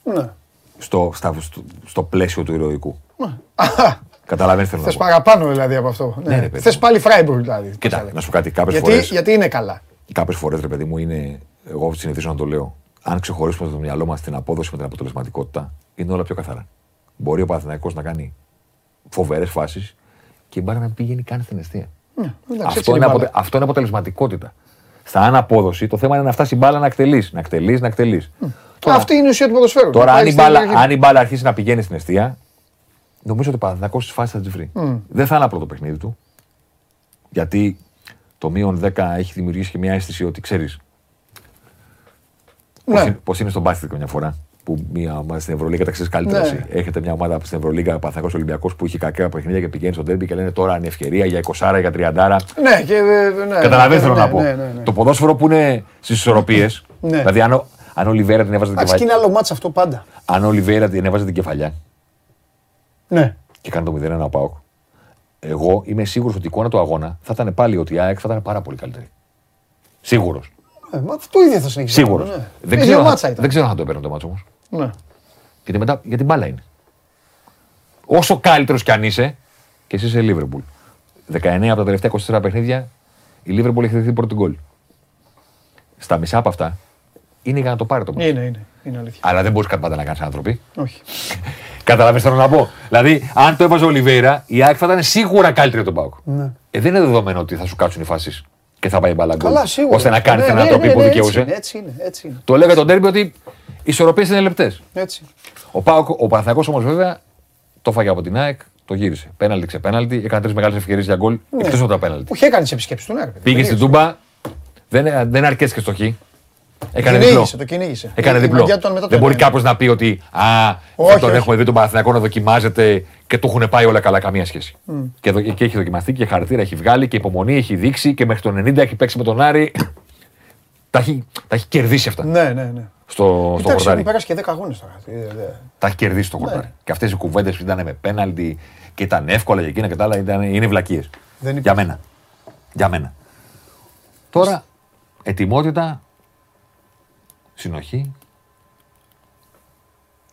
Ναι. στο, στα- στο, στο πλαίσιο του ηρωικού. Καταλαβαίνετε θέλω να Θες πω. παραπάνω δηλαδή από αυτό. Ναι, ρε, παιδί Θες μου. πάλι Φράιμπουργκ δηλαδή. Κοίτα, να σου πω κάτι. Κάποιες γιατί, φορέ, γιατί είναι καλά. κάποιες φορές, ρε παιδί μου, είναι. Εγώ συνηθίζω να το λέω. Αν ξεχωρίσουμε το μυαλό μας την απόδοση με την αποτελεσματικότητα, είναι όλα πιο καθαρά. Μπορεί ο Παναθηναϊκός να κάνει φοβερές φάσεις και η μπάρα να μην πηγαίνει καν στην αιστεία. Ναι, εντάξει, έτσι Αυτό είναι είναι, η μπάλα. αποτε- αυτό είναι αποτελεσματικότητα. Στα αναπόδοση το θέμα είναι να φτάσει η μπάλα να εκτελείς. Να εκτελείς, να εκτελείς. Αυτή είναι η ουσία του ποδοσφαίρου. Τώρα, Να αν πάει η, στην μπάλα, περιοχή. αν η μπάλα αρχίσει να πηγαίνει στην αιστεία, νομίζω ότι ο Παναθηναϊκός στις φάσεις θα τη βρει. Δεν θα είναι απλό το παιχνίδι του. Γιατί το μείον 10 έχει δημιουργήσει και μια αίσθηση ότι ξέρεις Ναι. πώ είναι στον μπάσκετ καμιά φορά. Που μια ομάδα στην Ευρωλίγα τα ξέρεις καλύτερα. Ναι. εσύ. Έχετε μια ομάδα στην Ευρωλίγα, Παναθηναϊκός Ολυμπιακός, που έχει κακά παιχνίδια και πηγαίνει στο τέρμπι και λένε τώρα είναι ευκαιρία για 20, για 30. Ναι, και. ε, Ναι, Καταλαβαίνετε ναι, θέλω ναι, να πω. Ναι, ναι, ναι. Το ποδόσφαιρο που είναι στις ισορροπίες. Ναι. Δηλαδή, αν ο, αν ο Λιβέρα την έβαζε την Εντάξει, και κεφαλιά. είναι άλλο μάτς αυτό πάντα. Αν ο Λιβέρα την έβαζε την κεφαλιά Ναι. και κάνει το 0-1 ο Πάοκ, εγώ είμαι σίγουρος ότι η εικόνα του αγώνα θα ήταν πάλι ότι η ΑΕΚ θα ήταν πάρα πολύ καλύτερη. Σίγουρος. Ε, μα αυτό ίδιο θα συνεχίσει. να Σίγουρος. κάνω, ναι. Δεν, Ίδιο ξέρω, μάτσα αν- ήταν. δεν ξέρω αν θα το έπαιρνε το μάτσο όμως. Ναι. Γιατί μετά για την μπάλα είναι. Όσο καλύτερος κι αν είσαι, και εσύ είσαι Λίβερπουλ. 19 από τα τελευταία 24 παιχνίδια, η Λίβερπουλ έχει δεχθεί πρώτη γκολ. Στα μισά από αυτά είναι για να το πάρει το μάτσο. Είναι, είναι. Είναι αλήθεια. Αλλά δεν μπορείς κάτι πάντα να κάνεις άνθρωποι. Όχι. *laughs* Καταλαβαίνετε θέλω να πω. Δηλαδή, αν το έβαζε ο Ολιβέηρα, η ΑΕΚ θα ήταν σίγουρα καλύτερη από τον Πάοκ. Ναι. Ε, δεν είναι δεδομένο ότι θα σου κάτσουν οι φάσεις και θα πάει μπαλά γκολ. Καλά, σίγουρα. Ώστε να κάνει Ναι, την ναι, ανατροπή ναι, που ναι, δικαιούσε. Έτσι είναι, έτσι είναι. Έτσι είναι. Το λέγα τον Τέρμπι ότι οι ισορροπίες είναι λεπτές. Έτσι. Ο, Πάοκ, ο Παναθηναϊκός όμως βέβαια το φάγε από την ΑΕΚ, το γύρισε. Πέναλτι ξεπέναλτι, έκανε τρεις μεγάλες ευκαιρίες για γκολ Ναι. εκτός από τα πέναλτι. Που είχε κάνει τις επισκέψεις του, ναι. ρε παιδί. Πήγε στην Τελείωσε. Τούμπα, δεν, δεν αρκέστηκε στο χ. Έκανε διπλό. Κυνήγησε, το κυνήγησε. Έκανε Η διπλό. μαγιά του ήταν μετά το Δεν μπορεί ένα. κάποιος να πει ότι Α, Όχι, τον όχι. έχουμε δει τον Παναθηναϊκό να δοκιμάζεται και του έχουν πάει όλα καλά, καμία σχέση. Και, δο- και έχει δοκιμαστεί και χαρακτήρα έχει βγάλει και υπομονή έχει δείξει και μέχρι το 90 έχει παίξει με τον Άρη. *coughs* τα, έχει, τα έχει κερδίσει αυτά Ναι, ναι, ναι. στο, στο Εντάξει, έχουν χορτάρι. πέρασει και 10 αγώνες τώρα. Τι, δε- δε. Τα έχει κερδίσει το Ναι. χορτάρι. Και αυτές οι κουβέντες που ήταν με πέναλτι και ήταν εύκολα για εκείνα και τα άλλα ήταν, είναι βλακίες. Δεν Για υπάρχει. μένα. Για μένα. Τώρα, ετοιμότητα, συνοχή.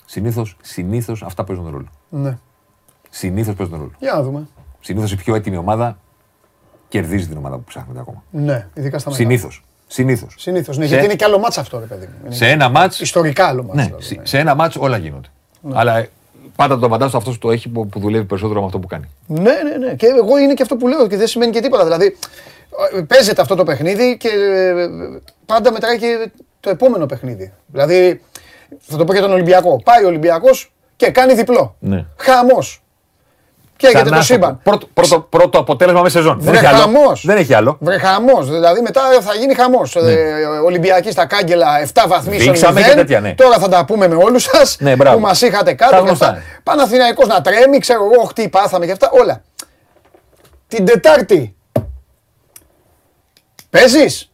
Συνήθως συνήθως αυτά παίζουν ρόλο. Ναι. Συνήθως παίζουν ρόλο. Για να δούμε. Συνήθως η πιο έτοιμη ομάδα κερδίζει την ομάδα που ψάχνετε ακόμα. Ναι, ειδικά στα μεγάλα. Συνήθως. Συνήθως. Συνήθως. Ναι, Σε- γιατί είναι και άλλο μάτσα αυτό, ρε παιδί μου. Είναι Σε ένα μάτς Ιστορικά άλλο μάτσα. Ναι, δηλαδή, σε- ναι. σε ένα μάτσο όλα γίνονται. Αλλά ε, πάντα το φαντάζομαι αυτός το έχει που, που δουλεύει περισσότερο με αυτό που κάνει. Ναι, ναι, ναι. Και εγώ είναι και αυτό που λέω και δεν σημαίνει και τίποτα. Δηλαδή, ε, παίζεται αυτό το παιχνίδι και ε, πάντα μετράει και το επόμενο παιχνίδι. Δηλαδή, θα το πω για τον Ολυμπιακό. Πάει ο Ολυμπιακός και κάνει διπλό. Ναι. Χαμός. Καίγεται το Ξανά στο- σύμπαν. Πρώτο, πρώτο, πρώτο αποτέλεσμα μέσα σεζόν. Δεν Βρε έχει άλλο. χαμός. Δεν έχει άλλο. Βρε χαμός. Δηλαδή μετά θα γίνει χαμός. Ε, Ολυμπιακοί στα κάγκελα 7 βαθμοί στον Δείξαμε και μηδέν. τέτοια, ναι. Τώρα θα τα πούμε με όλους σας Ναι, μπράβο. που μας είχατε Τα κάτω. και γνωστά. αυτά. Παναθηναϊκός να τρέμει, ξέρω εγώ, χτύπη πάθαμε και αυτά. Όλα. Την Τετάρτη παίζεις;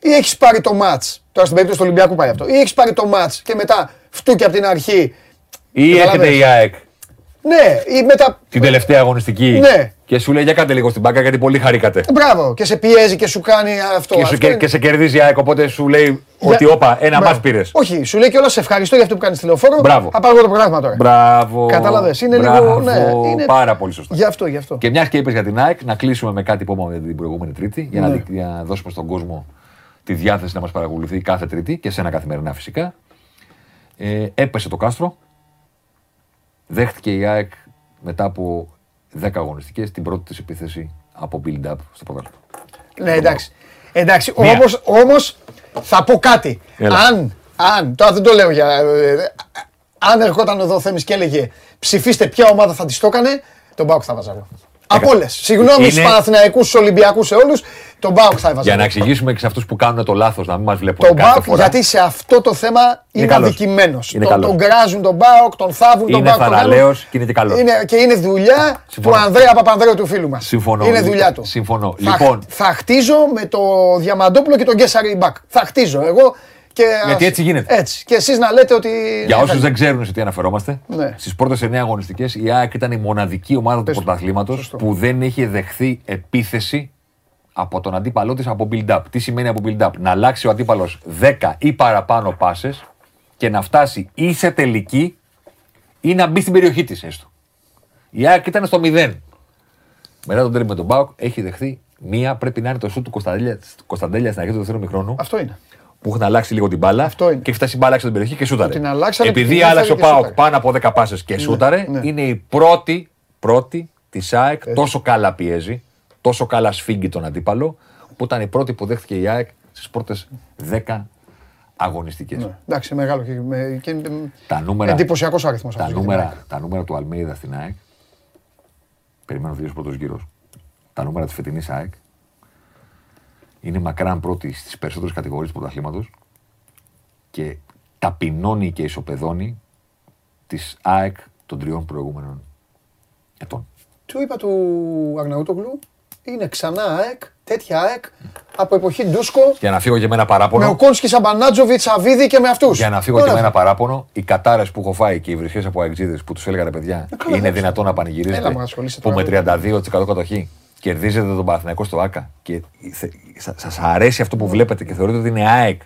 Ή έχεις πάρει το ματ. Τώρα στην περίπτωση του Ολυμπιακού πάει αυτό. Ή έχεις πάρει το ματ και μετά φτούκι από την αρχή. Ή Καταλαβες. έρχεται η ΑΕΚ Ναι, ή μετά. την τελευταία αγωνιστική Ναι. και σου λέει για κάντε λίγο στην μπάκα γιατί πολύ χαρήκατε. Μπράβο, και σε πιέζει και σου κάνει αυτό. Και, σου, Αυτό και, είναι- και σε κερδίζει η ΑΕΚ, οπότε σου λέει Για- ότι όπα, ένα Μπράβο. μάτς πήρες. Όχι, σου λέει κιόλας σε ευχαριστώ για αυτό που κάνεις στη λεωφόρο. Μπράβο. Θα πάρω εγώ το πράγμα τώρα. Μπράβο. Κατάλαβες, είναι λίγο- μπράβο, ναι, είναι- Πάρα πολύ σωστά. Γι' αυτό, γι' αυτό. Και μιας και είπες για την ΑΕΚ, να κλείσουμε με κάτι που είπαμε την προηγούμενη Τρίτη, για, να, Ναι. δει- για να δώσουμε στον κόσμο τη διάθεση να μας παρακολουθεί κάθε Τρίτη και σε ένα καθημερινά φυσικά. Ε, έπεσε το κάστρο. Δέχτηκε η ΑΕΚ μετά από 10 αγωνιστικές την πρώτη της επίθεση από build-up στο πρωτάθλημα. Ναι, εντάξει. Εντάξει, Μία. όμως, όμως θα πω κάτι. Έλα. Αν, αν, τώρα δεν το λέω για... ε, αν ερχόταν εδώ ο Θέμης και έλεγε ψηφίστε ποια ομάδα θα της το έκανε, τον Μπάουκ θα βάζα εγώ. Από όλες. Συγγνώμη Είναι- στους Παναθηναϊκούς, στους Ολυμπιακούς, σε όλους, τον Μπάουκ θα έβαζα. Για να εγώ. εξηγήσουμε και σε αυτούς που κάνουν το λάθος να μην μας βλέπουν Τον κάθε Μπάουκ, φορά. γιατί σε αυτό το θέμα είναι, καλός. αδικημένος. Είναι Τον, καλός. τον κράζουν τον Μπάουκ, τον θάβουν τον Είναι Μπάουκ. τον θαραλέος κάνουν. και είναι και καλός. Είναι, και είναι δουλειά Συμφωνώ. του Ανδρέα Παπανδρέου του φίλου μας. Συμφωνώ. Είναι δουλειά του. Συμφωνώ. Θα, Λοιπόν. θα χτίζω με το Διαμαντόπουλο και τον Γκέσαρη Μπακ. Θα χτίζω εγώ. Και Γιατί έτσι γίνεται. Έτσι. Και εσείς να λέτε ότι... Για Ναι, όσους θα- δεν ξέρουν σε τι αναφερόμαστε, Ναι. στις πρώτες 9 αγωνιστικές η ΑΕΚ ήταν η μοναδική ομάδα Πες του το. πρωταθλήματος Σωστό. που δεν είχε δεχθεί επίθεση από τον αντίπαλό της από build-up. Τι σημαίνει από build-up, Να αλλάξει ο αντίπαλος 10 ή παραπάνω πάσε και να φτάσει ή σε τελική ή να μπει στην περιοχή της έστω. Η ΑΕΚ ήταν στο 0. Μετά τον τρίπ με τον Μπάουκ έχει δεχθεί μία, πρέπει να είναι το σου του Κωνσταντέλια, Κωνσταντέλια στην αρχή του δεύτερου μηχρόνου Αυτό είναι. Που έχουν αλλάξει λίγο την μπάλα Αυτό είναι. και έχει φτάσει η μπάλα έξω από την περιοχή και σούταρε. Την αλλάξανε, Επειδή την άλλαξε ο έφερε και Πάοκ σούταρε. πάνω από 10 πάσες και σούταρε, ναι. είναι η πρώτη, πρώτη της ΑΕΚ τόσο καλά πιέζει, τόσο καλά σφίγγει τον αντίπαλο, που ήταν η πρώτη που δέχτηκε η ΑΕΚ στις πρώτες 10 αγωνιστικές. Ναι. Εντάξει, μεγάλο και, με, και Τα νούμερα, εντυπωσιακός αριθμός τα, αυτός για την νούμερα, ΑΕΚ. τα νούμερα του Αλμέιδα στην ΑΕΚ, περιμένω δύο πρώτο γύρο. Τα νούμερα της φετινής ΑΕΚ είναι μακράν πρώτη στις περισσότερες κατηγορίες του πρωταθλήματος και ταπεινώνει και ισοπεδώνει της ΑΕΚ των τριών προηγούμενων ετών. Του είπα του Αγναούτογλου, είναι ξανά ΑΕΚ, τέτοια ΑΕΚ, από εποχή Ντούσκο, Για να φύγω και με ένα με παράπονο. ο Κόνσκι, Σαμπανάτζοβιτς, Σαββίδη και με αυτούς. Για να φύγω Όλα και με ένα αυτά. παράπονο, οι κατάρες που έχω φάει και οι βρισχέ από αεξίδες που τους έλεγα ρε παιδιά, καλά, είναι εντάξει. δυνατόν να Έλα, πανηγυρίζετε μου ασχολείσαι που με τώρα. 32% κατοχή κερδίζετε τον Παναθηναϊκό στο ΑΚΑ και σα αρέσει αυτό που βλέπετε και θεωρείτε ότι είναι ΑΕΚ.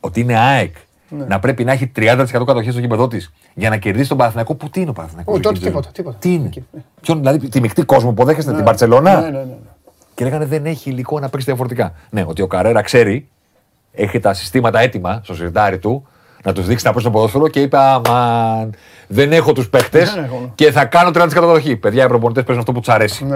Ότι είναι ΑΕΚ. Ναι. Να πρέπει να έχει 30% κατοχή στο γήπεδο της για να κερδίσει τον Παναθηναϊκό. Που τι είναι ο Παναθηναϊκός. Όχι, τότε τίποτα, τίποτα. Τι είναι; Εκεί, ναι. Ποιον, δηλαδή, τη μεικτή κόσμο που δέχεστε, την Παρσελώνα. Ναι, ναι, ναι. ναι. Και λέγανε δεν έχει υλικό να παίξει διαφορετικά. Ναι, ότι ο Καρέρα ξέρει, έχει τα συστήματα έτοιμα στο σιρτάρι του να τους δείξει να παίξουν ποδόσφαιρο και είπε Αμάν, δεν έχω τους παίχτε Δεν έχω, ναι. και θα κάνω 30% κατοχή. Παιδιά, οι προπονητές παίζουν αυτό που τους αρέσει.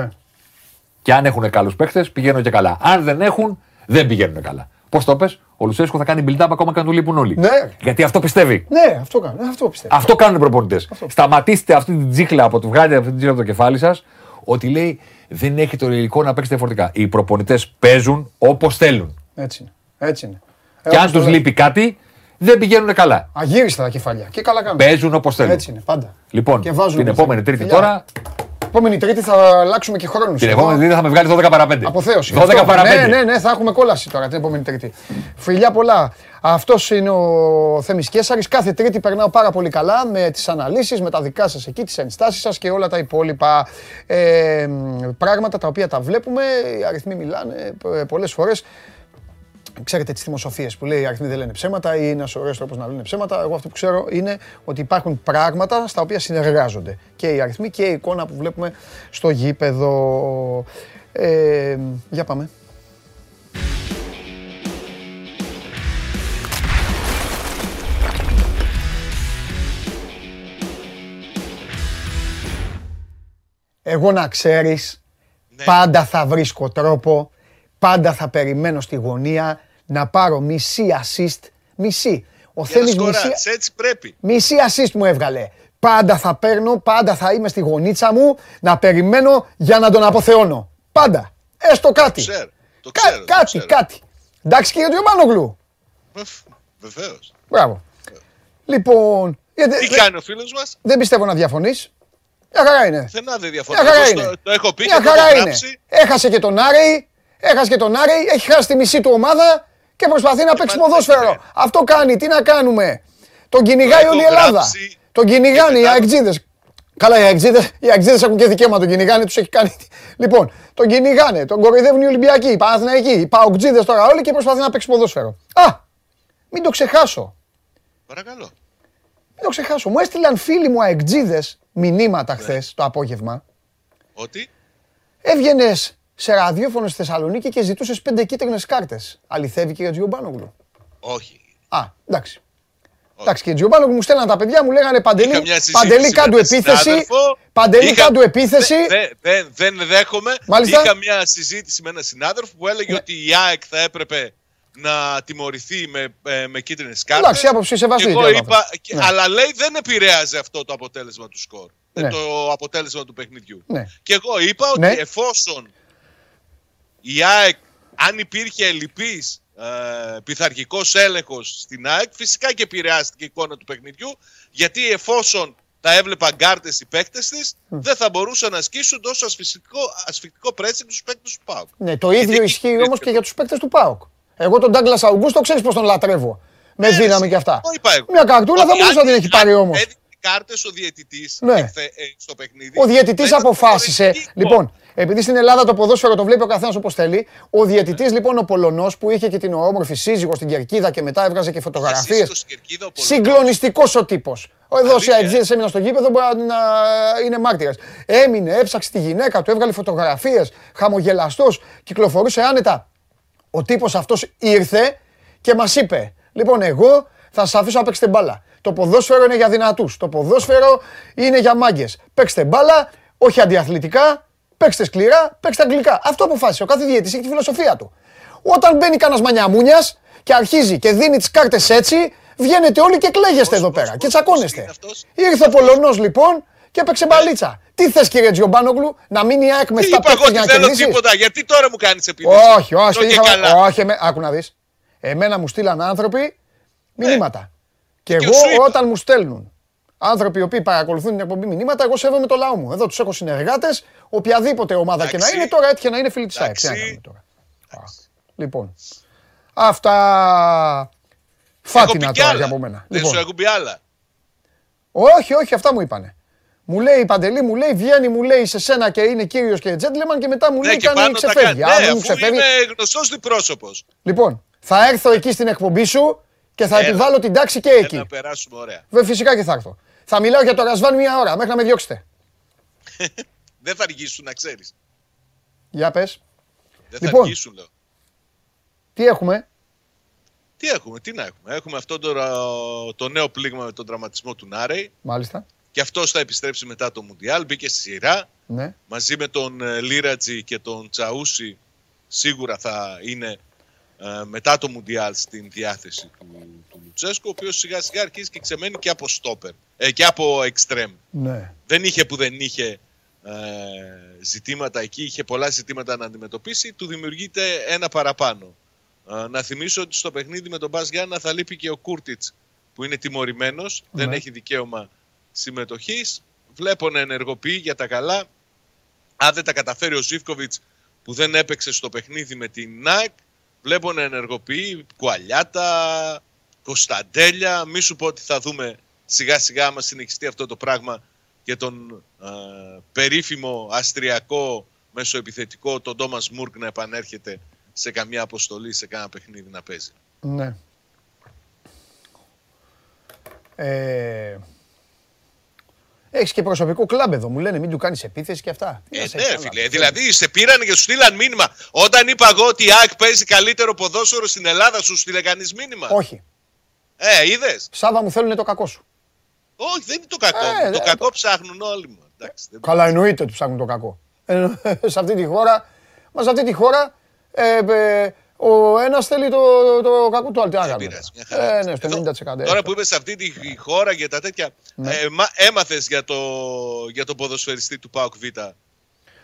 Ναι. Και αν έχουν καλούς παίχτε, πηγαίνουν και καλά. Αν δεν έχουν, δεν πηγαίνουν καλά. Πώς το πες, ο Λουσέσκο θα κάνει build-up ακόμα και αν του λείπουν όλοι. Ναι. Γιατί αυτό πιστεύει. Ναι, αυτό κάνω. Αυτό πιστεύω. Αυτό κάνουν οι προπονητές. Σταματήστε αυτή την τζίχλα από το βγάλετε αυτή την τζίχλα από το κεφάλι σας ότι λέει δεν έχει το υλικό να παίξει διαφορετικά. Οι προπονητές παίζουν όπως θέλουν. Έτσι είναι. Έτσι είναι. Και Ε, αν όπως το τους λέω. λείπει κάτι, δεν πηγαίνουν καλά. Αγύριστα τα κεφάλια. Και καλά κάνουν. Παίζουν όπως θέλουν. Έτσι είναι, πάντα. Λοιπόν, Και βάζουν την όπως επόμενη θέλουν. Τρίτη Φιλιά. τώρα, Επόμενη Τρίτη θα αλλάξουμε και χρόνους. την επόμενη Τρίτη θα με βγάλει 12 παρα 5. Αποθέωση. 12 Αυτό. παρα 5. Ναι, ναι, ναι, θα έχουμε κόλαση τώρα την επόμενη Τρίτη. Φιλιά πολλά. Αυτός είναι ο Θέμης Κέσαρης. Κάθε Τρίτη περνάω πάρα πολύ καλά με τις αναλύσεις, με τα δικά σας εκεί, τις ενστάσεις σας και όλα τα υπόλοιπα ε, πράγματα τα οποία τα βλέπουμε. Οι αριθμοί μιλάνε ε, πολλές φορές. Ξέρετε τις θυμοσοφίε που λέει οι αριθμοί δεν λένε ψέματα ή είναι ένας ωραίος τρόπος να λένε ψέματα. Εγώ αυτό που ξέρω είναι ότι υπάρχουν πράγματα στα οποία συνεργάζονται. Και οι αριθμοί και η εικόνα που βλέπουμε στο γήπεδο. Ε, για πάμε. Εγώ να ξέρεις, Ναι. πάντα θα βρίσκω τρόπο, πάντα θα περιμένω στη γωνία να πάρω μισή assist, μισή. Ο Για να Θέμης μισή, σκοράρεις, έτσι πρέπει. μισή assist μου έβγαλε. Πάντα θα παίρνω, πάντα θα είμαι στη γωνίτσα μου να περιμένω για να τον αποθεώνω. Πάντα. Έστω κάτι. ξέρω, το Κα- ξέρω, το κάτι, ξέρω. κάτι. Εντάξει κύριε Διομάνογλου. Βεβαίως. Μπράβο. Λοιπόν, γιατί- Τι δε- κάνει ο φίλος μας, δεν πιστεύω να διαφωνείς. Μια χαρά είναι. Θενά δεν Μια διαφωνώ. χαρά Εγώ είναι. στο- Το έχω πει Μια και το χαρά έχω είναι. γράψει. Έχασε και τον Άρη, έχασε και τον Άρη, έχει χάσει τη μισή του ομάδα και προσπαθεί να παίξει πάλι ποδόσφαιρο. δεν είναι. Αυτό κάνει, τι να κάνουμε; Τον κυνηγάει έχω όλη η Ελλάδα. γράψει Τον κυνηγάνε και οι μετά- αεξίδες. Καλά, οι αεξίδες, οι αεξίδες έχουν και δικαίωμα, τον κυνηγάνε, τους έχει κάνει. Λοιπόν, τον κυνηγάνε, τον κοροϊδεύουν οι Ολυμπιακοί, οι Παναθηναϊκοί, οι Παοκτζίδες τώρα όλοι και προσπαθεί να παίξει ποδόσφαιρο. Α, μην το ξεχάσω. Παρακαλώ. Μην το ξεχάσω. Μου έστειλαν φίλοι μου αεξίδες μηνύματα Ναι. χθες το απόγευμα. Ότι; Έβγαινες σε ραδιόφωνο στη Θεσσαλονίκη και ζητούσες πέντε κίτρινες κάρτες. Αληθεύει κύριε Τζιομπάνογλου. όχι. Α, εντάξει. Εντάξει κύριε Τζιομπάνογλου, μου στέλναν τα παιδιά, μου λέγανε Παντελή, Είχα μια συζήτηση Παντελή με κάντου έναν επίθεση. συνάδελφο. Παντελή Είχα- κάντου επίθεση. Δεν δε, δεν δέχομαι. Μάλιστα. Είχα μια συζήτηση με έναν συνάδελφο που έλεγε Ναι. ότι η ΑΕΚ θα έπρεπε να τιμωρηθεί με, ε, με κίτρινες κάρτες. Εντάξει, άποψη σεβαστή, Εγώ κύριε είπα, Παπα. και- Ναι. αλλά λέει δεν επηρέαζε αυτό το αποτέλεσμα του σκορ. Ε, Ναι. Το αποτέλεσμα του παιχνιδιού. Ναι. Και εγώ είπα ότι Ναι. εφόσον η ΑΕΚ, αν υπήρχε ελλειπής ε, πειθαρχικός έλεγχος στην ΑΕΚ, φυσικά και επηρεάστηκε η εικόνα του παιχνιδιού, γιατί εφόσον τα έβλεπαν γκάρτες οι παίκτες της, δεν θα μπορούσαν να ασκήσουν τόσο ασφυκτικό, ασφυκτικό πρέσινγκ τους παίκτες του ΠΑΟΚ. Ναι, το Γιατί ίδιο εκεί ισχύει υπήρχε όμω και το- για τους παίκτες του ΠΑΟΚ. Εγώ τον Ντάγκλα Αουγκούστο ξέρεις πώ τον λατρεύω. Με Ναι, δύναμη ρε, και αυτά. το είπα εγώ. Μια καρτούλα θα Ότι μπορούσε να αν- την έχει πάρει αν όμως. έδινε κάρτες ο διαιτητής Ναι. εχθε- ε, στο παιχνίδι. Ο διαιτητής θα ήταν αποφάσισε. διαφορετική εικόνα. Λοιπόν, επειδή στην Ελλάδα το ποδόσφαιρο το βλέπει ο καθένας όπως θέλει, ο διαιτητής λοιπόν ο Πολωνός που είχε και την όμορφη σύζυγο στην κερκίδα και μετά έβγαζε και φωτογραφίες. Εσείς στο Σκερκίδα ο Πολωνός. Συγκλονιστικός ο τύπος. Εδώ όσοι Αλήθεια, ε; αεξίδε έμειναν στο γήπεδο μπορεί να είναι μάρτυρας. Έμεινε, έψαξε τη γυναίκα του, έβγαλε φωτογραφίες, χαμογελαστός, κυκλοφορούσε άνετα. Ο τύπος αυτός ήρθε και μας είπε: Λοιπόν, εγώ θα σα αφήσω να παίξετε μπάλα. Το ποδόσφαιρο είναι για δυνατούς. Το ποδόσφαιρο είναι για μάγκες. Παίξτε μπάλα, όχι αντιαθλητικά, παίξτε σκληρά, παίξτε αγγλικά. Αυτό αποφάσισε. Ο κάθε διαιτητής έχει τη φιλοσοφία του. Όταν μπαίνει κανένας μανιαμούνιας και αρχίζει και δίνει τις κάρτες έτσι, βγαίνετε όλοι και κλαίγεστε εδώ πώς, πέρα πώς, και πώς τσακώνεστε. είναι αυτός; Ήρθε ο Πολωνός λοιπόν και έπαιξε μπαλίτσα. Τι θες κύριε Τζιομπάνογλου, να μείνει η ΑΕΚ με Τι 7 είπα εγώ παίκτες για ότι να θέλω κερδίσει; τίποτα, γιατί τώρα μου κάνεις επίθεση; Όχι, όχι, Τρώω και είχα- καλά. όχι, εμέ- άκου να δεις. Εμένα μου στείλαν άνθρωποι μηνύματα. Και Και εγώ σου είπα. όταν μου στέλνουν άνθρωποι οι οποίοι παρακολουθούν την εκπομπή μηνύματα, εγώ σέβομαι το λαό μου. Εδώ τους έχω συνεργάτες, οποιαδήποτε ομάδα και να Εντάξει. είναι, τώρα έτυχε να είναι φίλοι της ΑΕΚ. Τι να Εντάξει. κάνουμε τώρα. Α, Λοιπόν, αυτά Έχω φάτινα πει κι τώρα άλλα. για από μένα. Δεν Λοιπόν, σου έχουν πει άλλα. όχι, όχι, αυτά μου είπανε. Μου λέει η Παντελή, μου λέει βγαίνει, μου λέει σε σένα και είναι κύριος και τζέντλεμαν και μετά μου Ναι, λέει και κάνει πάνω τα κάνει. ξεφεύγει. Ναι, Αν δεν μου αφού ξεφεύγει, είμαι γνωστός διπρόσωπος. Λοιπόν, θα έρθω εκεί στην εκπομπή σου και θα Έλα. επιβάλλω την τάξη και Έλα εκεί. να περάσουμε ωραία. Βέβαια, φυσικά και θα έρθω. Θα μιλάω για το Ρασβάν μία ώρα μέχρι να με διώξετε. *laughs* Δεν θα αργήσουν να ξέρεις. Για πες. Δεν θα Λοιπόν. αργήσουν λέω. Τι έχουμε; Τι έχουμε, τι να έχουμε. Έχουμε αυτό το, το νέο πλήγμα με τον τραυματισμό του Νάρεϊ. Μάλιστα. Και αυτό θα επιστρέψει μετά το Μουντιάλ. Μπήκε στη σειρά. Ναι. Μαζί με τον ε, Λίρατζι και τον Τσαούσι σίγουρα θα είναι ε, μετά το Μουντιάλ στην διάθεση του, του Λουτσέσκου, ο οποίος σιγά σιγά αρχίζει και ξεμένει και από στόπερ ε, και από εξτρέμ. Ναι. Δεν είχε που δεν είχε ε, ζητήματα εκεί, είχε πολλά ζητήματα να αντιμετωπίσει, του δημιουργείται ένα παραπάνω. Ε, να θυμίσω ότι στο παιχνίδι με τον Μπας Γιάννα θα λείπει και ο Κούρτιτς που είναι τιμωρημένος, δεν Ναι. έχει δικαίωμα συμμετοχής. Βλέπω να ενεργοποιεί για τα καλά. Αν δεν τα καταφέρει ο Ζίβκοβιτς που δεν έπαιξε στο παιχνίδι με την ΝΑΚ, βλέπω να ενεργοποιεί Κουαλιάτα, Κωνσταντέλια. Μη σου πω ότι θα δούμε σιγά σιγά άμα συνεχιστεί αυτό το πράγμα και τον ε, περίφημο αστριακό μεσοεπιθετικό τον Τόμας Μούρκ να επανέρχεται σε καμιά αποστολή, σε κάνα παιχνίδι να παίζει. Ναι. Ε, Έχεις και προσωπικό κλαμπ εδώ. Μου λένε μην του κάνεις επίθεση και αυτά. Τι Ε, να σε ναι, καλά. φίλε. Δηλαδή, σε πήραν και σου στείλαν μήνυμα. Όταν είπα εγώ ότι η ΑΕΚ παίζει καλύτερο ποδόσφαιρο στην Ελλάδα, σου στείλε κανείς μήνυμα; Όχι. Ε, είδες; Σάβα μου θέλουν το κακό σου. Όχι, δεν είναι το κακό. Ε, μου. το ε, κακό ψάχνουν όλοι μου. Εντάξει, δεν- Καλά, εννοείται ότι ψάχνουν το κακό. Ε, σε αυτή τη χώρα, μα σε αυτή τη χώρα, ε, ε, ο ένας θέλει το, το κακό του άλλου. Τι να Δεν κάνουμε. πειράζει, μια χαρά. Ε, ναι, στο Εδώ, 90%. Τώρα που είμαι σε αυτή τη χώρα για τα τέτοια, Ναι. ε, μα, έμαθες για το, για το ποδοσφαιριστή του ΠΑΟΚ Β.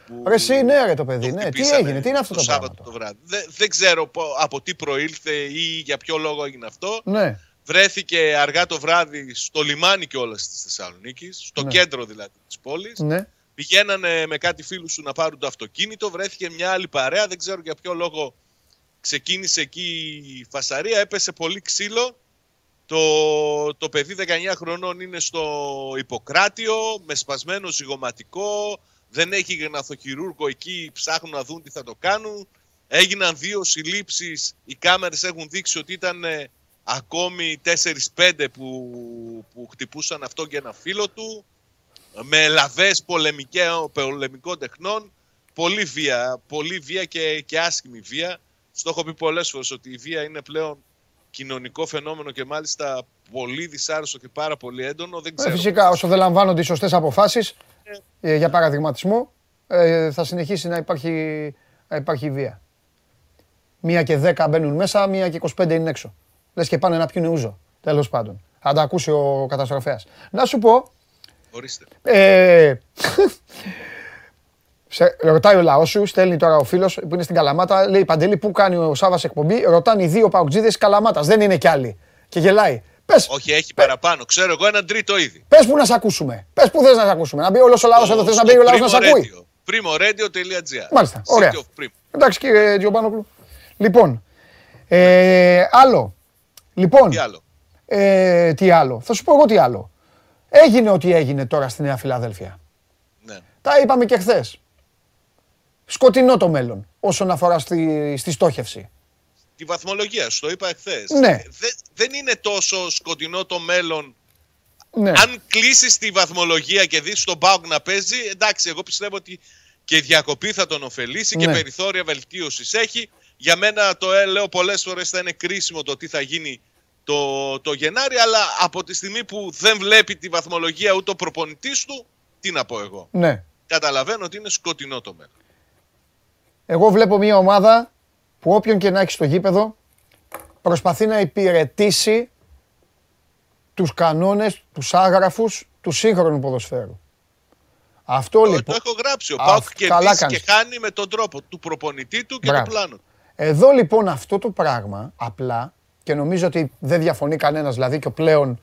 που Ρε εσύ, ναι ρε το παιδί, το ναι. Τι χτυπήσανε έγινε, τι είναι αυτό το, Σάββατο πράγμα. το βράδυ. Δεν, δεν ξέρω πο- από τι προήλθε ή για ποιο λόγο έγινε αυτό. Ναι, Βρέθηκε αργά το βράδυ στο λιμάνι κιόλας της Θεσσαλονίκης, στο Ναι. κέντρο δηλαδή της πόλης. ναι. Πηγαίνανε με κάτι φίλους του να πάρουν το αυτοκίνητο, βρέθηκε μια άλλη παρέα, δεν ξέρω για ποιο λόγο ξεκίνησε εκεί η φασαρία, έπεσε πολύ ξύλο. Το, το παιδί 19 χρονών είναι στο Ιπποκράτιο, με σπασμένο ζυγοματικό, δεν έχει γενναθοχειρούργο εκεί, ψάχνουν να δουν τι θα το κάνουν. Έγιναν δύο συλλήψεις, οι κάμερες έχουν δείξει ότι ήταν ε, ακόμη 4-5 που, που χτυπούσαν αυτό και ένα φίλο του με λαβές πολεμικέ- πολεμικών τεχνών. Πολύ βία, πολύ βία και, και άσχημη βία. Στο έχω πει πολλές φορές ότι η βία είναι πλέον κοινωνικό φαινόμενο και μάλιστα πολύ δυσάρεστο και πάρα πολύ έντονο. Δεν Ε, ξέρω. φυσικά, όσο δεν λαμβάνονται οι σωστές αποφάσεις για παραδειγματισμό, ε, θα συνεχίσει να υπάρχει, να υπάρχει βία. Μία και δέκα μπαίνουν μέσα, μία και 25 είναι έξω. Λες και πάνε να πιούνε ούζο. Τέλος πάντων. Θα τα ακούσει ο καταστροφέας. Να σου πω, Ορίστε. ε, σε, ρωτάει ο λαός σου, στέλνει τώρα ο φίλος που είναι στην Καλαμάτα, λέει Παντελή, πού κάνει ο Σάβα εκπομπή; Ρωτάνε οι δύο παουτζίδε Καλαμάτας. Δεν είναι κι άλλοι. Και γελάει. Πες, Όχι, έχει παραπάνω. Ξέρω εγώ έναν τρίτο ήδη. πες που να σε ακούσουμε. Πες που θες να σε ακούσουμε. Να μπει όλος ο λαός εδώ, θες να μπει ο λαός να σε ακούει. Primoradio.gr Μάλιστα, ωραία. City of Primo. Εντάξει κύριε Τζιομπάνογλου. Λοιπόν, ε, άλλο. Λοιπόν, Τι άλλο; ε, τι άλλο. Θα σου πω εγώ τι άλλο. Έγινε ό,τι έγινε τώρα στη Νέα Φιλαδέλφια. Ναι. Τα είπαμε και χθες. Σκοτεινό το μέλλον όσον αφορά στη, στη στόχευση. Τη βαθμολογία σου, το είπα εχθές. Ναι. δεν είναι τόσο σκοτεινό το μέλλον Ναι. αν κλείσεις τη βαθμολογία και δεις τον Πάουκ να παίζει, εντάξει, εγώ πιστεύω ότι και η διακοπή θα τον ωφελήσει και Ναι. περιθώρια βελτίωσης έχει. Για μένα το ε, λέω πολλές φορές θα είναι κρίσιμο το τι θα γίνει το, το Γενάρη, αλλά από τη στιγμή που δεν βλέπει τη βαθμολογία ούτε ο προπονητής του, τι να πω εγώ. ναι. Καταλαβαίνω ότι είναι σκοτεινό το μέλλον. Εγώ βλέπω μια ομάδα που όποιον και να έχει στο γήπεδο προσπαθεί να υπηρετήσει τους κανόνες, τους άγραφους του σύγχρονου ποδοσφαίρου. Αυτό Το, λοιπόν. το έχω γράψει. Ο Α, Πάουκ καλά κερδίζει κάνεις. και χάνει με τον τρόπο του προπονητή του και Μπράβο. το πλάνο του. Εδώ λοιπόν αυτό το πράγμα απλά και νομίζω ότι δεν διαφωνεί κανένας δηλαδή και ο πλέον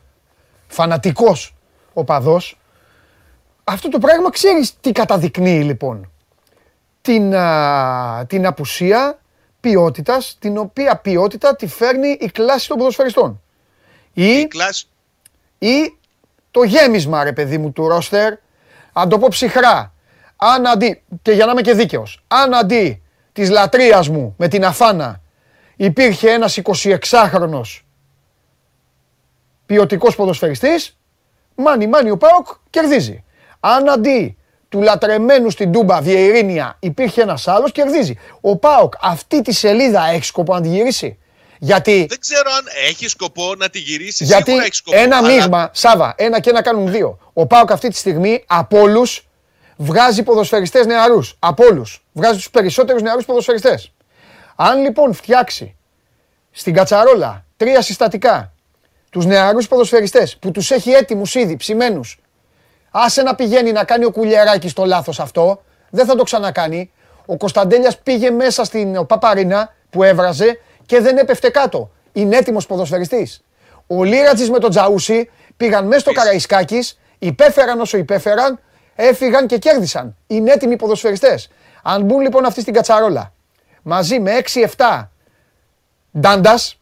φανατικός οπαδός αυτό το πράγμα ξέρεις τι καταδεικνύει λοιπόν την, α, την απουσία ποιότητας την οποία ποιότητα τη φέρνει η κλάση των ποδοσφαιριστών. Ή, Η κλάση ή το γέμισμα ρε παιδί μου του ρόστερ. Αν το πω ψυχρά αν αντί, και για να είμαι και δίκαιος αν αντί της λατρείας μου με την αφάνα υπήρχε ένας 26χρονος ποιοτικός ποδοσφαιριστής μάνι μάνι ο Πάοκ κερδίζει. Αν αντί του λατρεμένου στην Τούμπα Βιεϊρίνια υπήρχε ένας άλλος κερδίζει ο Πάοκ αυτή τη σελίδα έχει σκοπό να τη γυρίσει; Γιατί δεν ξέρω αν έχει σκοπό να τη γυρίσει. γιατί Σίγουρα έχει σκοπό. ένα αλλά μείγμα, Σάβα, ένα και ένα κάνουν δύο. Ο Πάοκ αυτή τη στιγμή από όλους βγάζει ποδοσφαιριστές νεαρούς. Από όλους. Βγάζει τους περισσότερους νεαρούς ποδοσφαιριστές. Αν λοιπόν φτιάξει στην κατσαρόλα τρία συστατικά τους νεαρούς ποδοσφαιριστές που τους έχει έτοιμους ήδη ψημένους, άσε να πηγαίνει να κάνει ο κουλιαράκι το λάθος αυτό, δεν θα το ξανακάνει. Ο Κωνσταντέλιας πήγε μέσα στην Παπαρίνα που έβραζε και δεν έπεφτε κάτω. Είναι έτοιμος ποδοσφαιριστής. Ο Λίρατζη με τον Τζαούσι πήγαν μέσα στο Καραϊσκάκης, υπέφεραν όσο υπέφεραν, έφυγαν και κέρδισαν. Είναι έτοιμοι ποδοσφαιριστές. Αν μπουν λοιπόν αυτοί στην κατσαρόλα μαζί με 6-7 ντάντας,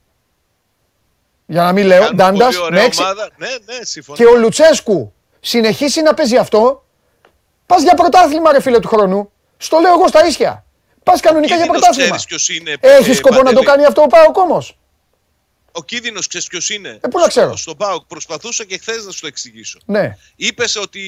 για να μην λέω, κάνουν ντάντας, πολύ ωραία με 6, ομάδα. Ναι, ναι, συμφωνώ. και ο Λουτσέσκου συνεχίσει να παίζει αυτό, πας για πρωτάθλημα, ρε φίλε του χρόνου. Στο λέω εγώ στα ίσια. Πας κανονικά για Κίνδυνος πρωτάθλημα. ξέρεις ποιος είναι, Έχεις ε, σκοπό να το Παντελή. κάνει αυτό ο Πάοκ όμως; Ο κίνδυνος ξέρεις ποιος είναι; Ε, πού να ξέρω. Στο- Στον Πάοκ προσπαθούσα και χθες να σου το εξηγήσω. Ναι. Είπες ότι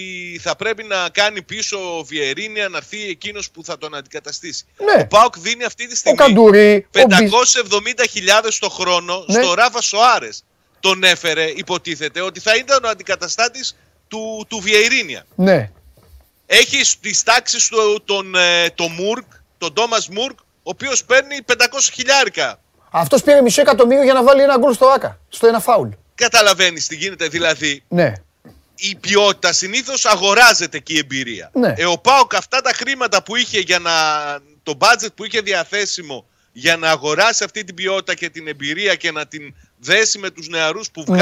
θα πρέπει να κάνει πίσω ο Βιερίνια να έρθει εκείνος που θα τον αντικαταστήσει. Ναι. Ο Πάοκ δίνει αυτή τη Ο στιγμή Καντουρί, ο Μπι- 570.000 το χρόνο Ναι. στο Ράφα Σοάρες. Τον έφερε, υποτίθεται, ότι θα ήταν ο αντικαταστάτης του, του Βιερίνια. Ναι. Έχει στι τάξεις του τον, ε, το Μουρκ, τον Τόμας Μουρκ, ο οποίος παίρνει 500 χιλιάρικα. Αυτός πήρε μισό εκατομμύριο για να βάλει ένα γκολ στο ΑΚΑ. Στο ένα φάουλ. Καταλαβαίνεις τι γίνεται. Δηλαδή, Ναι. η ποιότητα συνήθως αγοράζεται και η εμπειρία. Ναι. Ε, ο Πάοκ αυτά τα χρήματα που είχε για να. το budget που είχε διαθέσιμο για να αγοράσει αυτή την ποιότητα και την εμπειρία και να την δέσει με τους νεαρούς που Ναι.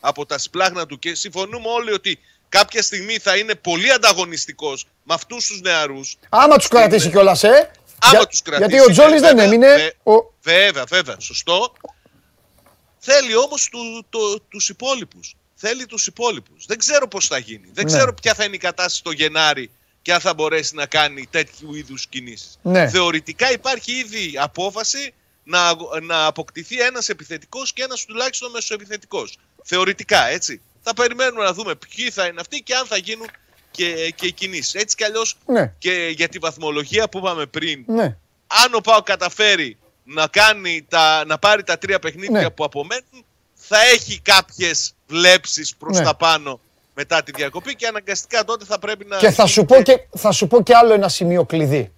Βγάζει από τα σπλάχνα του και συμφωνούμε όλοι ότι κάποια στιγμή θα είναι πολύ ανταγωνιστικός με αυτούς τους νεαρούς Άμα τους κρατήσει κιόλας, ε. Άμα Για- τους κρατήσει, Γιατί ο Τζόλη δεν βέβαια, έμεινε. βε- Ο... Βέβαια, βέβαια, σωστό. Θέλει όμως του, το, τους υπόλοιπους. Θέλει τους υπόλοιπους. Δεν ξέρω πώς θα γίνει. Δεν Ναι. ξέρω ποια θα είναι η κατάσταση το Γενάρη και αν θα μπορέσει να κάνει τέτοιου είδους κινήσεις. Ναι. Θεωρητικά υπάρχει ήδη απόφαση να, αγο- να αποκτηθεί ένας επιθετικός και ένας τουλάχιστον μεσοεπιθετικός. Θεωρητικά, έτσι. Θα περιμένουμε να δούμε ποιοι θα είναι αυτοί και αν θα γίνουν και, και οι κινήσεις. Έτσι κι αλλιώς Ναι. και για τη βαθμολογία που είπαμε πριν Ναι. αν ο Πάο καταφέρει να, κάνει τα, να πάρει τα τρία παιχνίδια Ναι. που απομένουν, θα έχει κάποιες βλέψεις προς Ναι. τα πάνω μετά τη διακοπή και αναγκαστικά τότε θα πρέπει να... Και θα σου, πω και θα σου πω και άλλο ένα σημείο κλειδί.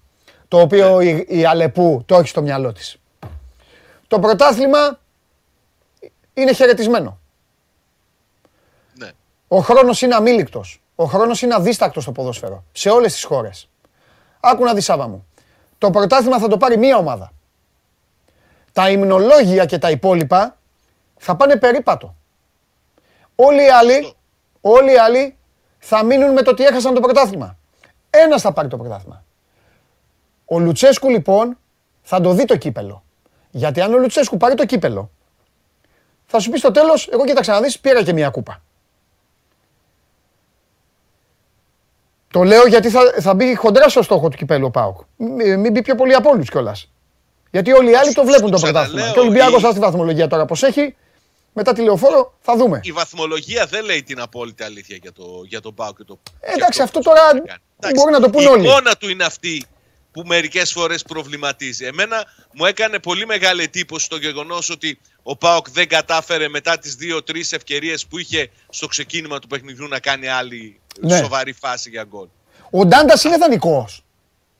Το οποίο Ναι. η, η Αλεπού το έχει στο μυαλό της. Το πρωτάθλημα είναι χαιρετισμένο. Ναι. Ο χρόνος είναι αμήλικτος. Ο χρόνος είναι αδίστακτος στο ποδόσφαιρο. Σε όλες τις χώρες. Άκου να δεις Σάβα μου. Το πρωτάθλημα θα το πάρει μία ομάδα. Τα υμνολόγια και τα υπόλοιπα θα πάνε περίπατο. Όλοι οι άλλοι, Σωστό. όλοι οι άλλοι θα μείνουν με το ότι έχασαν το πρωτάθλημα. Ένας θα πάρει το πρωτάθλημα. Ο Λουτσέσκου λοιπόν θα το δει το κύπελο. Γιατί αν ο Λουτσέσκου πάρει το κύπελο, θα σου πει στο τέλος, εγώ κοίταξα να δεις, πήρα και μια κούπα. Το λέω γιατί θα, θα μπει χοντρά στο στόχο του κυπέλου ο Πάοκ. Μη- Μην μπει πιο πολύ από όλους κιόλας. Γιατί όλοι οι άλλοι το Σου- βλέπουν το σου πρωτάθλημα. ξαναλέω, Και ο Ολυμπιακός η- θα στη βαθμολογία τώρα πώς έχει. Μετά τη λεωφόρο θα δούμε. Η βαθμολογία δεν λέει την απόλυτη αλήθεια για το, για τον Πάο και το. Ε, εντάξει, αυτό τώρα μπορεί να το πούν η όλοι. Η εικόνα του είναι αυτή που μερικές φορές προβληματίζει. Εμένα μου έκανε πολύ μεγάλη εντύπωση το γεγονός ότι ο Πάοκ δεν κατάφερε μετά τις δύο-τρεις ευκαιρίες που είχε στο ξεκίνημα του παιχνιδιού να κάνει άλλη Ναι. σοβαρή φάση για γκολ. Ο Ντάντας είναι δανεικός.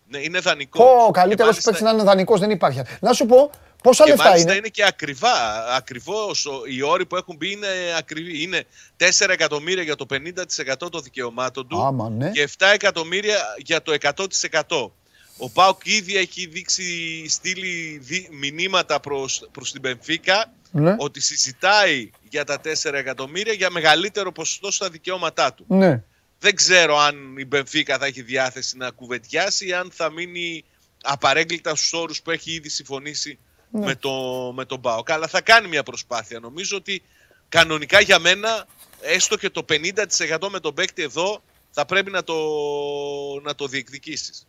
Ναι, είναι δανεικός. Πω, Και καλύτερος μάλιστα- παίκτης να είναι δανεικός δεν υπάρχει. Να σου πω, πόσα Και λεφτά μάλιστα είναι; είναι και ακριβά. Ακριβώς ο- οι όροι που έχουν μπει είναι ακριβοί. Είναι 4 εκατομμύρια για το 50% των δικαιωμάτων του Άμα, ναι. και 7 εκατομμύρια για το 100%. Ο Πάοκ ήδη έχει δείξει στείλει δι- μηνύματα προς, προς την Πενφύκα Ναι. ότι συζητάει για τα 4 εκατομμύρια για μεγαλύτερο ποσοστό στα δικαιώματά του. Ναι. Δεν ξέρω αν η Μπενφίκα θα έχει διάθεση να κουβεντιάσει ή αν θα μείνει απαρέγκλητα στους όρους που έχει ήδη συμφωνήσει Ναι. με, το, με τον Πάοκ. Αλλά θα κάνει μια προσπάθεια. Νομίζω ότι κανονικά για μένα έστω και το 50% με τον παίκτη εδώ θα πρέπει να το, να το διεκδικήσεις.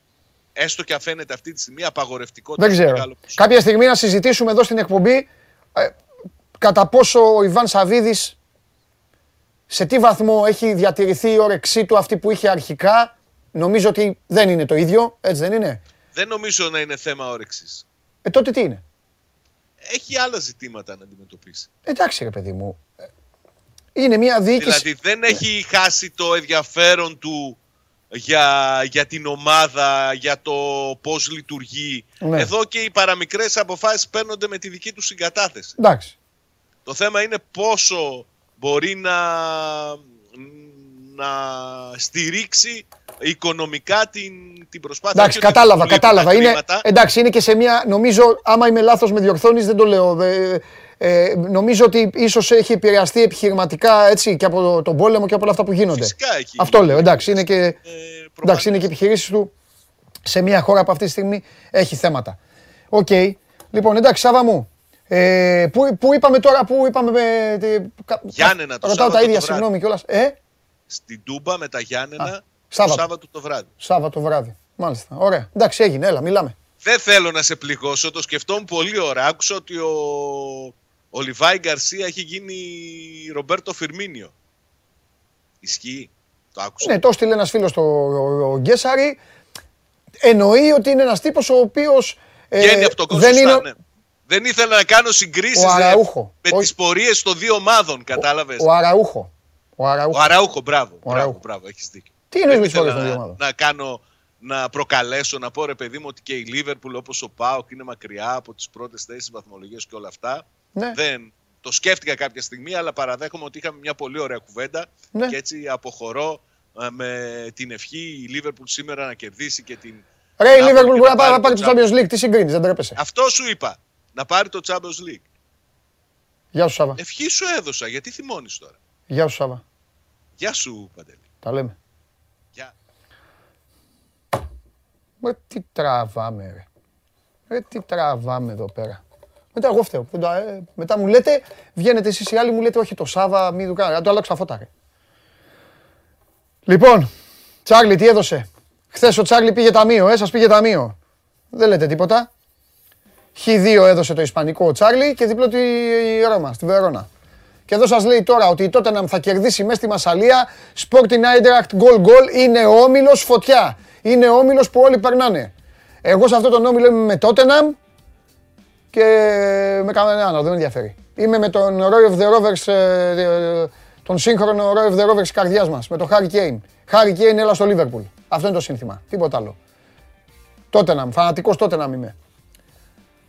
Έστω και αν φαίνεται αυτή τη στιγμή απαγορευτικό. Δεν τόσο ξέρω. μεγάλο ποσοστό. Κάποια στιγμή να συζητήσουμε εδώ στην εκπομπή ε, κατά πόσο ο Ιβάν Σαββίδης σε τι βαθμό έχει διατηρηθεί η όρεξή του αυτή που είχε αρχικά. Νομίζω ότι δεν είναι το ίδιο, έτσι δεν είναι; Δεν νομίζω να είναι θέμα όρεξης. Ε, τότε τι είναι; Έχει άλλα ζητήματα να αντιμετωπίσει. Εντάξει ρε παιδί μου. Ε, Είναι μια διοίκηση. Δηλαδή δεν έχει χάσει το ενδιαφέρον του για, για την ομάδα, για το πώς λειτουργεί. Ναι. Εδώ και οι παραμικρές αποφάσεις παίρνονται με τη δική τους συγκατάθεση. Εντάξει. Το θέμα είναι πόσο μπορεί να, να στηρίξει οικονομικά την, την προσπάθεια. Εντάξει, Όχι ότι κατάλαβα, του λείπουν κατάλαβα. τα Είναι, χρήματα. εντάξει, είναι και σε μια. Νομίζω, άμα είμαι λάθος, με διορθώνεις, δεν το λέω. Ε, ε, νομίζω ότι ίσως έχει επηρεαστεί επιχειρηματικά έτσι, και από το- τον πόλεμο και από όλα αυτά που γίνονται. Φυσικά έχει. Αυτό λέω. Εντάξει, είναι και, Ε, εντάξει, είναι και προφανές. επιχειρήσεις του σε μια χώρα που αυτή τη στιγμή έχει θέματα. Οκ. Λοιπόν, εντάξει, Σάββα μου. Ε, πού, πού είπαμε τώρα, πού είπαμε. Με, τε- κα- Γιάννενα, το Ρωτάω τα Σάββατο ίδια, το βράδυ. συγγνώμη κιόλας. Ε, Στην Τούμπα με τα Γιάννενα το Σάββατο. Σάββατο το βράδυ. Σάββατο βράδυ. Μάλιστα. Ωραία. Εντάξει, έγινε. Έλα, μιλάμε. Δεν θέλω να σε πληγώσω, το σκεφτόμουν πολύ ώρα. Άκουσα ότι ο, ο Λιβάι Γκαρσία έχει γίνει Ρομπέρτο Φιρμίνιο. Ισχύει. Το άκουσα. Ναι, το έστειλε ένας φίλος στο ο Γκέσαρη. Εννοεί ότι είναι ένας τύπος ο οποίος. Βγαίνει από τον κόσμο. δεν είναι, ναι. Δεν ήθελα να κάνω συγκρίσεις Ο Αραούχο. με Όχι. τι πορείες των δύο ομάδων. Κατάλαβες; ο Αραούχο. Ο Αραούχο. Ο Αραούχο, μπράβο. Ο μπράβο, Αραούχο. μπράβο, έχεις δίκιο. Τι εννοείς Δεν με τις πορείες ήθελα των δύο να, ομάδων; να κάνω, να προκαλέσω, να πω ρε παιδί μου ότι και η Λίβερπουλ όπως ο Πάοκ είναι μακριά από τις πρώτες θέσεις βαθμολογίες και όλα αυτά. Ναι. Δεν, το σκέφτηκα κάποια στιγμή, αλλά παραδέχομαι ότι είχαμε μια πολύ ωραία κουβέντα Ναι. και έτσι αποχωρώ ε, με την ευχή η Λίβερπουλ σήμερα να κερδίσει και την... Ρε, η να Liverpool και μπορεί να πάρει- να πάρει το Champions. Champions League. Τι συγκρίνεις, δεν τρέπεσαι. Αυτό σου είπα. Να πάρει το Champions League. Γεια σου Σάβα. Ευχή σου έδωσα. Γιατί θυμώνεις τώρα. Γεια σου Σάβα. Γεια σου, Παντελή. Τα λέμε. Γεια. Ρε, τι τραβάμε, ρε. Ρε, τι τραβάμε εδώ πέρα. Μετά εγώ φταίω. Μετά, ε, μετά μου λέτε, βγαίνετε εσείς οι άλλοι, μου λέτε όχι το Σάβα, μην του κάνω. Να το αλλάξω τα φώτα, ρε. Λοιπόν, Τσάρλι, τι έδωσε; Χθες ο Τσάρλι πήγε ταμείο, ε, σας πήγε ταμείο. Δεν λέτε τίποτα. Χ2 έδωσε το Ισπανικό ο Τσάρλι και διπλό τη Ρώμα, στη Βερόνα. Και εδώ σας λέει τώρα ότι η Tottenham θα κερδίσει μέσα στη Μασαλία. Sporting Eintracht goal goal είναι ο όμιλος φωτιά. Είναι ο όμιλος που όλοι περνάνε. Εγώ σε αυτό τον όμιλο είμαι με Tottenham και με κανέναν άλλο, δεν με ενδιαφέρει. Είμαι με τον Roy of the Rovers, ε, ε, τον σύγχρονο Roy of the Rovers της καρδιάς μας, με τον Harry Kane. Harry Kane, έλα στο Liverpool. Αυτό είναι το σύνθημα, τίποτα άλλο. Tottenham, φανατικός Tottenham είμαι.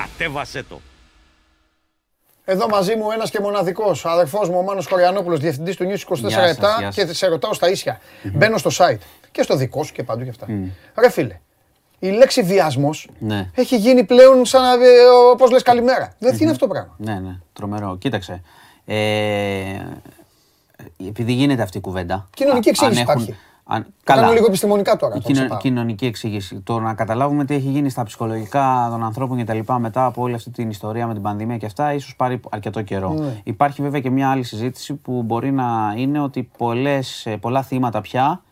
Κατέβασέ το. Εδώ μαζί μου ένας και μοναδικός, ο αδερφός μου, ο Μάνος Κοριανόπουλος, διευθυντής του News 24 Γεια σας, 7 γεια και σε ρωτάω στα ίσια. Μπαίνω στο site και στο δικό σου και παντού και αυτά. Ρε φίλε, η λέξη βιασμός Ναι. έχει γίνει πλέον σαν να, ε, όπως λες καλημέρα. Δεν είναι αυτό το πράγμα. Ναι, ναι, τρομερό. Κοίταξε. Ε, επειδή γίνεται αυτή η κουβέντα. Κοινωνική α- εξήγηση αν έχουν- υπάρχει. Αν, Κάνω καλά. λίγο επιστημονικά τώρα. Η το κοινο- ξεπάω. κοινωνική εξήγηση. Το να καταλάβουμε τι έχει γίνει στα ψυχολογικά των ανθρώπων και τα λοιπά μετά από όλη αυτή την ιστορία με την πανδημία και αυτά, ίσως πάρει αρκετό καιρό. Ναι. Υπάρχει βέβαια και μια άλλη συζήτηση που μπορεί να είναι ότι πολλές, ε, πολλά θύματα πια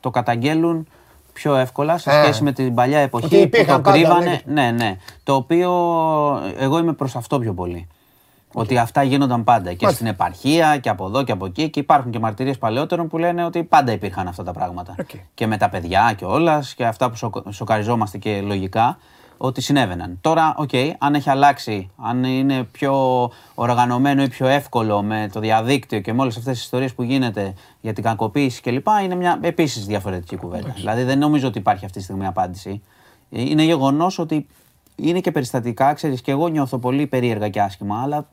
το καταγγέλουν πιο εύκολα σε Α. σχέση με την παλιά Ότι εποχή που υπήρχαν το πάντα, κρύβανε. ναι. Ναι, ναι. Το οποίο εγώ είμαι προς αυτό πιο πολύ. Ότι αυτά γίνονταν πάντα και Μάλιστα. στην επαρχία και από εδώ και από εκεί. Και υπάρχουν και μαρτυρίες παλαιότερων που λένε ότι πάντα υπήρχαν αυτά τα πράγματα. Οκ. Και με τα παιδιά και όλα και αυτά που σοκ- σοκαριζόμαστε και λογικά ότι συνέβαιναν. Τώρα, οκ, αν έχει αλλάξει, αν είναι πιο οργανωμένο ή πιο εύκολο με το διαδίκτυο και με όλες αυτές τις ιστορίες που γίνεται για την κακοποίηση κλπ., είναι μια επίσης διαφορετική κουβέντα. Δηλαδή, δεν νομίζω ότι υπάρχει αυτή τη στιγμή απάντηση. Ε, Είναι γεγονός ότι είναι και περιστατικά, ξέρεις, και εγώ νιώθω πολύ περίεργα και άσχημα, αλλά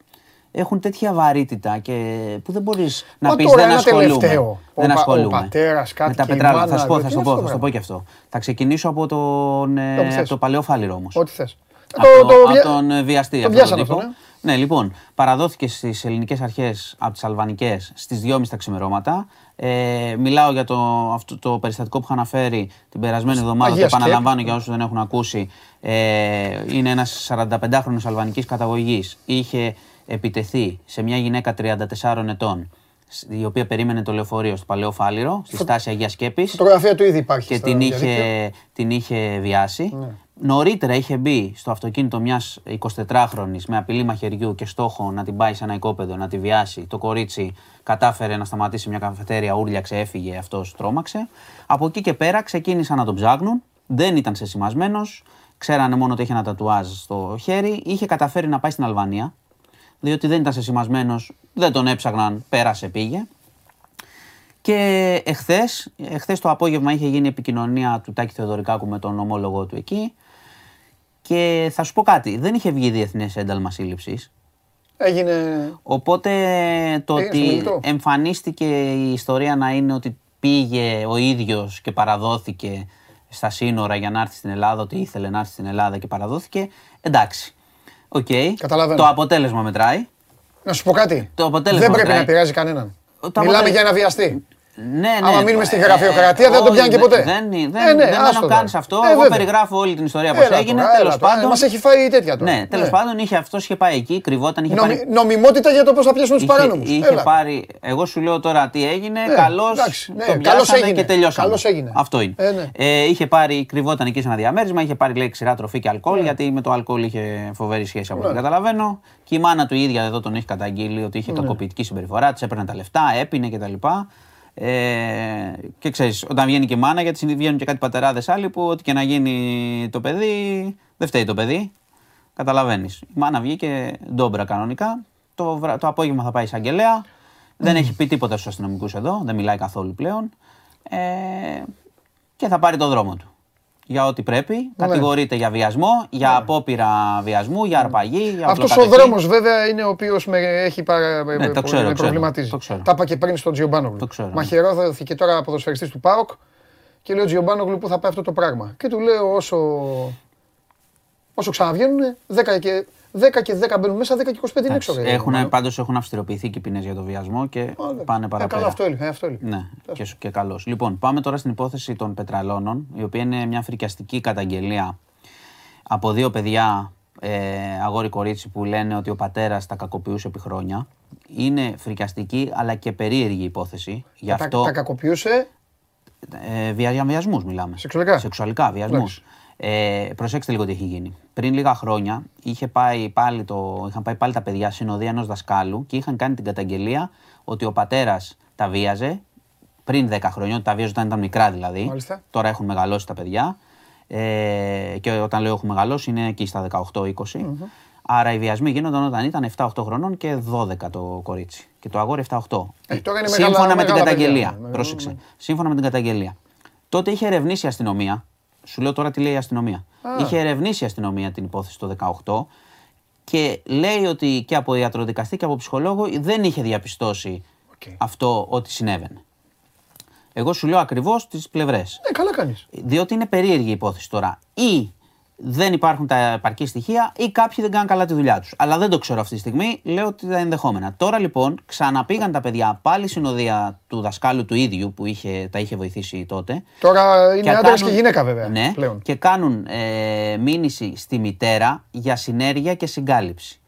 έχουν τέτοια βαρύτητα και που δεν μπορείς να Μα πεις τώρα δεν ένα ασχολούμαι. τελευταίο. Ο δεν πα- ο ασχολούμαι. πατέρας, κάτι Με τα και η πετράλα. μάνα, Θα σου πω, τι θα είναι σου πω, αυτό θα το σου πω πράγμα; και αυτό. Θα ξεκινήσω από, τον, ε, Όπου θες. από το παλαιό φάληρο όμως. Ό,τι θες. Από, Το- το, το από βια- τον ε, βιαστή. το αυτόν βιάσανε τον τύπο. αυτό, Ναι, λοιπόν, παραδόθηκε στις ελληνικές αρχές από τις αλβανικές στις 2.30 τα ξημερώματα. Ε, μιλάω για το, αυτό το περιστατικό που είχα αναφέρει την περασμένη εβδομάδα. Αγίας Το επαναλαμβάνω Σκέπη. για όσους δεν έχουν ακούσει. Ε, είναι ένας 45χρονο αλβανικής καταγωγής. Είχε επιτεθεί σε μια γυναίκα 34 ετών, η οποία περίμενε το λεωφορείο στο Παλαιό Φάληρο, στη στάση Αγίας Σκέπης Φωτογραφία του ήδη υπάρχει. και στο την διαδίκτυο. είχε, την είχε βιάσει. Ναι. Νωρίτερα είχε μπει στο αυτοκίνητο μιας 24χρονη με απειλή μαχαιριού και στόχο να την πάει σε ένα οικόπεδο, να τη βιάσει. Το κορίτσι κατάφερε να σταματήσει μια καφετέρια, ούρλιαξε, έφυγε, αυτός τρόμαξε. Από εκεί και πέρα ξεκίνησαν να τον ψάχνουν. Δεν ήταν σεσημασμένο. Ξέρανε μόνο ότι είχε ένα τατουάζ στο χέρι. Είχε καταφέρει να πάει στην Αλβανία. Διότι δεν ήταν σεσημασμένος, δεν τον έψαγναν, πέρασε, πήγε. Και εχθές, εχθές το απόγευμα είχε γίνει επικοινωνία του Τάκη Θεοδωρικάκου με τον ομόλογο του εκεί. Και θα σου πω κάτι, δεν είχε βγει διεθνές ένταλμα σύλληψης. Έγινε. Οπότε το Έγινε στο ότι μιλητό. εμφανίστηκε η ιστορία να είναι ότι πήγε ο ίδιος και παραδόθηκε στα σύνορα για να έρθει στην Ελλάδα, ότι ήθελε να έρθει στην Ελλάδα και παραδόθηκε, εντάξει. Οκ. Καταλαβαίνω. Το αποτέλεσμα μετράει. Να σου πω κάτι. Το αποτέλεσμα Δεν πρέπει μετράει. να πειράζει κανέναν. Το Μιλάμε αποτέλεσμα- για ένα βιαστή. Ναι, ναι. Άμα μείνουμε στη Ε, γραφειοκρατία, δεν τον όχι, πιάνει και ποτέ. Δεν, δεν, Ε, ναι, δεν άστο μένω τώρα. καν σε αυτό. Ε, Εγώ βέβαια. περιγράφω όλη την ιστορία πώς Έλα έγινε. τώρα, έλα Τέλο τώρα. πάντων. Μας έχει φάει τέτοια τώρα. Ναι, τέλος Ναι. πάντων είχε αυτός είχε πάει εκεί, κρυβόταν, είχε Νομι- πάρει. Νομιμότητα για το πώς θα πιάσουν τους Είχε, παράνομους. είχε πάρει. Εγώ σου λέω τώρα τι έγινε. Ναι, Καλώς εντάξει, ναι, το καλώς πιάσανε έγινε. και τελειώσαμε. Καλώς έγινε. Αυτό είναι. Ε, ναι. Ε, είχε πάρει, κρυβόταν εκεί σε ένα διαμέρισμα, είχε πάρει λέει ξηρά τροφή και Ναι. αλκοόλ, γιατί με το αλκοόλ είχε φοβερή σχέση από ό,τι καταλαβαίνω. Και η μάνα του η ίδια εδώ τον έχει καταγγείλει ότι Ναι. είχε κακοποιητική συμπεριφορά, της έπαιρνε τα λεφτά, έπινε κτλ. Ε, και ξέρεις, όταν βγαίνει και η μάνα, γιατί συνήθως βγαίνουν και κάτι πατεράδες άλλοι που ό,τι και να γίνει το παιδί, δεν φταίει το παιδί. Καταλαβαίνεις. Η μάνα βγήκε ντόμπρα κανονικά. Το, βρα- το απόγευμα θα πάει εισαγγελέα. Δεν έχει πει τίποτα στους αστυνομικούς εδώ, δεν μιλάει καθόλου πλέον. Ε, και θα πάρει το δρόμο του. Για ό,τι πρέπει. Ναι. Κατηγορείται για βιασμό, για απόπειρα βιασμού, για αρπαγή, για Αυτός ο οπλοκατοχή. δρόμος βέβαια είναι ο οποίος με έχει παρα... με- Ναι, το με ξέρω, ξέρω, προβληματίζει. το ξέρω. Τα είπα και πριν στον Τζιομπάνογλου. Το ξέρω, ναι. Μαχαιρόθηκε τώρα ποδοσφαιριστής του ΠΑΟΚ και λέει ο Τζιομπάνογλου πού θα πάει αυτό το πράγμα; Και του λέω όσο, όσο ξαναβγαίνουν 10 και, 10 και 10 μπαίνουν μέσα, 10 και 25 είναι έξω. ρε, Έχουν, Τζιομπάνογλου. πάντως έχουν αυστηροποιηθεί και οι ποινές για το βιασμό και Α, εντάξει. πάνε Ε, παραπέρα. Καλά, αυτό έλεγε. ε, αυτό έλεγε. Ναι, και, και καλώς. Λοιπόν, πάμε τώρα στην υπόθεση των πετραλώνων, η οποία είναι μια φρικιαστική καταγγελία από δύο παιδιά, ε, αγόρι κορίτσι, που λένε ότι ο πατέρας τα κακοποιούσε επί χρόνια. Είναι φρικιαστική αλλά και περίεργη υπόθεση. Γι' Τα, αυτό. τα κακοποιούσε; Ε, βια, για βιασμούς μιλάμε. Σεξουαλικά; Σεξουαλικά, βιασμούς. Εντάξει. Ε, προσέξτε λίγο τι έχει γίνει. Πριν λίγα χρόνια είχε πάει πάλι το, είχαν πάει πάλι τα παιδιά συνοδεία ενός δασκάλου και είχαν κάνει την καταγγελία ότι ο πατέρας τα βίαζε πριν 10 χρόνια, ότι τα βίαζε όταν ήταν μικρά δηλαδή. Μάλιστα. Τώρα έχουν μεγαλώσει τα παιδιά. Ε, και όταν λέω έχουν μεγαλώσει είναι εκεί στα 18-20. Άρα οι βιασμοί γίνονταν όταν ήταν 7-8 χρονών και 12 το κορίτσι. Και το αγόρι 7-8. Ε, τώρα είναι Σύμφωνα μεγάλα- με την μεγάλα καταγγελία. παιδιά. Πρόσεξε. Σύμφωνα με την καταγγελία. Τότε είχε ερευνήσει η αστυνομία. Σου λέω τώρα τι λέει η αστυνομία. Είχε ερευνήσει η αστυνομία την υπόθεση το 18 και λέει ότι και από ιατροδικαστή και από ψυχολόγο δεν είχε διαπιστώσει Οκ. αυτό ότι συνέβαινε. Εγώ σου λέω ακριβώς τις πλευρές. Ναι, καλά κάνεις. Διότι είναι περίεργη η υπόθεση τώρα. Ή δεν υπάρχουν τα επαρκή στοιχεία ή κάποιοι δεν κάνουν καλά τη δουλειά τους. Αλλά δεν το ξέρω αυτή τη στιγμή, λέω ότι τα ενδεχόμενα. Τώρα λοιπόν ξαναπήγαν τα παιδιά πάλι συνοδεία του δασκάλου του ίδιου που είχε, τα είχε βοηθήσει τότε. Τώρα είναι άντρα και κάνουν- γυναίκα βέβαια. Ναι, πλέον. και κάνουν ε, μήνυση στη μητέρα για συνέργεια και συγκάλυψη.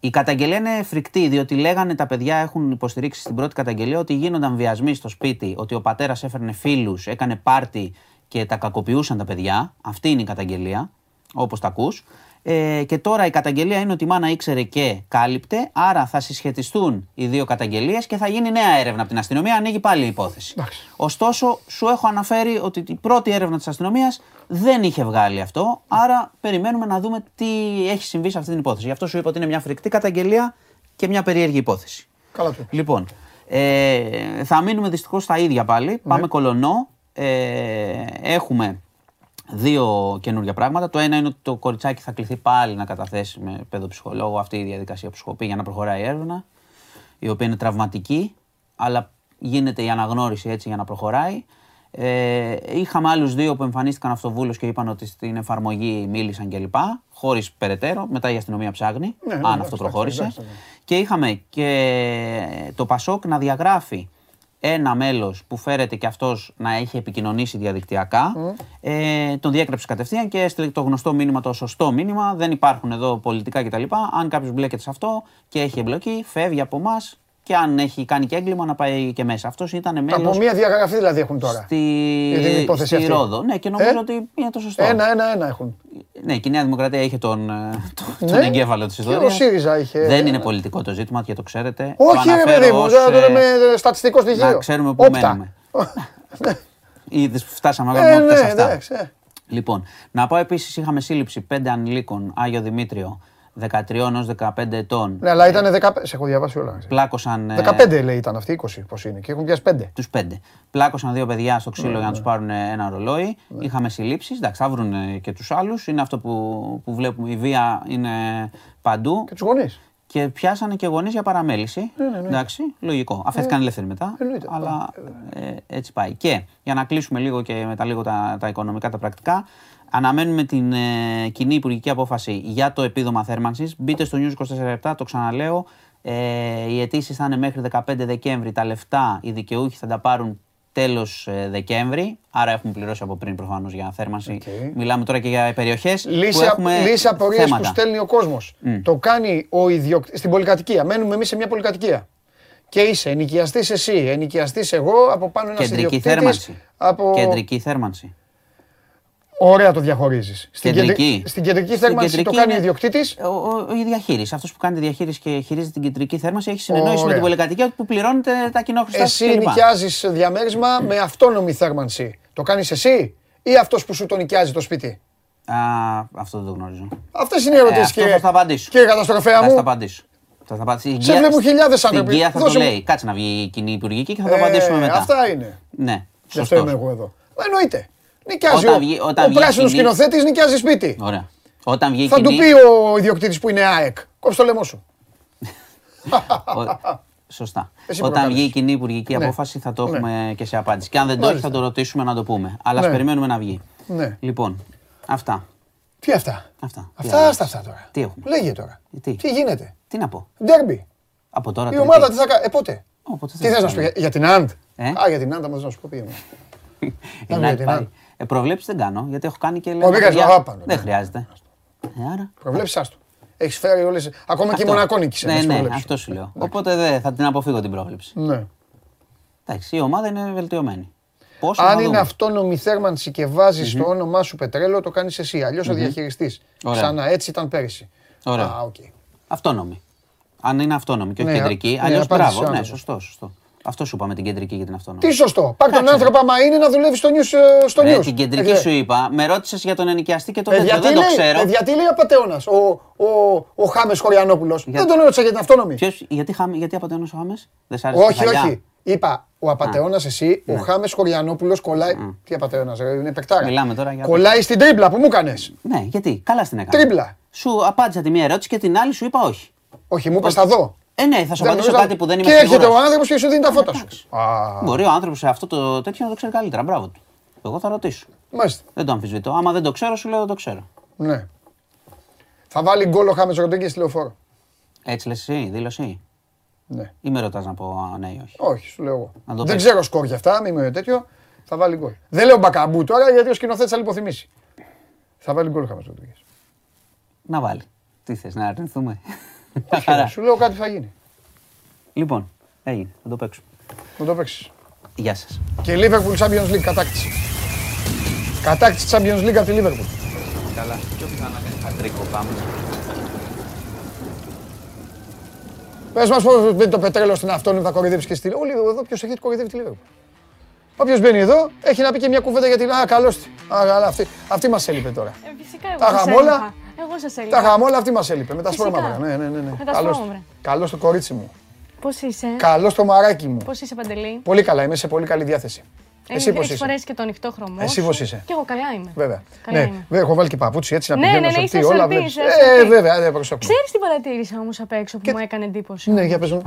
Η καταγγελία είναι φρικτή, διότι λέγανε τα παιδιά έχουν υποστηρίξει στην πρώτη καταγγελία ότι γίνονταν βιασμοί στο σπίτι, ότι ο πατέρας έφερνε φίλους, έκανε πάρτι και τα κακοποιούσαν τα παιδιά. Αυτή είναι η καταγγελία, όπως τα ακούς. Ε, και τώρα η καταγγελία είναι ότι η μάνα ήξερε και κάλυπτε, άρα θα συσχετιστούν οι δύο καταγγελίες και θα γίνει νέα έρευνα από την αστυνομία, ανοίγει πάλι η υπόθεση. Εντάξει. Ωστόσο, σου έχω αναφέρει ότι η πρώτη έρευνα της αστυνομίας δεν είχε βγάλει αυτό. Άρα, περιμένουμε να δούμε τι έχει συμβεί σε αυτή την υπόθεση. Γι' αυτό σου είπα ότι είναι μια φρικτή καταγγελία και μια περίεργη υπόθεση. Καλά του. είπες. Λοιπόν, ε, θα μείνουμε δυστυχώς στα ίδια πάλι. Ναι. Πάμε κολονό. Ε, έχουμε δύο καινούργια πράγματα. Το ένα είναι ότι το κοριτσάκι θα κληθεί πάλι να καταθέσει με παιδοψυχολόγο αυτή η διαδικασία που σου έχω πει για να προχωράει η έρευνα, η οποία είναι τραυματική, αλλά γίνεται η αναγνώριση έτσι για να προχωράει. Ε, είχαμε άλλους δύο που εμφανίστηκαν αυτοβούλω και είπαν ότι στην εφαρμογή μίλησαν κλπ. Χωρίς περαιτέρω. Μετά η αστυνομία ψάχνει Ναι, ναι, αν εντάξει, αυτό εντάξει, προχώρησε. εντάξει, εντάξει. Και είχαμε και το Πασόκ να διαγράφει ένα μέλος που φέρεται και αυτός να έχει επικοινωνήσει διαδικτυακά. Ε, τον διέκρεψε κατευθείαν και έστειλε το γνωστό μήνυμα, το σωστό μήνυμα. Δεν υπάρχουν εδώ πολιτικά κτλ. Αν κάποιος μπλέκεται σε αυτό και έχει εμπλοκή, φεύγει από εμάς και αν έχει κάνει και έγκλημα να πάει και μέσα. Αυτός ήταν Από μέλος μία διαγραφή δηλαδή έχουν τώρα. στη, Για την υπόθεση στη αυτή. Ρόδο. Ναι, και νομίζω Ε; ότι είναι το σωστό. Ένα, ένα, ένα έχουν. Ναι, και η Νέα Δημοκρατία είχε τον, ε, τον, Ναι. τον εγκέφαλο της Και ιστορίας. ο ΣΥΡΙΖΑ είχε- Δεν είναι πολιτικό το ζήτημα και το ξέρετε. Όχι, το ρε αναφέρω παιδί μου, ως, τώρα το ε, λέμε στατιστικό στοιχείο. να ξέρουμε πού Όπτα. μένουμε. *laughs* Ήδη φτάσαμε Ε, ακόμα ναι, σε αυτά. εντάξει. ε. Λοιπόν, να πω επίσης, είχαμε σύλληψη πέντε ανηλίκων Άγιο Δημήτριο 13 έως 15 ετών. Ναι, αλλά ήταν 15. Σε έχω διαβάσει όλα. Πλάκωσαν. ε, 15 λέει ήταν αυτοί, 20 πώς είναι. Και έχουν πιάσει 5. Τους πέντε. Πλάκωσαν δύο παιδιά στο Ναι, ξύλο για να τους πάρουν ένα ρολόι. Είχαμε συλλήψεις. Εντάξει, θα βρουν ε, και τους άλλους. Είναι αυτό που, που βλέπουμε. Η βία είναι παντού. Και τους γονείς. Και πιάσανε και γονείς για παραμέληση. Εντάξει, λογικό. Αφέθηκαν ελεύθεροι μετά. Ε, εννοείται. Αλλά ε, έτσι πάει. Και για να κλείσουμε λίγο και με τα λίγο τα, τα οικονομικά, τα πρακτικά, αναμένουμε την ε, κοινή υπουργική απόφαση για το επίδομα θέρμανσης. Μπείτε στο News 24 το ξαναλέω. Ε, οι αιτήσεις θα είναι μέχρι 15 Δεκέμβρη. Τα λεφτά οι δικαιούχοι θα τα πάρουν τέλος Δεκέμβρη. Άρα έχουμε πληρώσει από πριν προφανώς για θέρμανση. Οκ. Μιλάμε τώρα και για περιοχές που Λύση, έχουμε λύση απορίες που θέματα. στέλνει ο κόσμος. Το κάνει ο ιδιοκτήτη. Στην πολυκατοικία. Μένουμε εμείς σε μια πολυκατοικία. Και είσαι ενοικιαστής εσύ, ενοικιαστής εγώ, από πάνω ένας Κεντρική ιδιοκτήτης. θέρμανση. Από... Κεντρική θέρμανση. Ωραία το διαχωρίζεις. Στην, Κεντρική. κεντρική, στην κεντρική Στην θέρμανση κεντρική το κάνει ο είναι- ιδιοκτήτης; Ο, ο, η διαχείριση. Αυτός που κάνει τη διαχείριση και χειρίζεται την κεντρική θέρμανση έχει συνεννόηση με Ωραία. την πολυκατοικία που πληρώνεται τα κοινόχρηστα Εσύ κλπ. νοικιάζεις διαμέρισμα με αυτόνομη θέρμανση. Το κάνεις εσύ ή αυτός που σου το νοικιάζει το σπίτι; Α, αυτό δεν το γνωρίζω. Αυτές είναι οι Ε, ερωτήσει, αυτό κύριε. θα στα απαντήσω. Κύριε καταστροφέα Θα στα μου. απαντήσω. Θα στα απαντήσω. Η Σε Γκία- βλέπουν χιλιάδες Στην άνθρωποι. Γκία θα το Δώσε μου. λέει. Κάτσε να βγει η κοινή υπουργική και θα το Ε, απαντήσουμε μετά. Αυτά είναι. Ναι, Γι' αυτό είμαι σωστό. εγώ εδώ. Εννοείται. Νοικιάζει Όταν ο, βγει- όταν ο βγει πράσινος κοινή- σκηνοθέτης, νοικιάζει σπίτι. Ωραία. Όταν βγει η Θα του κοινή... πει ο ιδιοκτήτης που είναι ΑΕΚ. Κόψε το λαιμό σου. Ο- Σωστά. Εσύ Όταν προκάλεσες. βγει η κοινή υπουργική Ναι. απόφαση θα το Ναι. έχουμε και σε απάντηση. Και αν δεν το έχει Μάλιστα. θα το ρωτήσουμε να το πούμε. Αλλά ας Ναι. περιμένουμε να βγει. Ναι. Λοιπόν, αυτά. Τι αυτά; Αυτά. Τι Αυτά, άλλα. άστα αυτά τώρα. Τι έχουμε; Λέγε τώρα. Τι; Τι γίνεται; Τι να πω; Ντέρμπι. Από τώρα Η τρίτη. ομάδα τι θα κάνει. Ε, πότε; Όποτε Τι θες να σου πει, για- για την Αντ. Ε; Α, για την Αντ, άμα θες να σου πω πήγαινε. *laughs* Η για Nike την πάει. άλλη. Ε, προβλέψεις δεν κάνω, γιατί έχω κάνει και μην λέω. κάνεις παιδιά, παραπάνω, Δεν ναι. χρειάζεται. Ε, άρα. Προβλέψεις άστο. Έχεις φέρει όλε. Ακόμα και η Αυτό. Μονακό νίκησε. Ναι, μες ναι, προβλέψεις. αυτό σου λέω. Οπότε δεν θα την αποφύγω την πρόβλεψη. Ναι. Εντάξει, η ομάδα είναι βελτιωμένη. Πόσο θα Αν είναι δούμε. αυτόνομη θέρμανση και βάζεις το όνομά σου πετρέλαιο, το κάνεις εσύ. Αλλιώς ο διαχειριστής. Ωραία. Ξανά έτσι ήταν πέρυσι. Ωραία. Α, οκ. Αυτόνομη. Αν είναι αυτόνομη και όχι Ναι, κεντρική. ναι, Αλλιώς απάντησε μπράβο. ο Ναι, άνθρωπος. σωστό, σωστό. Αυτό σου είπαμε την κεντρική και την αυτόνομη. Τι σωστό. Πάρ τον Εντάξει. άνθρωπο, άμα είναι να δουλεύει στο news. ε, Στο Ρε, news. την κεντρική Ε, σου είπα, με ρώτησες για τον ενοικιαστή και το Παιδιά, τέτοιο. τι Δεν το λέει, ξέρω. παιδιά, τι λέει ο απαταιώνα, ο, ο, ο Χάμες Χωριανόπουλος. Για- Δεν τον ρώτησα για την αυτόνομη. Ποιος, γιατί, χάμε, γιατί απαταιώνω ο Χάμες, δεν σ' άρεσε Όχι, η χαλιά; όχι. Είπα, ο απαταιώνα εσύ, ο Χάμες Χωριανόπουλος κολλάει. Τι απαταιώνα, είναι παικτάρα. Μιλάμε τώρα για- Κολλάει στην τρίπλα που μου έκανε. Ναι, γιατί, καλά στην έκανα. Τρίμπλα. Σου απάντησα τη μία ερώτηση και την άλλη σου είπα όχι. Όχι, μου είπες θα δω. Ε, ναι, θα σου Δεν απαντήσω νομίζω- κάτι που δεν είμαι Και έρχεται ο σίγουρος. άνθρωπος και σου δίνει τα φώτα σου. Εντάξει. Α, Μπορεί ο άνθρωπος σε αυτό το τέτοιο να το ξέρει καλύτερα. Μπράβο του. Εγώ θα ρωτήσω. μάλιστα. Δεν το αμφισβητώ. Άμα δεν το ξέρω, σου λέω δεν το ξέρω. Ναι. Θα βάλει γκολ ο Χάμες Ροντέγκε στη λεωφόρο. Έτσι λες εσύ, δήλωση. Ναι. Ή με ρωτάς να πω α, ναι ή όχι; Όχι, σου λέω εγώ. Να το Δεν πες. ξέρω σκορ για αυτά, μην με τέτοιο. Θα βάλει γκολ. Δεν λέω μπακαμπού τώρα γιατί ο σκηνοθέτης θα λιποθυμήσει. Θα βάλει γκολ ο Χάμες Ροντέγκε. Να βάλει. Τι θες, να αρνηθούμε; Σου λέω κάτι θα γίνει. Λοιπόν, έγινε. Θα το παίξουμε. Να το παίξεις. Γεια σας. Και Liverpool Champions League κατάκτηση. Κατάκτηση Champions League από τη Liverpool. Καλά. Πιο πιθανό να κάνει χατρίκο. Πάμε. Πες μας πώς μπαίνει το πετρέλαιο στην αυτόνομη θα κοροϊδεύεις και στη Όλοι εδώ ποιος έχει κοροϊδεύει τη Liverpool. Όποιος μπαίνει εδώ έχει να πει και μια κουβέντα για την... Α, καλώς τη. Α, καλά, αυτή, αυτή μας έλειπε τώρα. Ε, φυσικά εγώ Τα σας είχαμε όλα. έλειπα. Εγώ σας έλειπα. Τα είχαμε όλα, αυτή μας έλειπε. Με τα Φυσικά. σπρώματα. Ναι, ναι, ναι. ναι. Με τα Καλώς- σπρώματα. Καλώς το κορίτσι μου. Πώς είσαι, Καλώς το μαράκι μου. πώς είσαι Παντελή; Πολύ καλά, είμαι σε πολύ καλή διάθεση. Εσύ Έχεις- πώς έχεις είσαι; φορέσει και το ανοιχτό χρωμό Εσύ σου; πώς είσαι; Και εγώ καλά είμαι. Βέβαια. Καλά Ναι, είμαι. βέβαια, έχω βάλει και παπούτσι έτσι να Ναι, πηγαίνω ναι, ναι, σορτή, είσαι όλα σορτή, βλέπεις. είσαι Ε, σορτή. βέβαια, δεν προσέχω. Ξέρεις τι παρατήρησα όμως απ' έξω που Και- μου έκανε εντύπωση; Ναι, για πες μου.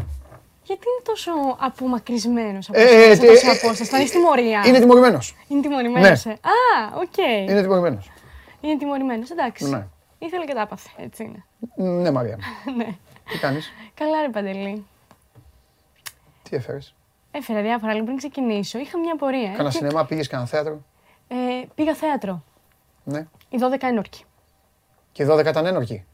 Γιατί είναι τόσο απομακρυσμένος από Ε, εσένα, ε, σε τόση ε, απόσταση. Θα είναι τιμωρία; Είναι τιμωρημένος. Είναι τιμωρημένος, Ναι. ε. Α, οκ. Είναι τιμωρημένος. Είναι τιμωρημένος, εντάξει. Ναι. Ήθελε και τα έπαθε, έτσι είναι. Ναι, Μαρία. μου. *laughs* ναι. Τι κάνεις, Καλά ρε Παντελή. τι έφερες; Έφερα διάφορα, λίγο πριν ξεκινήσω. Είχα μια πορεία. ε. Κάνα Και- σινεμά, πήγες κανένα θέατρο; Ε, πήγα θέατρο. Ναι. Η 12 ένορκη. Και 12 ήταν ένορκη.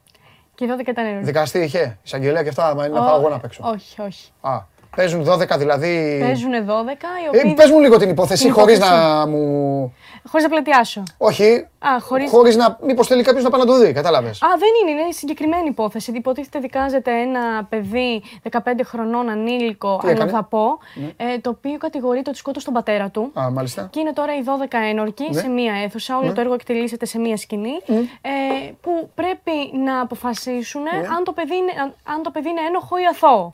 Και η 12 ήταν ένορκη. Δικαστή είχε, εισαγγελέα και αυτά, άμα είναι να Ω, πάω εγώ να παίξω. Όχι, όχι. Α, παίζουν 12 δηλαδή. Παίζουν 12, οι Ε, οποίοι. πες μου λίγο την υπόθεση, Την χωρίς υπόθεση. να μου... Χωρίς να πλατιάσω. Όχι, Α, χωρίς... χωρίς να... Μήπως θέλει κάποιος να πάει να το δει, κατάλαβες. Α, δεν είναι, είναι συγκεκριμένη υπόθεση. Υποτίθεται δικάζεται ένα παιδί 15 χρονών ανήλικο, Τι έκανε; αλλοδαπό, ε, το οποίο κατηγορείται ότι σκότωσε τον πατέρα του. Α, μάλιστα. Και είναι τώρα οι 12 ένορκοι Ναι. σε μία αίθουσα. Όλο το έργο εκτελήσεται σε μία σκηνή. Ε, που πρέπει να αποφασίσουν Ναι. αν, το παιδί είναι, αν, αν το παιδί είναι ένοχο ή αθώο.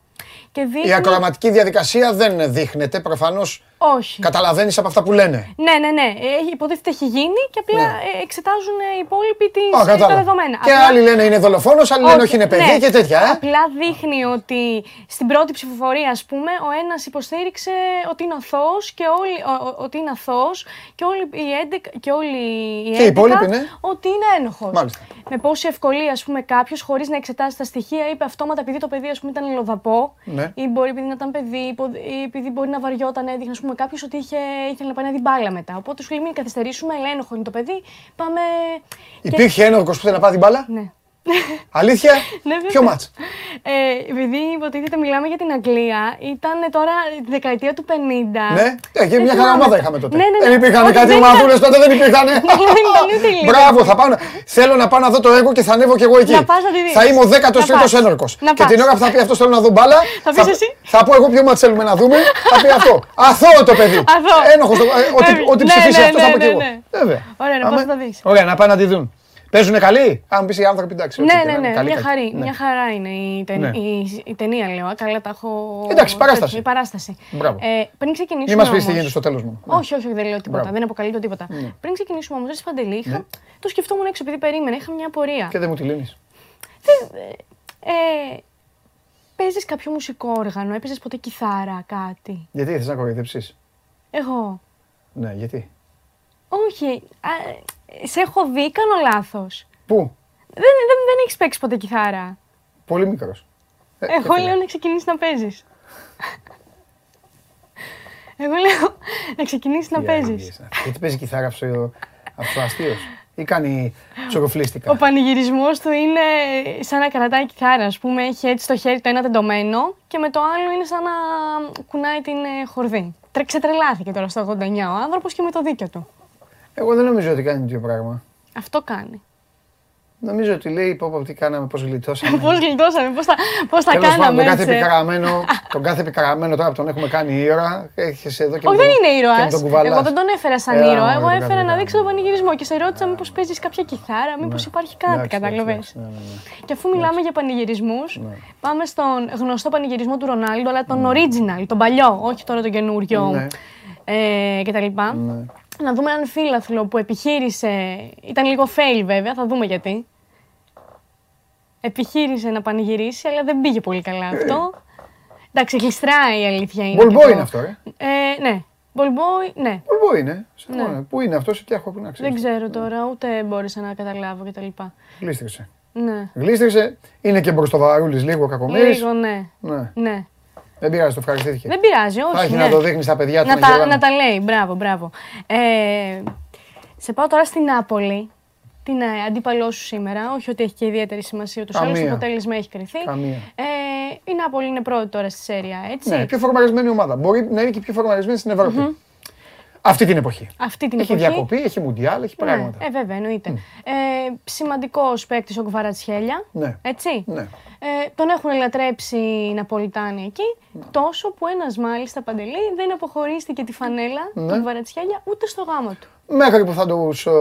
Και Η δείχνει... ακροαματική διαδικασία δεν δείχνεται, προφανώς Όχι. Καταλαβαίνεις από αυτά που λένε. Ναι, ναι, ναι. Έχει, υποτίθεται έχει γίνει και απλά Ναι. ε, εξετάζουν οι υπόλοιποι τις, Α, ε, τα κατάλαβα. δεδομένα. Και Απλά- άλλοι λένε είναι δολοφόνος, άλλοι λένε όχι είναι παιδί ναι. και τέτοια. Ε. Απλά δείχνει ότι στην πρώτη ψηφοφορία, ας πούμε, ο ένας υποστήριξε ότι είναι αθώος και όλοι, ο- ο- ότι είναι αθώος και όλοι οι 11, και όλοι οι Και οι 11 υπόλοιποι, ναι. ότι είναι ένοχος. Μάλιστα. Με πόση ευκολία, ας πούμε, κάποιος χωρίς να εξετάσει τα στοιχεία είπε αυτόματα επειδή το παιδί, ας πούμε, ήταν λοδαπό Ναι. ή μπορεί επειδή να ήταν παιδί υπο- ή επειδή μπορεί να βαριόταν, έδειχνε, ας πούμε, κάποιος ότι είχε, ήθελε να πάει να δει μπάλα μετά. Οπότε σου λέει μην καθυστερήσουμε, αλλά ένοχο είναι το παιδί, πάμε... και- Υπήρχε ένορκο που θέλει να πάρει την μπάλα; Ναι. Αλήθεια; Ναι, βέβαια. Ποιο μάτς; Ε, επειδή υποτίθεται μιλάμε για την Αγγλία, ήταν τώρα τη δεκαετία του 50. Ναι, ε, και Δεν μια χαρά θυμάμαι. ομάδα είχαμε τότε. Ναι, ναι, ναι. Δεν υπήρχαν Όχι, κάτι δεν ομαδούλε ήταν- τότε, δεν υπήρχαν. δεν ήταν ούτε λίγο. Μπράβο, θα πάω. να- Θέλω να πάω να δω το έργο και θα ανέβω κι εγώ εκεί. Να πας να τη δεις. Θα είμαι ο 13ο Να πας. ένορκος. Να Και πας. την ώρα που θα πει αυτός θέλω να δω μπάλα. Θα πεις εσύ. Θα πω εγώ ποιο μάτς θέλουμε να δούμε. Θα πει αυτό. Αθώο το παιδί. Αθώο. Ένοχος. Ό,τι, Βέβαια. ό,τι Ναι, ψηφίσει ναι, αυτό θα ναι, πω κι ναι, εγώ. ναι. Βέβαια. Ωραία, να Αμέ. πας να τα δεις. Ωραία, να πάνε να τη δουν. Παίζουν καλοί; Αν πεις οι άνθρωποι, εντάξει. ό,τι Ναι, και ναι, να είναι, ναι, καλή, μια, κακή. χαρή, Ναι. μια χαρά είναι η, ται- Ναι. η, η ταινία, λέω. Α, Καλά, τα έχω. Εντάξει, παράσταση. Η παράσταση. Μπράβο. Ε, πριν ξεκινήσουμε. Μην μας πεις τι όμως- γίνεται στο τέλος μου. Ναι. Όχι, όχι, δεν λέω τίποτα. Μπράβο. Δεν αποκαλύπτω τίποτα. Πριν ξεκινήσουμε όμως, δεν Παντελή, είχα... Ναι. το σκεφτόμουν έξω επειδή περίμενα. Είχα μια απορία. Και δεν μου τη λύνεις. Ε, Παίζεις κάποιο μουσικό όργανο, έπαιζες ποτέ κιθάρα, κάτι; Γιατί θες να κοροϊδέψεις; Εγώ. Ναι, γιατί; Όχι. Α, σε έχω δει, κάνω λάθος. Πού; Δεν, δεν, δεν έχεις παίξει ποτέ κιθάρα. Πολύ μικρός. Εγώ λέω να ξεκινήσεις να παίζεις. Εγώ λέω να ξεκινήσεις να παίζεις. Γιατί παίζει κιθάρα αυτό αυτό αστείος. Ή κάνει τσοκοφλίστικα. Ο πανηγυρισμός του είναι σαν να κρατάει κιθάρα. Α πούμε, έχει έτσι το χέρι το ένα τεντωμένο και με το άλλο είναι σαν να κουνάει την ε, χορδή. Τρε, ξετρελάθηκε τώρα στο 89 ο άνθρωπος και με το δίκιο του. Εγώ δεν νομίζω ότι κάνει τέτοιο πράγμα. Αυτό κάνει. Νομίζω ότι λέει πω, πω τι κάναμε, πώς γλιτώσαμε. *laughs* Πώς γλιτώσαμε, πώς τα, πώς τα Τέλος πάντων, κάναμε τον κάθε έτσι. ε; επικαραμένο, *laughs* τον κάθε επικαραμένο τώρα που τον έχουμε κάνει ήρωα, έχεις εδώ και Όχι, με δεν τον- είναι και με ήρωα. τον κουβαλάς. Εγώ δεν τον έφερα σαν Έλα, ήρωα. μωρέ, Εγώ τον έφερα κάθε να δείξω τον επικαραμένο. πανηγυρισμό και σε ρώτησα μήπως παίζεις κάποια κιθάρα, μήπως υπάρχει κάτι, Εντάξει, κατάλαβε. εντάξει, ναι, ναι, ναι. Και αφού μιλάμε για πανηγυρισμούς, πάμε στον γνωστό πανηγυρισμό του Ρονάλντο, αλλά τον original, τον παλιό, όχι τώρα τον καινούριο Ναι. ε, κτλ. Ναι. Να δούμε έναν φίλαθλο που επιχείρησε. Ήταν λίγο fail βέβαια, θα δούμε γιατί. Επιχείρησε να πανηγυρίσει, αλλά δεν πήγε πολύ καλά αυτό. Εντάξει, γλιστράει η αλήθεια είναι. Ball και boy το- είναι αυτό, ε. Ε, ναι. Ball boy, ναι. Ball boy είναι. Συμφωνώ. Πού είναι αυτός, σε ποια χώρα να ξέρεις. Δεν ξέρω τώρα, ούτε μπόρεσα να καταλάβω κτλ. Γλίστριξε. Ναι. Γλίστριξε. Είναι και μπροστοβαρούλη λίγο κακομοίρης. Λίγο, ναι. Ναι. ναι. Δεν πειράζει, το ευχαριστήθηκε. Δεν πειράζει, όχι. Θα έχει ναι. να το δείχνεις στα παιδιά του. να, να τα, γελάνε. να τα λέει, μπράβο, μπράβο. Ε, σε πάω τώρα στην Νάπολη, την ε, αντίπαλό σου σήμερα. Όχι ότι έχει και ιδιαίτερη σημασία του άλλου, το Καμία. αποτέλεσμα έχει κρυθεί. Καμία. Ε, η Νάπολη είναι πρώτη τώρα στη Σέρια, έτσι. Ναι, πιο φορμαρισμένη ομάδα. Μπορεί να είναι και πιο φορμαρισμένη στην ευρωπη Αυτή την εποχή. Αυτή την Έχει εποχή. διακοπή, έχει μουντιάλ, έχει πράγματα. Ναι, ε, βέβαια, εννοείται. Ε, Σημαντικό παίκτη ο Γκβαρατσχέλια. Ναι. Έτσι. Ναι. Ε, τον έχουν ελατρέψει οι Ναπολιτάνοι εκεί. Τόσο που ένας μάλιστα παντελή δεν αποχωρίστηκε τη φανέλα Ναι. του Γκβαρατσχέλια ούτε στο γάμο του. Μέχρι που θα, τους, ε,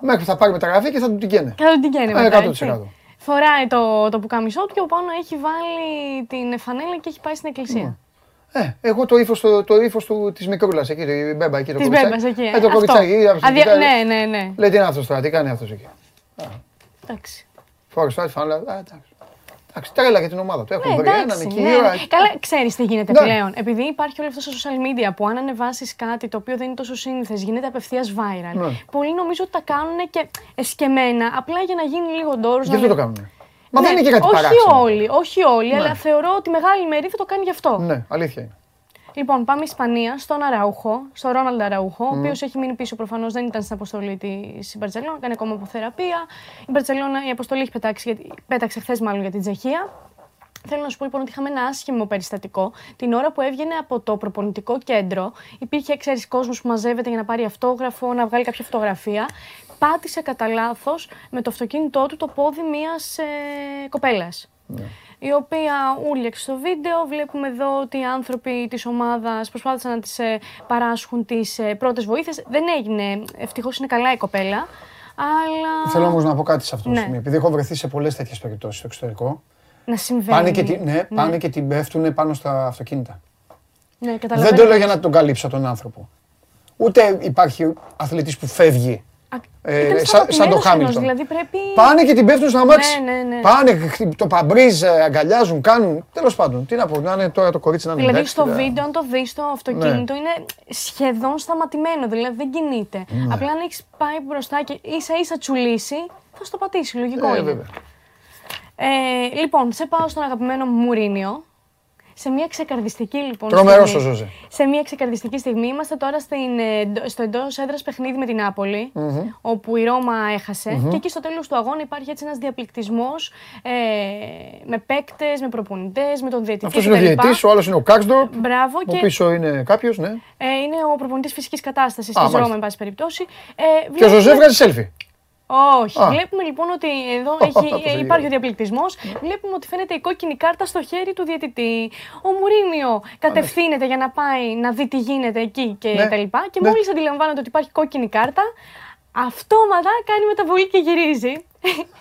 μέχρι που θα πάρει μεταγραφή και θα του την καίνε. Κατά την καίνε Ε, μετά, 100%. έτσι. Φοράει το, το πουκαμισό του και από πάνω έχει βάλει την φανέλα και έχει πάει στην εκκλησία. Ε, εγώ το ύφος το, το ύφος του, της μικρούλας εκεί, η μπέμπα εκεί το Της κοριτσάκι. μπέμπας εκεί, Ε, ε, το αυτό. κοριτσάκι. αυτό, Αδια- κοιτάει, ναι, ναι, ναι. Λέει τι είναι αυτός τώρα, τι κάνει αυτός εκεί. Εντάξει. Φόρεσε τώρα τη φανέλα. Α, εντάξει. Εντάξει, τρέλα για την ομάδα του. Έχουν Ναι, βρει έναν εντάξει, εκεί. ναι, ήρωα. ναι. Καλά, ξέρεις τι γίνεται Ναι. πλέον. Επειδή υπάρχει όλο αυτό στα social media που αν ανεβάσεις κάτι το οποίο δεν είναι τόσο σύνηθες, γίνεται απευθείας viral. Ναι. Πολλοί νομίζω ότι τα κάνουν και εσκεμμένα, απλά για να γίνει λίγο ντόρο. Γι' αυτό το κάνουν. Μα δεν είναι και κάτι όχι παράξενο. όλοι, όχι όλοι, Ναι. αλλά θεωρώ ότι μεγάλη μερίδα το κάνει γι' αυτό. Ναι, αλήθεια είναι. Λοιπόν, πάμε Ισπανία, στον Αραούχο, στον Ρόναλντ Αραούχο, ο Μμ. οποίος έχει μείνει πίσω προφανώς, δεν ήταν στην αποστολή της Μπαρσελόνα, κάνει ακόμα αποθεραπεία. Η Μπαρσελόνα, η αποστολή έχει πετάξει, γιατί- πέταξε χθες μάλλον για την Τσεχία. Θέλω να σου πω λοιπόν ότι είχαμε ένα άσχημο περιστατικό. Την ώρα που έβγαινε από το προπονητικό κέντρο, υπήρχε, ξέρεις, κόσμος που μαζεύεται για να πάρει αυτόγραφο, να βγάλει κάποια φωτογραφία. Πάτησε κατά λάθος με το αυτοκίνητό του το πόδι μιας ε, κοπέλας. Η οποία ούρλιαξε στο βίντεο. Βλέπουμε εδώ ότι οι άνθρωποι της ομάδας προσπάθησαν να τη παράσχουν τις ε, πρώτες βοήθειες. Δεν έγινε. Ευτυχώς είναι καλά η κοπέλα. Αλλά. Θέλω όμως να πω κάτι σε αυτό το Ναι. σημείο. Επειδή έχω βρεθεί σε πολλές τέτοιες περιπτώσεις στο εξωτερικό. Να συμβαίνει. Πάνε και, τη- ναι, πάνε και την πέφτουν πάνω στα αυτοκίνητα. Ναι, Δεν καταλαβαίνω. το λέω για να τον καλύψω τον άνθρωπο. Ούτε υπάρχει αθλητής που φεύγει. Α, Ε, ήταν σαν- σαν το σταματημένος Χάμιλτον. ενός, Δηλαδή πρέπει... Πάνε και την πέφτουν στο αμάξι. Ναι, ναι, ναι. Πάνε, χτυ- το παμπρίζ, ε, αγκαλιάζουν, κάνουν. Τέλος πάντων, τι να πω, να είναι τώρα το κορίτσι να είναι Δηλαδή εντάξει, στο τώρα. βίντεο, αν το δεις το αυτοκίνητο, είναι σχεδόν σταματημένο. Δηλαδή δεν κινείται. Ναι. Απλά αν έχεις πάει μπροστά και ίσα ίσα τσουλήσει, θα στο πατήσει. Λογικό Ε, είναι. βέβαια. Ε, λοιπόν, σε πάω στον αγαπημένο μου Μουρίνιο. Σε μια ξεκαρδιστική λοιπόν. Τρομερός στιγμή- ο Ζοζέ. Σε μια ξεκαρδιστική στιγμή είμαστε τώρα στην, ε, εντο- στο εντός έδρας παιχνίδι με την ναπολη όπου η Ρώμα έχασε. Και εκεί στο τέλος του αγώνα υπάρχει έτσι ένας διαπληκτισμός ε, με παίκτες, με προπονητές, με τον διαιτητή. Αυτός είναι ο κτλ. διαιτητής, ο άλλος είναι ο Κάξντορπ. Μπράβο. Από Και πίσω είναι κάποιος, ναι. ε, είναι ο προπονητής φυσικής κατάστασης της μάλιστα. Ρώμα, εν πάση περιπτώσει. Ε, Και ο βλέπουμε- Ζωζέ βγάζει selfie. Όχι. Α. Βλέπουμε λοιπόν ότι εδώ το *laughs* έχει, έγινε. υπάρχει ο διαπληκτισμός. Βλέπουμε ότι φαίνεται η κόκκινη κάρτα στο χέρι του διαιτητή. Ο Μουρίνιο κατευθύνεται για να πάει να δει τι γίνεται εκεί και Ναι. τα λοιπά. Και Ναι. μόλις αντιλαμβάνεται ότι υπάρχει κόκκινη κάρτα, αυτόματα κάνει μεταβολή και γυρίζει.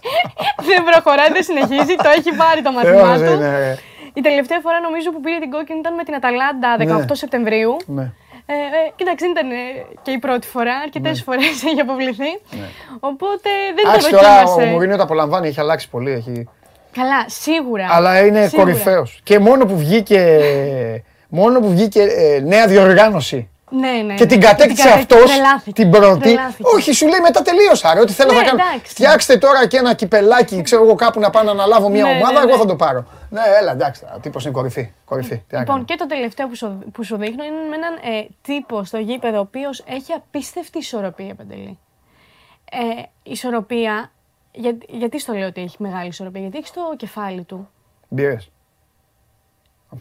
*laughs* δεν προχωράει, δεν συνεχίζει. Το έχει πάρει το μάθημά Θεός του. είναι, ρε. Η τελευταία φορά νομίζω που πήρε την κόκκινη ήταν με την Αταλάντα 18 Ναι. Σεπτεμβρίου. Ναι. Ε, ε, κοίταξε, δεν ήταν ε, και η πρώτη φορά. Αρκετές Ναι. φορές *laughs* έχει αποβληθεί. Οπότε δεν το Εντάξει τώρα ο δοκίμασε. Μουρίνιο τα απολαμβάνει, έχει αλλάξει πολύ. Έχει... Καλά, σίγουρα. Αλλά είναι Σίγουρα. κορυφαίος. Και μόνο που βγήκε, μόνο που βγήκε ε, νέα διοργάνωση Ναι, ναι. και την ναι. κατέκτησε αυτός τρελάθηκε. την πρώτη. Τρελάθηκε. Όχι, σου λέει μετά τελείωσα. Ρε, ό,τι θέλω Ναι, να κάνω. εντάξει. Φτιάξτε τώρα και ένα κυπελάκι, ξέρω εγώ κάπου να πάω να αναλάβω μια Ναι, ναι, ομάδα, εγώ ναι. θα το πάρω. Ναι, έλα, εντάξει. Ο τύπος είναι κορυφή. κορυφή. Τι να Λοιπόν, κάνουμε. και το τελευταίο που σου, που σου δείχνω είναι με έναν ε, τύπο στο γήπεδο, ο οποίος έχει απίστευτη ισορροπία, Παντελή. Ε, ισορροπία, για, γιατί στο λέω ότι έχει μεγάλη ισορροπία, γιατί έχει στο κεφάλι του Μπήρες.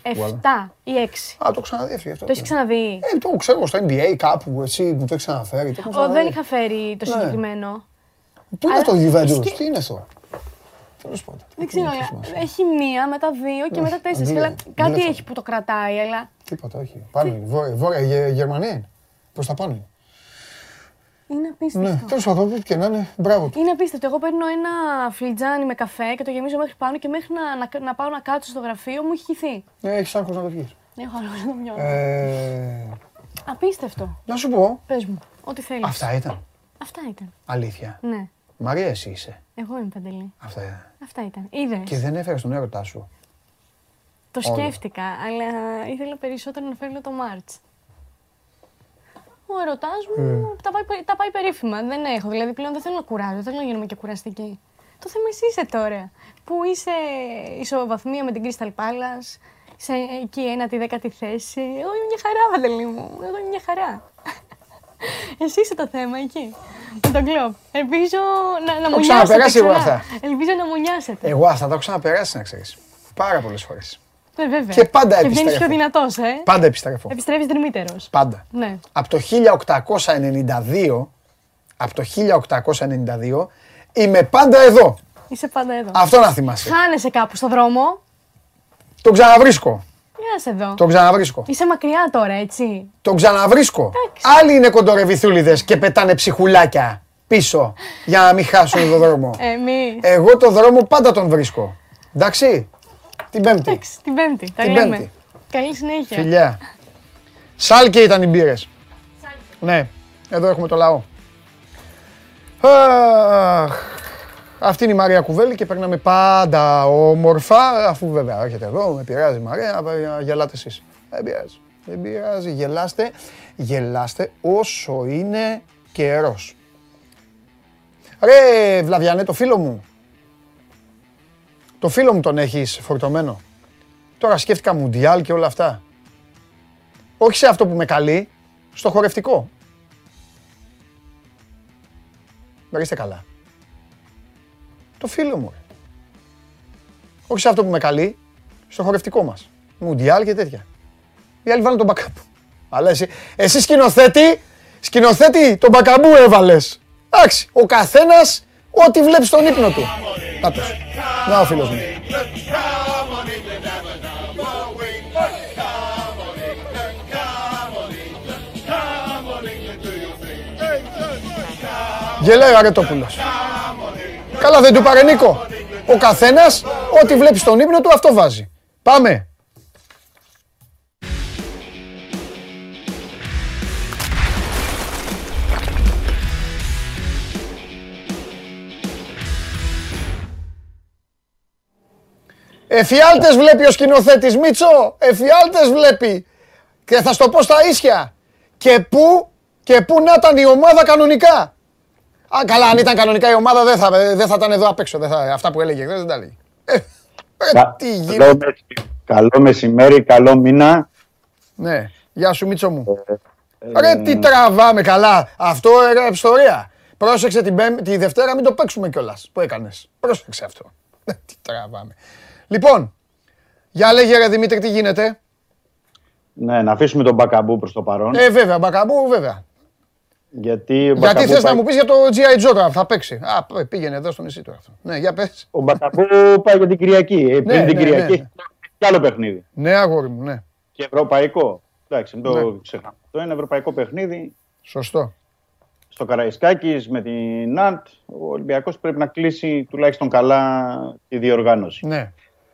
7 ή 6. Α, το ξαναδεί αυτό. γι' αυτό. Το έχεις ξαναδεί. Ε, το ξέρω εγώ στο NBA κάπου, εσύ μου το έχει ξαναφέρει. Το έχω Ο, ξαναδεί. δεν είχα φέρει το Ναι. συγκεκριμένο. Πού είναι Αλλά το Juventus, σκε- τι είναι αυτό; Τέλος πάντων. Δεν ξέρω, Έχει αλλά σημασία. έχει μία, μετά δύο και Ναι, μετά τέσσερις. αντιλέ- Αλλά κάτι αντιλέ- έχει που το κρατάει, αλλά Τίποτα, όχι. Πάνω είναι. Βόρεια, βόρεια Γε- Γερμανία είναι. Προς τα πάνω είναι. Είναι απίστευτο. Ναι, τέλος πάντων, ό,τι και να είναι, μπράβο του. Είναι απίστευτο. Εγώ παίρνω ένα φλιτζάνι με καφέ και το γεμίζω μέχρι πάνω και μέχρι να, να, να πάω να κάτσω στο γραφείο μου έχει χυθεί. Ε, Έχεις άγχος να το βγεις. Έχω άλλο να το μυαλό. Ε, Απίστευτο. να σου πω, Πες μου, ό,τι θέλεις. αυτά ήταν. Αυτά ήταν. Αλήθεια. Ναι. Μαρία, εσύ είσαι. Εγώ είμαι παντελή. Αυτά ήταν. Αυτά ήταν. Είδες. Και δεν έφερες τον έρωτά σου. Το όλα. σκέφτηκα, αλλά ήθελα περισσότερο να φέρνω το Μάρτς. Ο ερωτάς μου Ε. τα, πάει, τα πάει περίφημα. Δεν έχω. Δηλαδή πλέον δεν θέλω να κουράζω, δεν θέλω να γίνομαι και κουραστική. Το θέμα εσύ είσαι τώρα. Που είσαι ισοβαθμία με την Crystal Palace, σε εκεί ένατη δέκατη θέση. Εγώ είμαι μια χαρά, Βαντελή μου. Εγώ είμαι μια χαρά. *laughs* Εσύ είσαι το θέμα εκεί. Με τον κλοπ. Ελπίζω να, να Έχω μου ξαναπεράσει εγώ ξανά. αυτά. Ελπίζω να μου νοιάσετε. Εγώ αυτά τα έχω ξαναπεράσει, να ξέρεις. Πάρα πολλές φορές. Ε, βέβαια. Και πάντα Και βγαίνεις επιστρέφω. πιο δυνατός, ε. Πάντα επιστρέφω. Επιστρέφεις δρυμύτερος. Πάντα. Ναι. Από το 1892, από το 1892, είμαι πάντα εδώ. Είσαι πάντα εδώ. Αυτό να θυμάσαι. Χάνεσαι κάπου στο δρόμο. Τον ξαναβρίσκω. Μοιάζε εδώ. Τον ξαναβρίσκω. Είσαι μακριά τώρα, έτσι. Τον ξαναβρίσκω. Εντάξει. Άλλοι είναι κοντορεβιθούλιδες και πετάνε ψυχουλάκια πίσω για να μην χάσουν τον δρόμο. Εμείς. Εγώ τον δρόμο πάντα τον βρίσκω. Εντάξει. Την Πέμπτη. Εντάξει, την Πέμπτη. Τα Την λέμε. Πέμπτη. Καλή συνέχεια. Φιλιά. Σάλκε ήταν οι μπύρες. Ναι, εδώ έχουμε το λαό. Αχ, Αυτή είναι η Μαρία Κουβέλη και περνάμε πάντα όμορφα, αφού βέβαια έρχεται εδώ, με πειράζει η Μαρία, ε, γελάτε εσείς. Δεν πειράζει, δεν πειράζει, γελάστε, γελάστε όσο είναι καιρός. Ρε Βλαβιανέ, το φίλο μου, το φίλο μου τον έχεις φορτωμένο; Τώρα σκέφτηκα μουντιάλ και όλα αυτά. Όχι σε αυτό που με καλεί, στο χορευτικό. Να είστε καλά. Το φίλο μου. ρε. Όχι σε αυτό που με καλεί, στο χορευτικό μας. Μουντιάλ και τέτοια. Οι άλλοι βάλουν τον μπακαμπού. Αλλά εσύ, εσύ σκηνοθέτη, σκηνοθέτη τον μπακαμπού έβαλες. Εντάξει, ο καθένας ό,τι βλέπει στον ύπνο του. Νάτος. Να ο φίλος μου. Γελάει ο Αρετόπουλος. Καλά δεν του πάρε Νίκο. Ο καθένας ό,τι βλέπεις στον ύπνο του αυτό βάζει. Πάμε. Εφιάλτες βλέπει ο σκηνοθέτης Μίτσο. Εφιάλτες βλέπει. Και θα στο πω στα ίσια. Και πού, και πού να ήταν η ομάδα κανονικά. Α, καλά, αν ήταν κανονικά η ομάδα δεν θα, δεν θα ήταν εδώ απ' έξω. Δεν θα, αυτά που έλεγε χθες δεν τα έλεγε. Ε, ε, Κα- τι καλό, γίνεται; μεση- καλό μεσημέρι, καλό μήνα. Ναι, γεια σου Μίτσο μου. Ε, Ρε τι τραβάμε καλά. Αυτό era ιστορία. Πρόσεξε την πέμπ- τη Δευτέρα μην το παίξουμε κιόλας. Που έκανες. Πρόσεξε αυτό. Ε, τι τραβάμε. Λοιπόν, για λέγε ρε Δημήτρη τι γίνεται; Ναι, να αφήσουμε τον Μπακαμπού προς το παρόν. Ε, βέβαια, Μπακαμπού, βέβαια. γιατί ο Γιατί Μπακαμπού θες να πάει- μου πεις για το G.I. Joe τώρα, θα παίξει. Α, π- πήγαινε εδώ στο νησί τώρα αυτό. Ναι, για πες. Ο Μπακαμπού πάει για την Κυριακή. Ε, πριν Ναι, την ναι, Κυριακή ναι. έχει κι άλλο παιχνίδι. Ναι, αγόρι μου, ναι. Και ευρωπαϊκό. Εντάξει, μην το Ναι. ξεχνάμε. Το είναι ευρωπαϊκό παιχνίδι. Σωστό. Στο Καραϊσκάκης με την ΝΑΤ, ο Ολυμπιακός πρέπει να κλείσει τουλάχιστον καλά τη διοργάνωση. Ναι.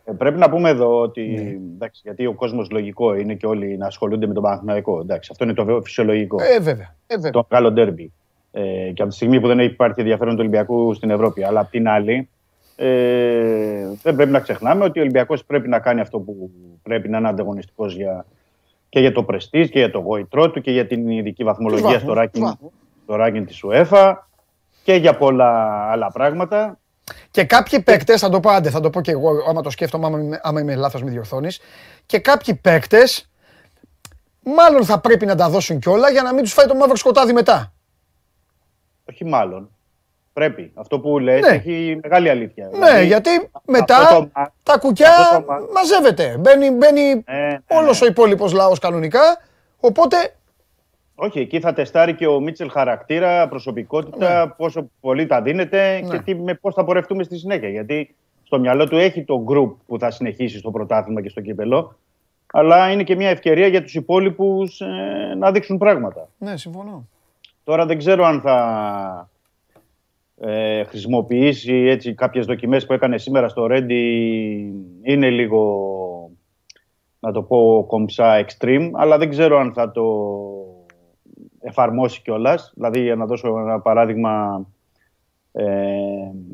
Ε, πρέπει να πούμε εδώ ότι. Εντάξει, γιατί ο κόσμος λογικό είναι και όλοι να ασχολούνται με τον Παναθηναϊκό. Εντάξει, αυτό είναι το φυσιολογικό. Ε, βέβαια. Ε, βέβαια. το μεγάλο ντέρμπι. Ε, και από τη στιγμή που δεν υπάρχει ενδιαφέρον του Ολυμπιακού στην Ευρώπη. Αλλά απ' την άλλη, ε, δεν πρέπει να ξεχνάμε ότι ο Ολυμπιακός πρέπει να κάνει αυτό που πρέπει να είναι ανταγωνιστικός για, και για το πρεστή και για το γόητρό του και για την ειδική βαθμολογία Τους στο βαθμούς, τους ranking, βαθμούς. στο ranking της UEFA και για πολλά άλλα πράγματα. Και κάποιοι παίκτες, θα το πω άντε, θα το πω και εγώ, άμα το σκέφτομαι, άμα, είμαι- άμα είμαι λάθος, με διορθώνεις. Και κάποιοι παίκτες, μάλλον θα πρέπει να τα δώσουν κιόλα για να μην τους φάει το μαύρο σκοτάδι μετά. Όχι μάλλον. Πρέπει. Αυτό που λες Ναι. έχει μεγάλη αλήθεια. Ναι, Δηλαδή, γιατί αυτό μετά το μα- τα κουκιά αυτό το μα- μαζεύεται. Μπαίνει, μπαίνει Ναι, ναι, όλος ναι. ο υπόλοιπος λαός κανονικά. Οπότε Όχι, εκεί θα τεστάρει και ο Μίτσελ χαρακτήρα, προσωπικότητα, πόσο πολύ τα δίνεται Ναι. και τι, με πώς θα πορευτούμε στη συνέχεια. Γιατί στο μυαλό του έχει το group που θα συνεχίσει στο πρωτάθλημα και στο κύπελο, αλλά είναι και μια ευκαιρία για τους υπόλοιπους ε, να δείξουν πράγματα. Ναι, συμφωνώ. Τώρα δεν ξέρω αν θα ε, χρησιμοποιήσει έτσι κάποιες δοκιμές που έκανε σήμερα στο Ρέντι είναι λίγο να το πω κομψά extreme αλλά δεν ξέρω αν θα το εφαρμόσει κιόλας. Δηλαδή για να δώσω ένα παράδειγμα ε,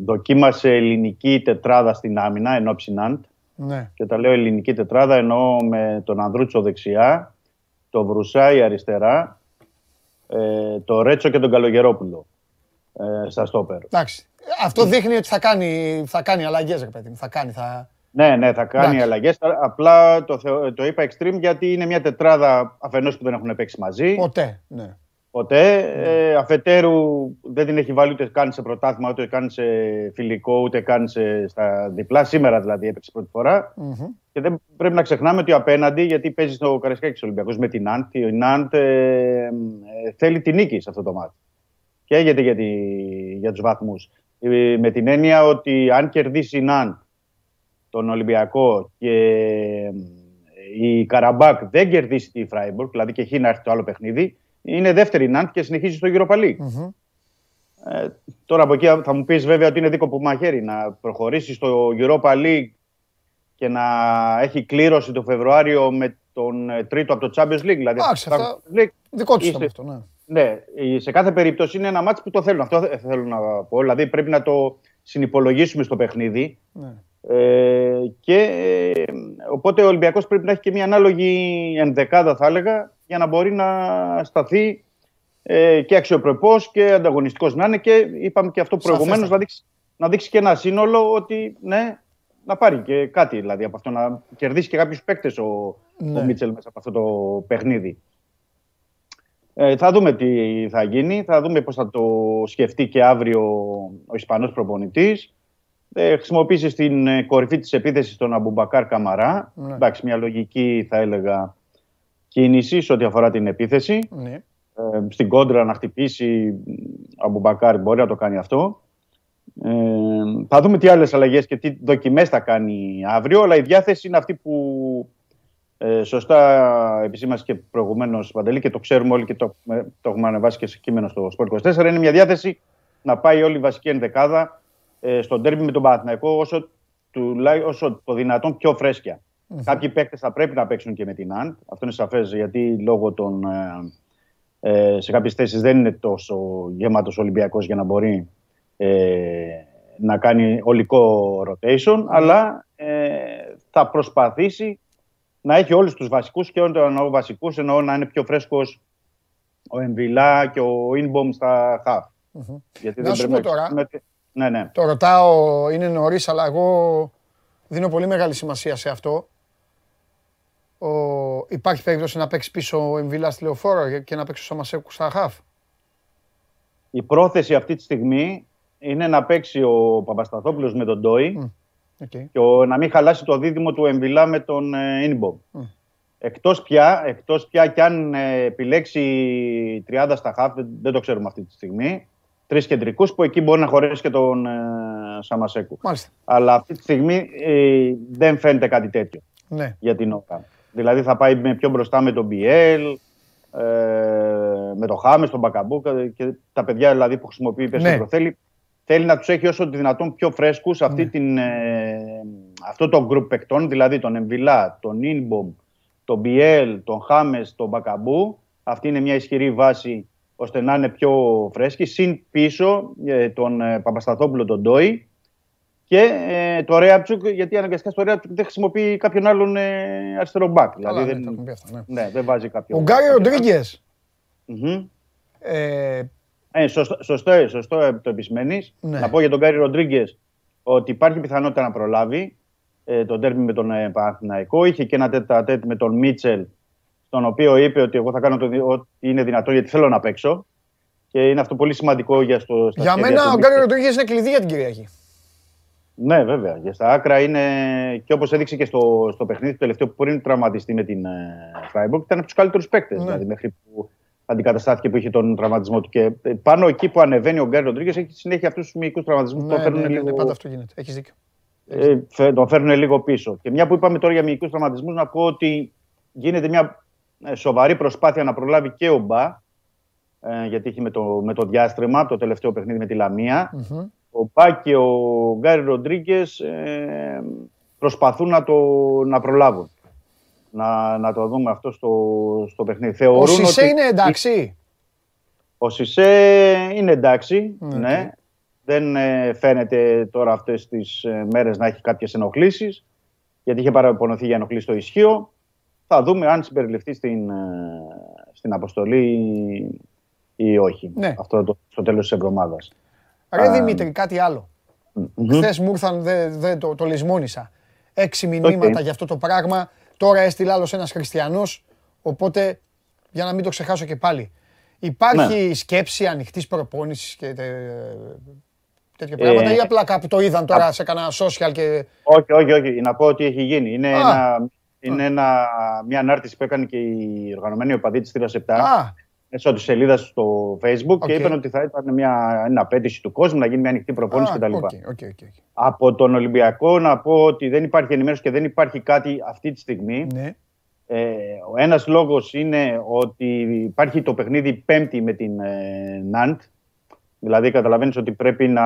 δοκίμασε ελληνική τετράδα στην άμυνα ενώ Ναντ Ναι. και τα λέω ελληνική τετράδα εννοώ με τον Ανδρούτσο δεξιά, το Βρουσάη αριστερά, ε, το Ρέτσο και τον Καλογερόπουλο ε, στα στόπερ. Εντάξει. Αυτό δείχνει ότι θα κάνει, θα κάνει αλλαγές, ρε παιδί μου. Θα κάνει, θα. Ναι, ναι, θα κάνει Εντάξει. αλλαγές. Απλά το, θεω- το είπα extreme γιατί είναι μια τετράδα αφενός που δεν έχουν παίξει μαζί. Ποτέ. Ναι. Ποτέ. Ε, αφετέρου δεν την έχει βάλει ούτε καν σε πρωτάθλημα, ούτε καν σε φιλικό, ούτε καν σε, στα διπλά. Σήμερα δηλαδή έπαιξε πρώτη φορά. Μμμ. Και δεν πρέπει να ξεχνάμε ότι απέναντι, γιατί παίζει στο Καραϊσκάκη Ολυμπιακό με την Ναντ, η Ναντ ε, ε, θέλει τη νίκη σε αυτό το μάτι. Και έγινε για, τη, για τους βαθμούς. με την έννοια ότι αν κερδίσει η Ναντ τον Ολυμπιακό και ε, η Καραμπάκ δεν κερδίσει τη Φράιμπουργκ, δηλαδή και εκεί να έρθει το άλλο παιχνίδι, είναι δεύτερη η Ναντ και συνεχίζει στο Europa League. Μμμ. Ε, τώρα από εκεί θα μου πεις βέβαια ότι είναι δίκοπο μαχαίρι να προχωρήσει στο Europa League και να έχει κλήρωση το Φεβρουάριο με τον ε, τρίτο από το Champions League. Δηλαδή Εντάξει, θα- αυτά- League. Δικό τους Είστε- ήταν αυτό. Ναι. Ναι, ε, σε κάθε περίπτωση είναι ένα μάτς που το θέλουν. Αυτό θε- θέλω να πω. Δηλαδή πρέπει να το συνυπολογίσουμε στο παιχνίδι. Ναι. Ε, και ε, οπότε ο Ολυμπιακός πρέπει να έχει και μια ανάλογη ενδεκάδα θα έλεγα για να μπορεί να σταθεί ε, και αξιοπρεπώς και ανταγωνιστικός να είναι και είπαμε και αυτό προηγουμένως Σαφέστατα. να δείξει, να δείξει και ένα σύνολο ότι ναι, να πάρει και κάτι δηλαδή από αυτό, να κερδίσει και κάποιους παίκτες ο, Ναι. ο Μίτσελ μέσα από αυτό το παιχνίδι. Ε, θα δούμε τι θα γίνει, θα δούμε πώς θα το σκεφτεί και αύριο ο Ισπανός προπονητής. Ε, χρησιμοποίησε στην ε, κορυφή της επίθεσης τον Αμπουμπακάρ Καμαρά. Ναι. Εντάξει, μια λογική θα έλεγα κίνηση σε ό,τι αφορά την επίθεση. Ναι. Ε, στην κόντρα να χτυπήσει ο Αμπουμπακάρ μπορεί να το κάνει αυτό. Ε, θα δούμε τι άλλες αλλαγές και τι δοκιμές θα κάνει αύριο, αλλά η διάθεση είναι αυτή που ε, σωστά επισήμασε και προηγουμένως Παντελή και το ξέρουμε όλοι και το, έχουμε- το έχουμε ανεβάσει και σε κείμενο στο Sport 24. Είναι μια διάθεση να πάει όλη η βασική ενδεκάδα ε, στον τέρμι με τον Παναθηναϊκό όσο, τουλάχι- όσο το δυνατόν πιο φρέσκια. Κάποιοι παίκτες θα πρέπει να παίξουν και με την ΑΝΤ. Αυτό είναι σαφές γιατί λόγω των. Ε, ε, σε κάποιες θέσεις δεν είναι τόσο γεμάτος Ολυμπιακός για να μπορεί ε, να κάνει ολικό rotation, αλλά ε, θα προσπαθήσει να έχει όλους τους βασικούς και όταν εννοώ βασικούς εννοώ να είναι πιο φρέσκος ο Εμβιλά και ο Inbom στα χαφ. Γιατί Να σου πω πρέπει τώρα. με- Ναι, ναι. Το ρωτάω, είναι νωρίς, αλλά εγώ δίνω πολύ μεγάλη σημασία σε αυτό. Ο... Υπάρχει περίπτωση να παίξει πίσω ο Εμβιλά στη λεωφόρο και να παίξει ο Σαμασέκου στα χαφ; Η πρόθεση αυτή τη στιγμή είναι να παίξει ο Παπασταθόπουλος με τον Ντόι Οκ. και ο, να μην χαλάσει το δίδυμο του Εμβιλά με τον ε, Inbom. Εκτός πια, εκτός πια κι αν ε, επιλέξει 30 στα χαφ, δεν, δεν το ξέρουμε αυτή τη στιγμή, τρεις κεντρικούς που εκεί μπορεί να χωρέσει και τον ε, Σαμασέκου. Μάλιστα. Αλλά αυτή τη στιγμή ε, δεν φαίνεται κάτι τέτοιο Ναι. για την ώρα. Δηλαδή θα πάει με πιο μπροστά με τον Μπιέλ, ε, με τον Χάμες, τον Μπακαμπού και- και τα παιδιά δηλαδή που χρησιμοποιεί περισσότερο. Ναι. Θέλει, θέλει να τους έχει όσο το δυνατόν πιο φρέσκους αυτή την, ε, αυτό το γκρουπ παικτών, δηλαδή τον Εμβιλά, τον Ινμπομ, τον Μπιέλ, τον Χάμες, τον Μπακαμπού. Αυτή είναι μια ισχυρή βάση ώστε να είναι πιο φρέσκοι. Συν πίσω ε, τον ε, Παπασταθόπουλο, τον Ντόι και ε, τον Ρέαμπτσουκ, γιατί αναγκαστικά στον Ρέαμπτσουκ δεν χρησιμοποιεί κάποιον άλλον ε, αριστερό μπακ. Καλά, Δηλαδή ναι, τα δεν, έχουμε πει αυτά, ναι. ναι, δεν βάζει κάποιον. Ο Γκάρι κάποιον Ροντρίγκες. Μμμ. Ε, Ε, σωστό, σωστό, ε, σωστό ε, το επισημαίνεις. Ναι. Να πω για τον Γκάρι Ροντρίγκες ότι υπάρχει πιθανότητα να προλάβει ε, τον τέρμι με τον ε, Παναθηναϊκό. Είχε και ένα τέτα τέτ με τον Μίτσελ, στον οποίο είπε ότι εγώ θα κάνω το, δι- ό,τι είναι δυνατό γιατί θέλω να παίξω. Και είναι αυτό πολύ σημαντικό για, στο, στα για σχέδια μένα του ο Μίτσελ. Γκάρι Ροντρίγκες είναι κλειδί για την Κυριακή. Ναι, βέβαια. Για στα άκρα είναι και όπως έδειξε και στο, στο παιχνίδι του τελευταίο που πριν τραυματιστεί με την ε, Freiburg, ήταν από τους καλύτερους παίκτες. Ναι. Δηλαδή, μέχρι που αντικαταστάθηκε που είχε τον τραυματισμό του. Και ε, πάνω εκεί που ανεβαίνει ο Γκάρι Ροντρίγκες έχει συνέχεια αυτούς τους μυϊκούς τραυματισμούς που Ναι, τον φέρνουν, ναι, ναι, λίγο, ναι, πάντα αυτό γίνεται. Έχεις δίκιο. ε, φε- τον φέρνουν λίγο πίσω. Και μια που είπαμε τώρα για μυϊκούς τραυματισμούς, να πω ότι γίνεται μια ε, σοβαρή προσπάθεια να προλάβει και ο Μπα. Ε, γιατί έχει με το, με το διάστρεμα από το τελευταίο παιχνίδι με τη Λαμία. Μμμ. Ο Μπα και ο Γκάρι Ροντρίγκες ε, προσπαθούν να το να προλάβουν. Να, να το δούμε αυτό στο, στο παιχνίδι. Ο Θεωρούν Σισε ότι είναι εντάξει; ο Σισε είναι εντάξει. Ναι, Ναι. Δεν ε, φαίνεται τώρα αυτές τις ε, μέρες να έχει κάποιες ενοχλήσεις. Γιατί είχε παραπονωθεί για ενοχλήσεις στο ισχύο. Θα δούμε αν συμπεριληφθεί στην, ε, στην αποστολή ή όχι. Ναι. Αυτό το, στο τέλος της εβδομάδας. Ρε Α, Δημήτρη, κάτι άλλο. Μμμ. Χθες μου ήρθαν, δεν δεν το, το λησμόνησα. Έξι μηνύματα για αυτό το πράγμα. Τώρα έστειλε άλλος ένας χριστιανός. Οπότε για να μην το ξεχάσω και πάλι. Υπάρχει Ναι. σκέψη ανοιχτής προπόνησης και τε- τέτοια πράγματα Ε, ή απλά κάπου το είδαν τώρα σε κανένα social και. Όχι, όχι, όχι. Να πω ότι έχει γίνει. Είναι, Α. ένα, είναι ένα, μια ανάρτηση που έκανε και η οργανωμένη οπαδή της Θήρα 7 Α, μέσω της σελίδας στο Facebook OK. και είπαν ότι θα ήταν μια, μια απαίτηση του κόσμου να γίνει μια ανοιχτή προπόνηση α, κτλ. OK, OK, OK, OK. Από τον Ολυμπιακό να πω ότι δεν υπάρχει ενημέρωση και δεν υπάρχει κάτι αυτή τη στιγμή. Ναι. Ε, ο ένας λόγος είναι ότι υπάρχει το παιχνίδι πέμπτη με την ε, Ναντ. Δηλαδή καταλαβαίνεις ότι πρέπει να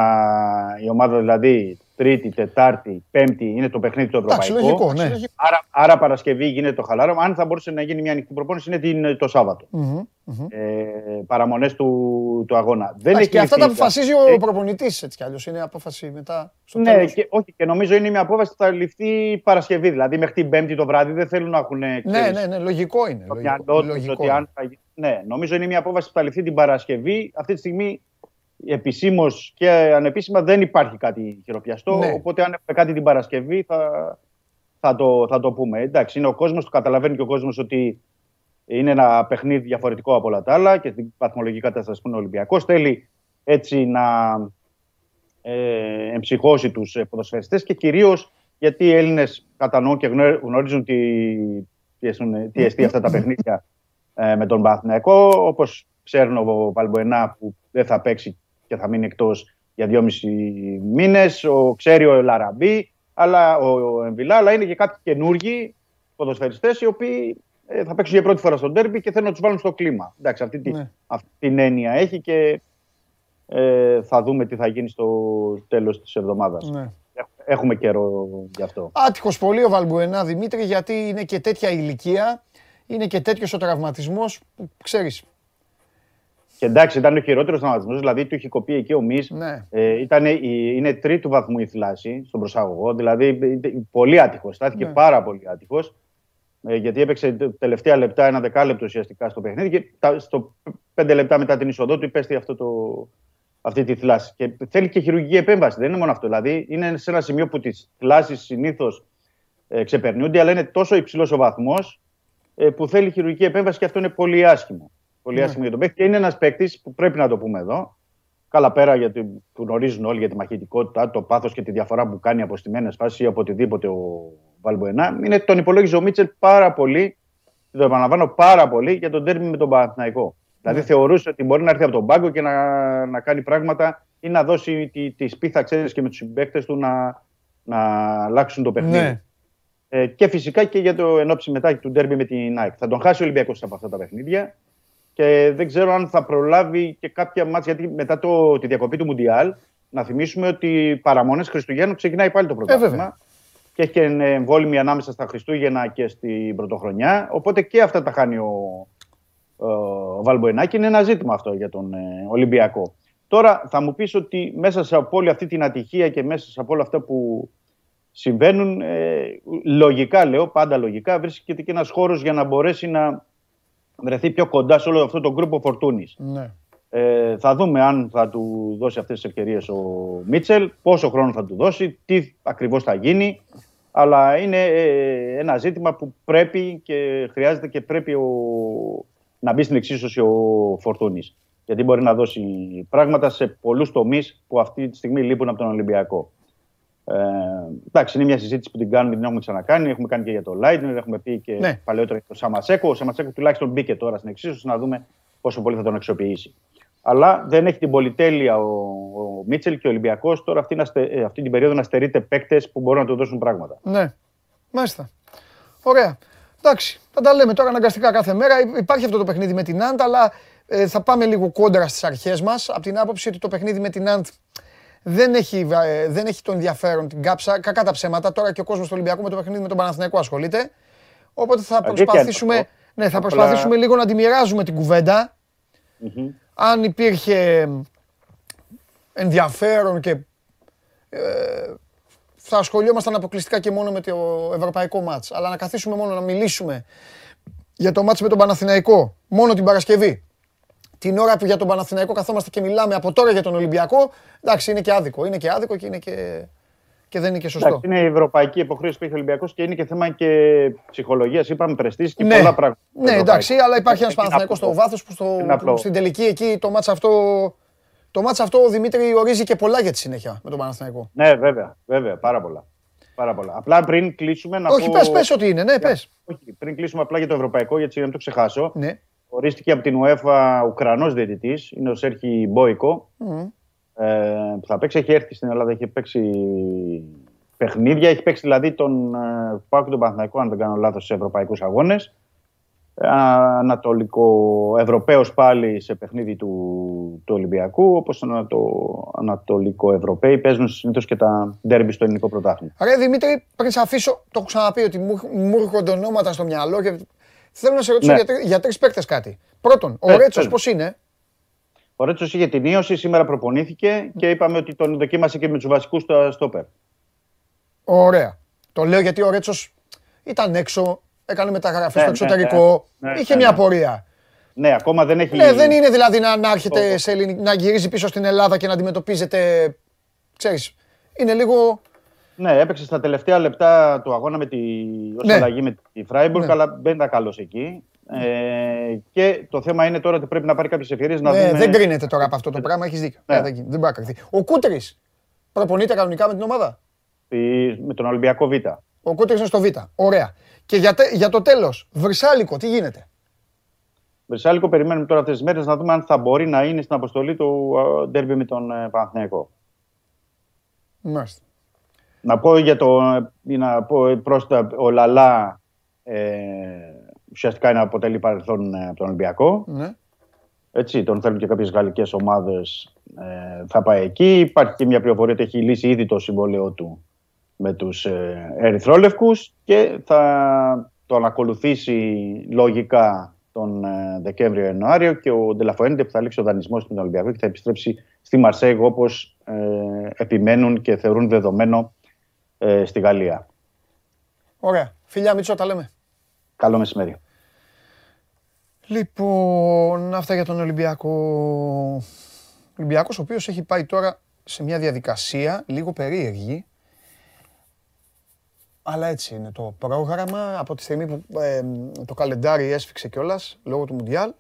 η ομάδα δηλαδή τρίτη, τετάρτη, πέμπτη είναι το παιχνίδι το Εντάξει, ευρωπαϊκό. λογικό, ναι. Άρα, άρα Παρασκευή γίνεται το χαλάρωμα. Αν θα μπορούσε να γίνει μια ανοιχτή προπόνηση είναι την, το Σάββατο. Μμμ, μμμ. Ε, παραμονές του, του αγώνα. Δεν Εντάξει, έχει και αυτά τα ληφθεί- αποφασίζει ο Ε, προπονητής έτσι κι αλλιώς. Είναι απόφαση μετά στο ναι, τέλος. και, όχι, και νομίζω είναι μια απόφαση που θα ληφθεί Παρασκευή. Δηλαδή μέχρι την Πέμπτη το βράδυ δεν θέλουν να έχουν. Ναι, ξέρεις, ναι, ναι, λογικό είναι. στο λογικό- μυαλό τους λογικό ότι είναι. αν θα γι- Ναι, νομίζω είναι μια απόφαση που θα ληφθεί την Παρασκευή. Αυτή τη στιγμή επισήμως και ανεπίσημα δεν υπάρχει κάτι χειροπιαστό. Ναι. Οπότε αν έχουμε κάτι την Παρασκευή θα, θα, το, θα το πούμε. Εντάξει, είναι ο κόσμος, το καταλαβαίνει και ο κόσμος ότι είναι ένα παιχνίδι διαφορετικό από όλα τα άλλα και στην βαθμολογική κατάσταση που είναι ο Ολυμπιακός. Θέλει έτσι να ε, εμψυχώσει τους ποδοσφαιριστές και κυρίως γιατί οι Έλληνες κατανοούν και γνω- γνωρίζουν τι, τι, εστούν- τι εστί αυτά τα παιχνίδια ε, με τον Παναθηναϊκό. Όπως ξέρουν ο Παλμποενά που δεν θα παίξει και θα μείνει εκτός για δυόμισι μήνες. Ο, ξέρει ο Λαραμπή, αλλά ο, ο Εμβιλά, αλλά είναι και κάποιοι καινούργοι ποδοσφαιριστές οι οποίοι ε, θα παίξουν για πρώτη φορά στον τέρμπι και θέλουν να τους βάλουν στο κλίμα. Εντάξει, αυτή, τη- Ναι. αυτή την έννοια έχει και ε, θα δούμε τι θα γίνει στο τέλος της εβδομάδας. Ναι. Έχουμε καιρό γι' αυτό. Άτυχος πολύ ο Βαλμπουενά Δημήτρη γιατί είναι και τέτοια ηλικία, είναι και τέτοιος ο τραυματισμός που ξέρεις. Και εντάξει, ήταν ο χειρότερος τραυματισμός, δηλαδή του είχε κοπεί εκεί ο Μη. Ναι. Ε, ήταν, η- είναι τρίτου βαθμού η θλάση στον προσαγωγό. Δηλαδή ε, πολύ άτυχος. Στάθηκε Ναι. πάρα πολύ άτυχος. Ε, γιατί έπαιξε τε- τελευταία λεπτά, ένα δεκάλεπτο ουσιαστικά στο παιχνίδι και τα, στο πέντε λεπτά μετά την είσοδό του υπέστη αυτό το, αυτή τη θλάση. Και θέλει και χειρουργική επέμβαση. Δεν είναι μόνο αυτό. Δηλαδή είναι σε ένα σημείο που τις θλάσεις συνήθως ε, ξεπερνούνται, αλλά είναι τόσο υψηλός ο βαθμός ε, που θέλει χειρουργική επέμβαση και αυτό είναι πολύ άσχημο. Πολύ Ναι. άσχημο για τον παίκτη. Και είναι ένας παίκτης που πρέπει να το πούμε εδώ. Καλά πέρα γιατί που γνωρίζουν όλοι για τη μαχητικότητα, το πάθος και τη διαφορά που κάνει από στιμένες φάσεις ή από οτιδήποτε ο Βαλμποενά. Είναι, τον υπολόγιζε ο Μίτσελ πάρα πολύ, το επαναλαμβάνω πάρα πολύ, για τον τέρμι με τον Παναθηναϊκό. Δηλαδή θεωρούσε ότι μπορεί να έρθει από τον πάγκο και να, να κάνει πράγματα ή να δώσει τη, τη σπίθα, ξέρεις, και με τους συμπαίκτες του να, να αλλάξουν το παιχνίδι. Ναι. Ε, και φυσικά και για το ενόψει μετά του ντέρμπι με την ΑΕΚ. Θα τον χάσει ο Ολυμπιακός από αυτά τα παιχνίδια και δεν ξέρω αν θα προλάβει και κάποια μάτια. Γιατί μετά το, τη διακοπή του Μουντιάλ, να θυμίσουμε ότι παραμονές Χριστουγέννων ξεκινάει πάλι το πρωτάθλημα. βέβαια. και έχει και εμβόλυμη ανάμεσα στα Χριστούγεννα και στην Πρωτοχρονιά. Οπότε και αυτά τα χάνει ο, ο Βαλμποενάκη. Είναι ένα ζήτημα αυτό για τον ε, Ολυμπιακό. Τώρα θα μου πεις ότι μέσα σε από όλη αυτή την ατυχία και μέσα σε από όλα αυτά που συμβαίνουν, ε, λογικά λέω, πάντα λογικά, βρίσκεται και ένας χώρος για να μπορέσει να βρεθεί πιο κοντά σε όλο αυτό το γκρουπ Φορτούνης. Ναι. Ε, θα δούμε αν θα του δώσει αυτές τις ευκαιρίες ο Μίτσελ, πόσο χρόνο θα του δώσει, τι ακριβώς θα γίνει. Αλλά είναι ε, ένα ζήτημα που πρέπει και χρειάζεται και πρέπει ο, να μπει στην εξίσωση ο Φορτούνης. Γιατί μπορεί να δώσει πράγματα σε πολλούς τομείς που αυτή τη στιγμή λείπουν από τον Ολυμπιακό. Ε, εντάξει, είναι μια συζήτηση που την κάνουμε, την έχουμε ξανακάνει. Έχουμε κάνει και για το Λάιντνερ, έχουμε πει και Ναι. παλαιότερα για το Σαμασέκο. Ο Σαμασέκο τουλάχιστον μπήκε τώρα στην εξίσωση να δούμε πόσο πολύ θα τον αξιοποιήσει. Αλλά δεν έχει την πολυτέλεια ο, ο Μίτσελ και ο Ολυμπιακός τώρα αυτή, να στε- ε, αυτή την περίοδο να στερείται παίκτες που μπορούν να του δώσουν πράγματα. Ναι. Μάλιστα. Ωραία. Εντάξει, θα τα λέμε τώρα αναγκαστικά κάθε μέρα. Υ- Υπάρχει αυτό το παιχνίδι με την Άντ, αλλά ε, θα πάμε λίγο κόντρα στις αρχές μας. Από την άποψη ότι το παιχνίδι με την Άντ δεν έχει, ε, δεν έχει το ενδιαφέρον, την κάψα. Κακά τα ψέματα. Τώρα και ο κόσμος του Ολυμπιακού με το παιχνίδι με τον Παναθηναϊκό ασχολείται. Οπότε θα Αλήθεια είναι προσπαθήσουμε, αυτό. ναι, θα Απλά- προσπαθήσουμε λίγο να τη μοιράζουμε την κουβέντα. Αν υπήρχε ενδιαφέρον και ε, θα ασχολιόμασταν αποκλειστικά και μόνο με το ευρωπαϊκό μάτς. Αλλά να καθίσουμε μόνο να μιλήσουμε για το μάτς με τον Παναθηναϊκό μόνο την Παρασκευή. Την ώρα που για τον Παναθηναϊκό καθόμαστε και μιλάμε από τώρα για τον Ολυμπιακό, εντάξει, είναι και άδικο. Είναι και άδικο και, είναι και, και δεν είναι και σωστό. Εντάξει, είναι η ευρωπαϊκή υποχρέωση που έχει ο Ολυμπιακός και είναι και θέμα και ψυχολογίας. Είπαμε πρεστής και Ναι. πολλά πράγματα. Ναι, εντάξει, αλλά υπάρχει ένας Είναι Παναθηναϊκός στο απλό. βάθος που, στο, Είναι απλό. που στην τελική εκεί το μάτς αυτό. Το μάτς αυτό ο Δημήτρη ορίζει και πολλά για τη συνέχεια με τον Παναθηναϊκό. Ναι, βέβαια, βέβαια, πάρα πολλά. Πάρα πολλά. Απλά πριν κλείσουμε να Όχι, πω... πες, πες ότι είναι, ναι, πες. Όχι, πριν κλείσουμε απλά για το ευρωπαϊκό, γιατί να μην το ξεχάσω. Ναι. Ορίστηκε από την UEFA Ουκρανός διαιτητής, είναι ο Σέρχη Μπόικο, Μμμ. ε, που θα παίξει, έχει έρθει στην Ελλάδα, έχει παίξει παιχνίδια, έχει παίξει δηλαδή τον ε, Πάκο του τον Παναθηναϊκό, αν δεν κάνω λάθος, σε ευρωπαϊκούς αγώνες. Ε, Ανατολικό Ευρωπαίος πάλι σε παιχνίδι του, του Ολυμπιακού, όπως ανατο, Ανατολικό Ευρωπαίοι παίζουν συνήθως και τα ντέρμπι στο ελληνικό πρωτάθλημα. Ρε Δημήτρη, πριν σε αφήσω, το έχω ξαναπεί ότι μου, μου έρχονται ονόματα στο μυαλό και θέλω να σε ρωτήσω Ναι. για, τρι- για τρεις παίκτες κάτι. Πρώτον, ο Ε, Ρέτσος πες. πώς είναι; Ο Ρέτσος είχε την ίωση, σήμερα προπονήθηκε και είπαμε ότι τον δοκίμασε και με τους βασικούς στο στόπερ. Ωραία. Το λέω γιατί ο Ρέτσος ήταν έξω, έκανε μεταγραφές Ναι, στο ναι, εξωτερικό, ναι, ναι, είχε ναι, μια ναι. πορεία. Ναι, ακόμα δεν έχει. Ναι, δεν είναι δηλαδή να, να έρχεται Το- σε ελληνι- να γυρίζει πίσω στην Ελλάδα και να αντιμετωπίζεται, ξέρεις, είναι λίγο... Ναι, έπαιξε στα τελευταία λεπτά του αγώνα με τη ως Ναι. αλλαγή με τη Φράιμπουργκ, Ναι. αλλά δεν ήταν καλός εκεί. Ε, και το θέμα είναι τώρα ότι πρέπει να πάρει κάποιες ευκαιρίες να Ναι, δούμε. δεν κρίνεται τώρα από αυτό το πράγμα, έχεις δίκιο. Ναι. Ναι, δεν, δεν μπορεί να κρυθεί. Ο Κούτρης προπονείται κανονικά με την ομάδα; τη- με τον Ολυμπιακό Β. Ο Κούτρης είναι στο Β. Ωραία. Και για, τε- για το τέλος, Βρυσάλικο, τι γίνεται; Βρυσάλικο, περιμένουμε τώρα αυτές τις μέρες να δούμε αν θα μπορεί να είναι στην αποστολή του ε, ντέρμπι με τον ε, Παναθηναϊκό. Μάλιστα. Να πω για το. ή Να πω πρόσθετα, ο Λαλά ε, ουσιαστικά είναι αποτελεί παρελθόν ε, από τον Ολυμπιακό. Ναι. Έτσι, τον θέλουν και κάποιες γαλλικές ομάδες. Ε, θα πάει εκεί. Υπάρχει και μια πληροφορία ότι έχει λύσει ήδη το συμβόλαιό του με τους ε, Ερυθρόλευκους και θα τον ακολουθήσει λογικά τον ε, Δεκέμβριο-Ιανουάριο και ο Ντελαφοέντε που θα λήξει ο δανεισμός στην Ολυμπιακό και θα επιστρέψει στη Μαρσέγ όπως ε, επιμένουν και θεωρούν δεδομένο ε, στη Γαλλία. Ωραία. Φιλιά Μίτσο, τα λέμε. Καλό μεσημέρι. Λοιπόν, αυτά για τον Ολυμπιακό. Ο Ολυμπιακός ο οποίος έχει πάει τώρα σε μια διαδικασία λίγο περίεργη. Αλλά έτσι είναι το πρόγραμμα από τη στιγμή που ε, το καλεντάρι έσφιξε κιόλας λόγω του Μουντιάλ.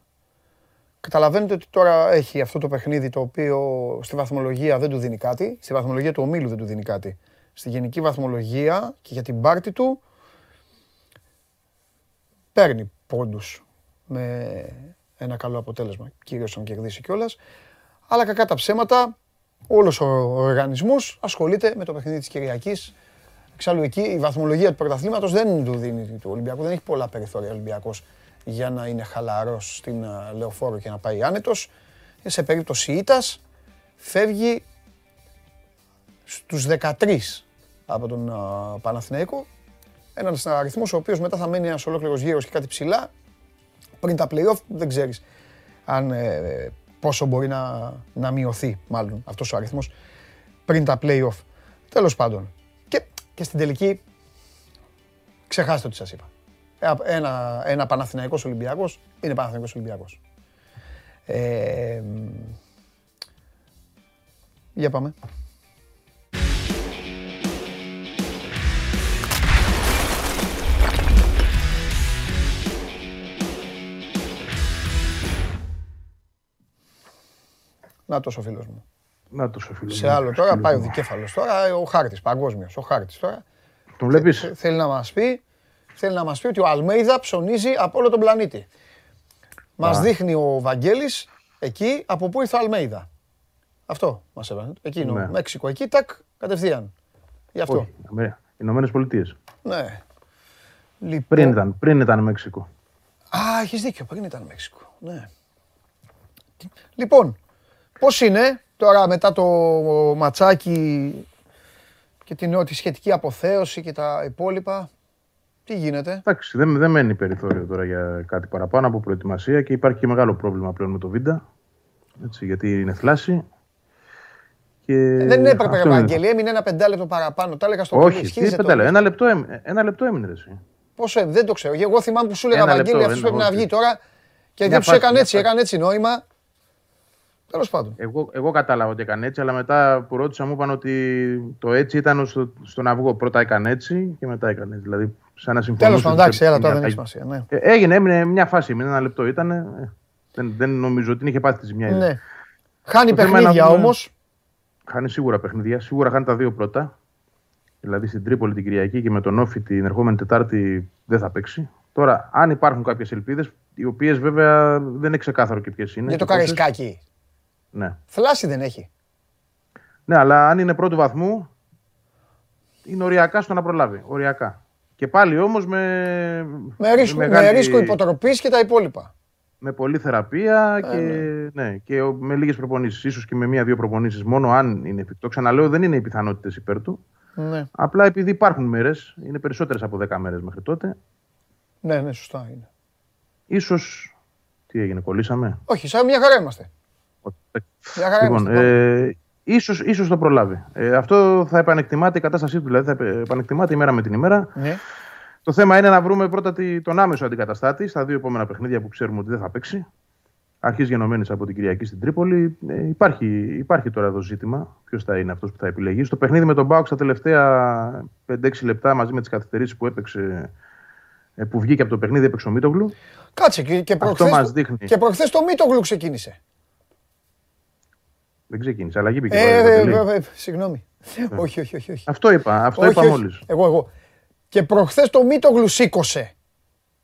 Καταλαβαίνετε ότι τώρα έχει αυτό το παιχνίδι το οποίο στη βαθμολογία δεν του δίνει κάτι. Στη βαθμολογία του ομίλου δεν του δίνει κάτι. Στη γενική βαθμολογία και για την πάρτη του παίρνει πόντους με ένα καλό αποτέλεσμα, κυρίως αν κερδίσει κιόλας. Αλλά κακά τα ψέματα, όλος ο οργανισμός ασχολείται με το παιχνίδι της Κυριακής. Εξάλλου εκεί η βαθμολογία του πρωταθλήματος δεν του δίνει του Ολυμπιακού, δεν έχει πολλά περιθώρια ο Ολυμπιακός για να είναι χαλαρός στην α, λεωφόρο και να πάει άνετος. Ε, σε περίπτωση ήττας φεύγει στους 13 από τον α, Παναθηναϊκό. Ένας αριθμός ο οποίος μετά θα μένει ένας ολόκληρος γύρος και κάτι ψηλά. Πριν τα play-off δεν ξέρεις αν, ε, πόσο μπορεί να, να μειωθεί μάλλον αυτός ο αριθμός πριν τα play-off. Τέλος πάντων. Και, και στην τελική ξεχάστε ό,τι σας είπα. Ε, Ένα, ένα Παναθηναϊκός Ολυμπιακός είναι Παναθηναϊκός Ολυμπιακός. Ε, για πάμε. Να τόσο φίλος μου. Να το φίλος. Σε άλλο τώρα πάει ο δικέφαλος τώρα, ο χάρτης, παγκόσμιος, ο χάρτης τώρα. Τον βλέπεις; Θε- Θέλει να μας πει, θέλει να μας πει ότι ο Αλμέιδα ψωνίζει από όλο τον πλανήτη. Μας δείχνει ο Βαγγέλης εκεί από πού ήρθε ο Αλμέιδα. Αυτό μας έβαλε. Εκείνο, Ναι. Μέξικο εκεί, τακ, κατευθείαν. Γι' αυτό. Όχι. Ηνωμένες Πολιτείες. Ναι. Λοιπόν, Πριν ήταν, πριν ήταν Μέξικο. Α, έχεις δίκιο, πριν ήταν Μέξικο. Ναι. Λοιπόν, πώς είναι τώρα μετά το ματσάκι και την ό,τι σχετική αποθέωση και τα υπόλοιπα. Τι γίνεται; Εντάξει, δεν, δεν μένει περιθώριο τώρα για κάτι παραπάνω από προετοιμασία και υπάρχει και μεγάλο πρόβλημα πλέον με το Βίντα. Έτσι, γιατί είναι θλάση. Και Δεν έπρεπε, αυτό είναι. Ευαγγελή, έμεινε ένα πεντάλεπτο παραπάνω. Τα έλεγα στο Όχι, παιδί. τι Σχίζεται πέντε λεπτά. όλος. Ένα λεπτό, έμ- ένα λεπτό έμεινε. ρε εσύ. Πόσο έμεινε, δεν το ξέρω. Εγώ θυμάμαι που σου έλεγα Ένα Ευαγγέλη, λεπτό, αυτό ένα, πρέπει να όχι. βγει τώρα. Και Μια δεν του φάση, έκανε μια έτσι, φάση. έκανε έτσι νόημα. Τέλος πάντων. Εγώ, εγώ κατάλαβα ότι έκανε έτσι, αλλά μετά που ρώτησα μου είπαν ότι το έτσι ήταν στο, στον αυγό. Πρώτα έκανε έτσι και μετά έκανε έτσι. Δηλαδή, σαν να συμφωνούσαν. Τέλος πάντων, εντάξει, σε έλα μια τώρα δεν έχει ταγή. σημασία. Ναι. Ε, Έγινε, έμεινε μια φάση, έμεινε ένα λεπτό. Ήταν, ε, δεν, δεν νομίζω ότι την είχε πάθει τη ζημιά. ήδη. ναι. Χάνει Το θέμα είναι να παιχνίδια δούμε- όμως. Χάνει σίγουρα παιχνίδια. Σίγουρα χάνει τα δύο πρώτα. Δηλαδή στην Τρίπολη την Κυριακή και με τον Όφη την ερχόμενη Τετάρτη δεν θα παίξει. Τώρα, αν υπάρχουν κάποιες ελπίδες, οι οποίες βέβαια δεν είναι ξεκάθαρο και ποιες είναι. Για το και πόσες. καραϊσκάκι. Ναι. Θλάση δεν έχει. ναι, αλλά αν είναι πρώτου βαθμού, είναι οριακά στο να προλάβει. Οριακά. Και πάλι όμως με. Με ρίσκο, μεγάλη- με ρίσκο υποτροπής και τα υπόλοιπα. με πολλή θεραπεία Ε, και, ναι. και ο- με λίγες προπονήσεις. ίσως και με μία-δύο προπονήσεις μόνο αν είναι εφικτό. Ξαναλέω, δεν είναι οι πιθανότητες υπέρ του. Ναι, Απλά επειδή υπάρχουν μέρες, είναι περισσότερες από 10 μέρες μέχρι τότε, ναι, ναι, σωστά είναι. ίσω. Τι έγινε, κολλήσαμε; Όχι, σαν μια χαρά είμαστε. Μια χαρά Λοιπόν, είμαστε. πάμε. ε, ίσως, ίσως το προλάβει. Ε, αυτό θα επανεκτιμάται η κατάστασή του, δηλαδή θα επε- επανεκτιμάται ημέρα με την ημέρα. Ναι. Το θέμα είναι να βρούμε πρώτα τη- τον άμεσο αντικαταστάτη στα δύο επόμενα παιχνίδια που ξέρουμε ότι δεν θα παίξει. Αρχής γενομένης από την Κυριακή στην Τρίπολη. Ε, υπάρχει, υπάρχει τώρα εδώ ζήτημα. Ποιος θα είναι αυτός που θα επιλεγεί. Στο παιχνίδι με τον Μπάουξ τα τελευταία 5-6 λεπτά μαζί με τις καθυστερήσεις που έπαιξε, ε, που βγήκε από το παιχνίδι, έπαιξε ο Μίτογλου. Κάτσε και, και προχθές, μας δείχνει. και προχθές το Μίτογλου ξεκίνησε. Δεν ξεκίνησε. Αλλαγή μπήκε. Ε, τώρα, ε, Παντελή. ε, ε, συγγνώμη. Όχι, όχι, όχι. όχι. Αυτό είπα. Αυτό όχι, είπα όχι. μόλις. Εγώ, εγώ. Και προχθές το Μίτογλου σήκωσε.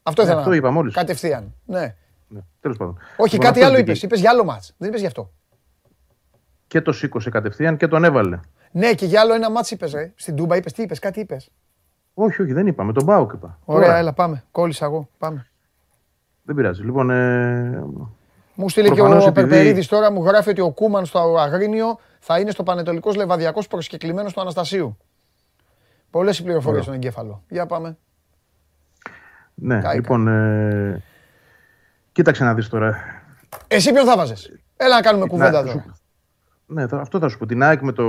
Αυτό ήθελα αυτό να είπα μόλις. Κατευθείαν. Ναι. Ναι, Τέλος πάντων. Όχι, Λοιπόν, κάτι αυτός άλλο μπήκε. είπες. Είπες για άλλο μάτς. Δεν είπες γι' αυτό. Και το σήκωσε κατευθείαν και τον έβαλε. Ναι, και για άλλο ένα μάτς είπες, ρε. Στην Τούμπα είπες, τι είπες, κάτι είπες. Όχι, όχι, δεν είπα. Με τον Μπάουκ είπα. Ωραία, Τώρα. έλα, πάμε. Κόλλησα εγώ. Πάμε. Δεν πειράζει. Λοιπόν, ε, Μου στείλε και Προφανώς ο επειδή- Περπερίδης τώρα, μου γράφει ότι ο Κούμαν στο Αγρίνιο θα είναι στο Πανετολικός Λεβαδιακός προσκεκλημένος του Αναστασίου. Πολλές οι πληροφορίες στον εγκέφαλο. Για πάμε. ναι, Κάηκα. λοιπόν. Ε, Κοίταξε να δεις τώρα. Εσύ ποιον θα βάζες. Έλα να κάνουμε κουβέντα Να, τώρα. σου- Ναι, θα- αυτό θα σου πω. Την ΑΕΚ με το.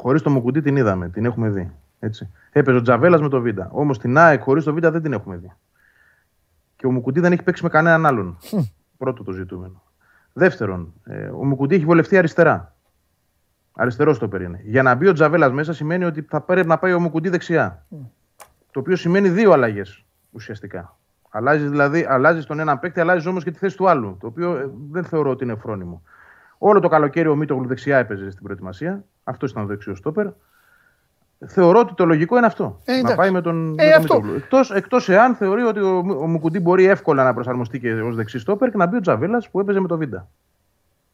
Χωρίς το Μουκουντή την είδαμε, την έχουμε δει. Έτσι. Έπαιζε ο Τζαβέλας με το Βίντα. Όμως την ΑΕΚ χωρίς το Βίντα δεν την έχουμε δει. Και ο Μουκουντή δεν έχει παίξει με κανέναν άλλον. Πρώτο το ζητούμενο. Δεύτερον, ε, ο Μουκουντή έχει βολευτεί αριστερά. Αριστερό το είναι. Για να μπει ο Τζαβέλας μέσα σημαίνει ότι θα πρέπει να πάει ο Μουκουντή δεξιά. Το οποίο σημαίνει δύο αλλαγές ουσιαστικά. Αλλάζεις δηλαδή, αλλάζεις τον έναν παίκτη, αλλάζεις όμως και τη θέση του άλλου. Το οποίο ε, δεν θεωρώ ότι είναι φρόνιμο. Όλο το καλοκαίρι ο Μίτογλου δεξιά έπαιζε στην προετοιμασία. Αυτός ήταν ο δεξιός στόπερ. Θεωρώ ότι το λογικό είναι αυτό. Ε, να εντάξει. πάει με τον, Ε, με τον αυτό. Μίτογλου. Εκτός, εκτός εάν θεωρεί ότι ο, ο Μουκουντή μπορεί εύκολα να προσαρμοστεί και ως δεξί στόπερ και να μπει ο Τζαβέλας που έπαιζε με το Βίντα.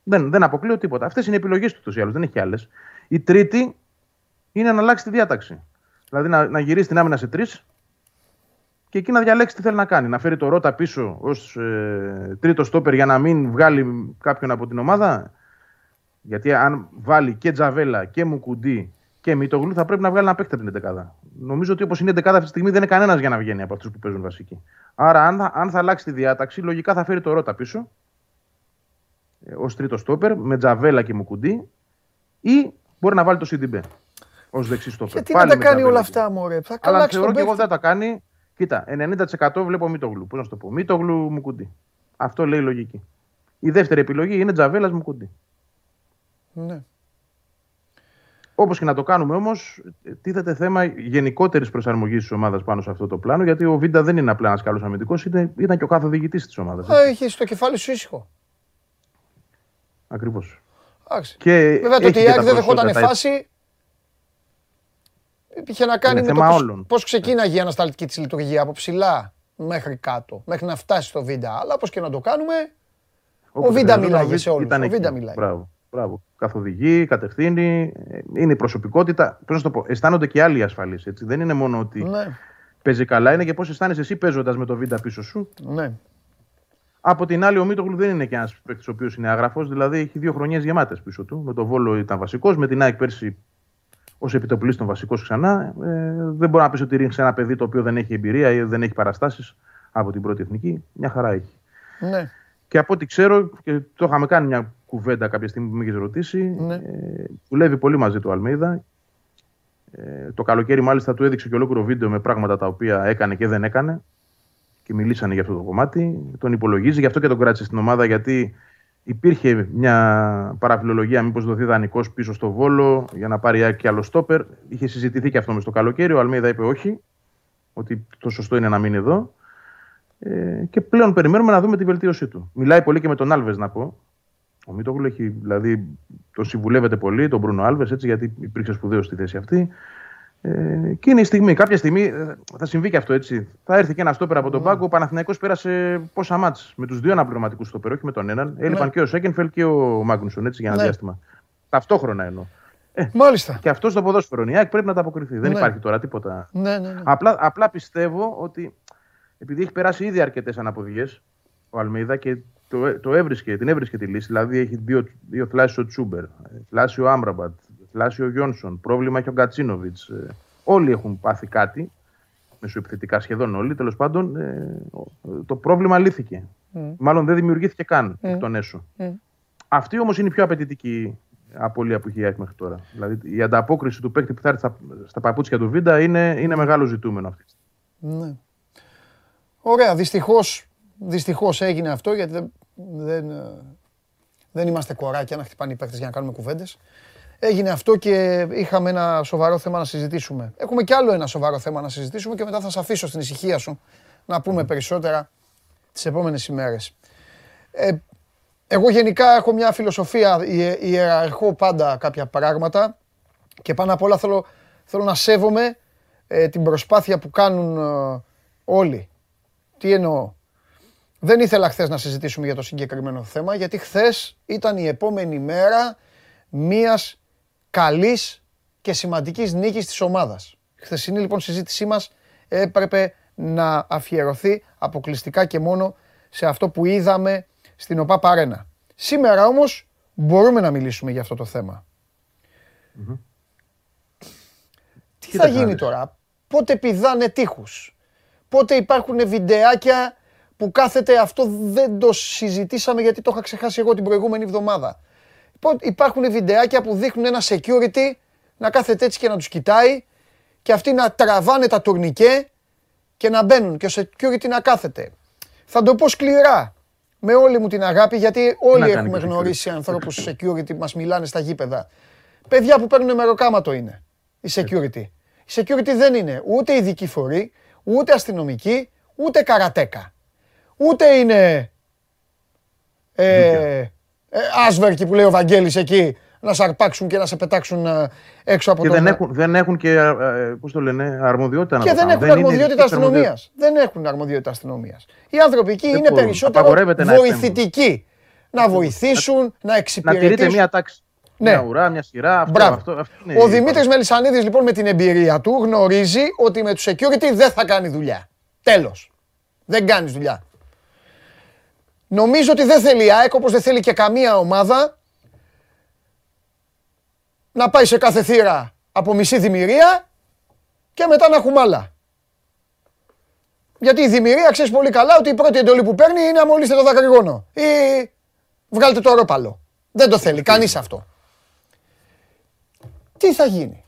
Δεν, δεν αποκλείω τίποτα. Αυτές είναι οι επιλογές του ούτως ή άλλως. Δεν έχει άλλες. Η τρίτη είναι να αλλάξει τη διάταξη. Δηλαδή να, να γυρίσει την άμυνα σε τρεις και εκεί να διαλέξει τι θέλει να κάνει. Να φέρει το Ρότα πίσω ως ε, τρίτο στόπερ για να μην βγάλει κάποιον από την ομάδα. Γιατί αν βάλει και Τζαβέλα και Μουκουντή και Μητογλου θα πρέπει να βγάλει ένα παίκτη από την 11. Νομίζω ότι όπως είναι η 11 αυτή τη στιγμή δεν είναι κανένας για να βγαίνει από αυτούς που παίζουν βασική. Άρα, αν, θα- αν θα αλλάξει τη διάταξη, λογικά θα φέρει το Ρότα πίσω ως τρίτο στόπερ με Τζαβέλα και Μουκουντή ή μπορεί να βάλει το Σιντιμπέ ως δεξί στόπερ. Γιατί Πάλι να τα με κάνει Τζαβέλα όλα και- αυτά, μωρέ. Θα αλλά αλλάξει θεωρώ τον και εγώ παίκτη. δεν τα κάνει. Κοίτα, 90% βλέπω Μίτογλου. Πώς να σου το πω. Μίτογλου μου κουντί. Αυτό λέει η λογική. Η δεύτερη επιλογή είναι Τζαβέλας μου κουντί. Ναι. Όπως και να το κάνουμε όμως, τίθεται θέμα γενικότερης προσαρμογής της ομάδας πάνω σε αυτό το πλάνο. Γιατί ο Βίντα δεν είναι απλά ένας καλός αμυντικός, ήταν και ο κάθε διοικητής της ομάδας. Α, Έχεις το κεφάλι σου ήσυχο. Ακριβώς. Εντάξει. Και Βέβαια το έχει ότι η και ΑΕΚ τα δεν δεχόταν προσόντα, τα- φάση. Είχε να κάνει Είναι με το θέμα πώς, όλων. πώς ξεκίναγε η ανασταλτική της λειτουργία από ψηλά μέχρι κάτω, μέχρι να φτάσει στο Βίντα. Αλλά όπως και να το κάνουμε, Όπως ο Βίντα χρειαζόταν, μιλάγε σε όλους. ήταν Ο εκεί. Βίντα μιλάει. Μπράβο. Μπράβο. Καθοδηγεί, κατευθύνει. ε, Είναι η προσωπικότητα. Πώς να το πω, αισθάνονται και άλλοι ασφαλείς. Δεν είναι μόνο ότι ναι, παίζει καλά, είναι και πώς αισθάνεσαι εσύ παίζοντας με το Βίντα πίσω σου. ναι. Από την άλλη, ο Μίτογλου δεν είναι και ένας παίκτης ο οποίος είναι άγραφος, δηλαδή έχει δύο χρονιές γεμάτες πίσω του. Με το Βόλο ήταν βασικός, με την ΑΕΚ πέρσι ως επιτοπλίστων βασικός ξανά. Ε, δεν μπορεί να πεις ότι ρίχνεις ένα παιδί το οποίο δεν έχει εμπειρία ή δεν έχει παραστάσεις από την πρώτη εθνική. Μια χαρά έχει. ναι. Και από ό,τι ξέρω, και το είχαμε κάνει μια κουβέντα κάποια στιγμή που με είχες ρωτήσει, Ναι. ε, δουλεύει πολύ μαζί του Αλμέιδα. Ε, το καλοκαίρι, μάλιστα, του έδειξε και ολόκληρο βίντεο με πράγματα τα οποία έκανε και δεν έκανε. Και μιλήσανε για αυτό το κομμάτι. Τον υπολογίζει, γι' αυτό και τον κράτησε στην ομάδα, γιατί υπήρχε μια παραφιλολογία μήπως δοθεί δανεικός πίσω στο βόλο για να πάρει η ΑΕΚ και άλλο στόπερ. Είχε συζητηθεί και αυτό μες στο καλοκαίρι. Ο Αλμέιδα είπε όχι, ότι το σωστό είναι να μείνει εδώ. Ε, και πλέον περιμένουμε να δούμε τη βελτίωσή του. Μιλάει πολύ και με τον Άλβες, να πω. Ο Μίτογλου έχει, δηλαδή, τον συμβουλεύεται πολύ, τον Μπρούνο Άλβες, έτσι, γιατί υπήρξε σπουδαίος στη θέση αυτή. Ε, και είναι η στιγμή. Κάποια στιγμή ε, θα συμβεί και αυτό έτσι. Θα έρθει και ένα στόπερ από τον πάγκο. Ο Παναθηναϊκός πέρασε πόσα μάτς; Με τους δύο αναπληρωματικούς στόπερ, όχι με τον έναν. Έλειπαν Ναι. και ο Σέκενφελ και ο Μάγνουσον έτσι, για ένα Ναι. διάστημα. Ταυτόχρονα εννοώ. Μάλιστα. Και αυτό στο ποδόσφαιρο. Η ΑΕΚ πρέπει να τα αποκριθεί. Δεν Ναι. υπάρχει τώρα τίποτα. Ναι, ναι, ναι. Απλά, απλά πιστεύω ότι επειδή έχει περάσει ήδη αρκετές αναποδιές ο Αλμίδα και το, το έβρισκε, την έβρισκε τη λύση. Δηλαδή έχει δύο, δύο θλάσεις ο Τσούμπερ, θλάσεις ο Άμραμπατ, θλάσεις ο Γιόνσον, πρόβλημα έχει ο Γκατσίνοβιτς. Όλοι έχουν πάθει κάτι, μεσοεπιθετικά σχεδόν όλοι. Τέλος πάντων, ε, το πρόβλημα λύθηκε. Μάλλον δεν δημιουργήθηκε καν εκ των έσω. Αυτή όμως είναι η πιο απαιτητική απώλεια που έχει η ΑΕΚ μέχρι τώρα. Δηλαδή η ανταπόκριση του παίκτη που θα έρθει στα, στα παπούτσια του Βίντα είναι, είναι μεγάλο ζητούμενο αυτή. τη στιγμή. Ναι. Ωραία, δυστυχώς, δυστυχώς έγινε αυτό γιατί δεν, δεν, ε, δεν είμαστε κοράκια να χτυπάνε οι παίκτες για να κάνουμε κουβέντες. Έγινε αυτό και είχαμε ένα σοβαρό θέμα να συζητήσουμε. Έχουμε κι άλλο ένα σοβαρό θέμα να συζητήσουμε και μετά θα σε αφήσω στην ησυχία σου να πούμε περισσότερα τις επόμενες ημέρες. Ε, εγώ γενικά έχω μια φιλοσοφία, ιε- ιεραρχώ πάντα κάποια πράγματα και πάνω απ' όλα θέλω, θέλω να σέβομαι ε, την προσπάθεια που κάνουν ε, όλοι. Τι εννοώ; Δεν ήθελα χθες να συζητήσουμε για το συγκεκριμένο θέμα, γιατί χθες ήταν η επόμενη μέρα μιας καλής και σημαντικής νίκης της ομάδας. Η χθεσινή λοιπόν συζήτησή μας έπρεπε να αφιερωθεί αποκλειστικά και μόνο σε αυτό που είδαμε στην ΟΠΑ Παρένα. Σήμερα όμως μπορούμε να μιλήσουμε για αυτό το θέμα. Τι Κοίταξε θα να γίνει δεις. τώρα, πότε πηδάνε τείχους, πότε υπάρχουν βιντεάκια που κάθεται, αυτό δεν το συζητήσαμε γιατί το είχα ξεχάσει εγώ την προηγούμενη εβδομάδα. Λοιπόν, υπάρχουν βιντεάκια που δείχνουν ένα security να κάθεται έτσι και να τους κοιτάει και αυτοί να τραβάνε τα τουρνικέ και να μπαίνουν και ο security να κάθεται. Θα το πω σκληρά, με όλη μου την αγάπη, γιατί όλοι να κάνει έχουμε και ο γνωρίσει ανθρώπους security που μας μιλάνε στα γήπεδα. Παιδιά που παίρνουν μεροκάματο είναι η security. Η security δεν είναι ούτε ειδική φορή, ούτε αστυνομική, ούτε καρατέκα. Ούτε είναι ε, ε, άσβερκοι που λέει ο Βαγγέλης εκεί να σε αρπάξουν και να σε πετάξουν ε, έξω από Και τον... δεν έχουν, δεν έχουν και, ε, πώς το λένε, αρμοδιότητα να Και το δεν κάνουν. έχουν είναι αρμοδιότητα ειδικής αρμοδιότητας. αστυνομίας. Δεν έχουν αρμοδιότητα αστυνομίας. Οι άνθρωποι εκεί Δεν είναι μπορούν. περισσότερο Απαγορεύεται να επέμβουν. βοηθητικοί. Να βοηθήσουν, να Να τηρείται εξυπηρετήσουν. μια τάξη. Ναι. Μια ουρά, μια σειρά. Αυτό, Μπράβο. αυτό, αυτό είναι Ο η- Δημήτρης Μελισανίδης λοιπόν με την εμπειρία του γνωρίζει ότι με τους security δεν θα κάνει δουλειά. Τέλος. Δεν κάνεις δουλειά. Νομίζω ότι δεν θέλει η ΑΕΚ όπως δεν θέλει και καμία ομάδα να πάει σε κάθε θύρα από μισή δημιουργία και μετά να έχουμε άλλα. Γιατί η δημιουργία ξέρεις πολύ καλά ότι η πρώτη εντολή που παίρνει είναι αμολύστε το δακρυγόνο ή βγάλτε το ορόπαλο. Δεν το θέλει κανείς αυτό. Τι θα γίνει;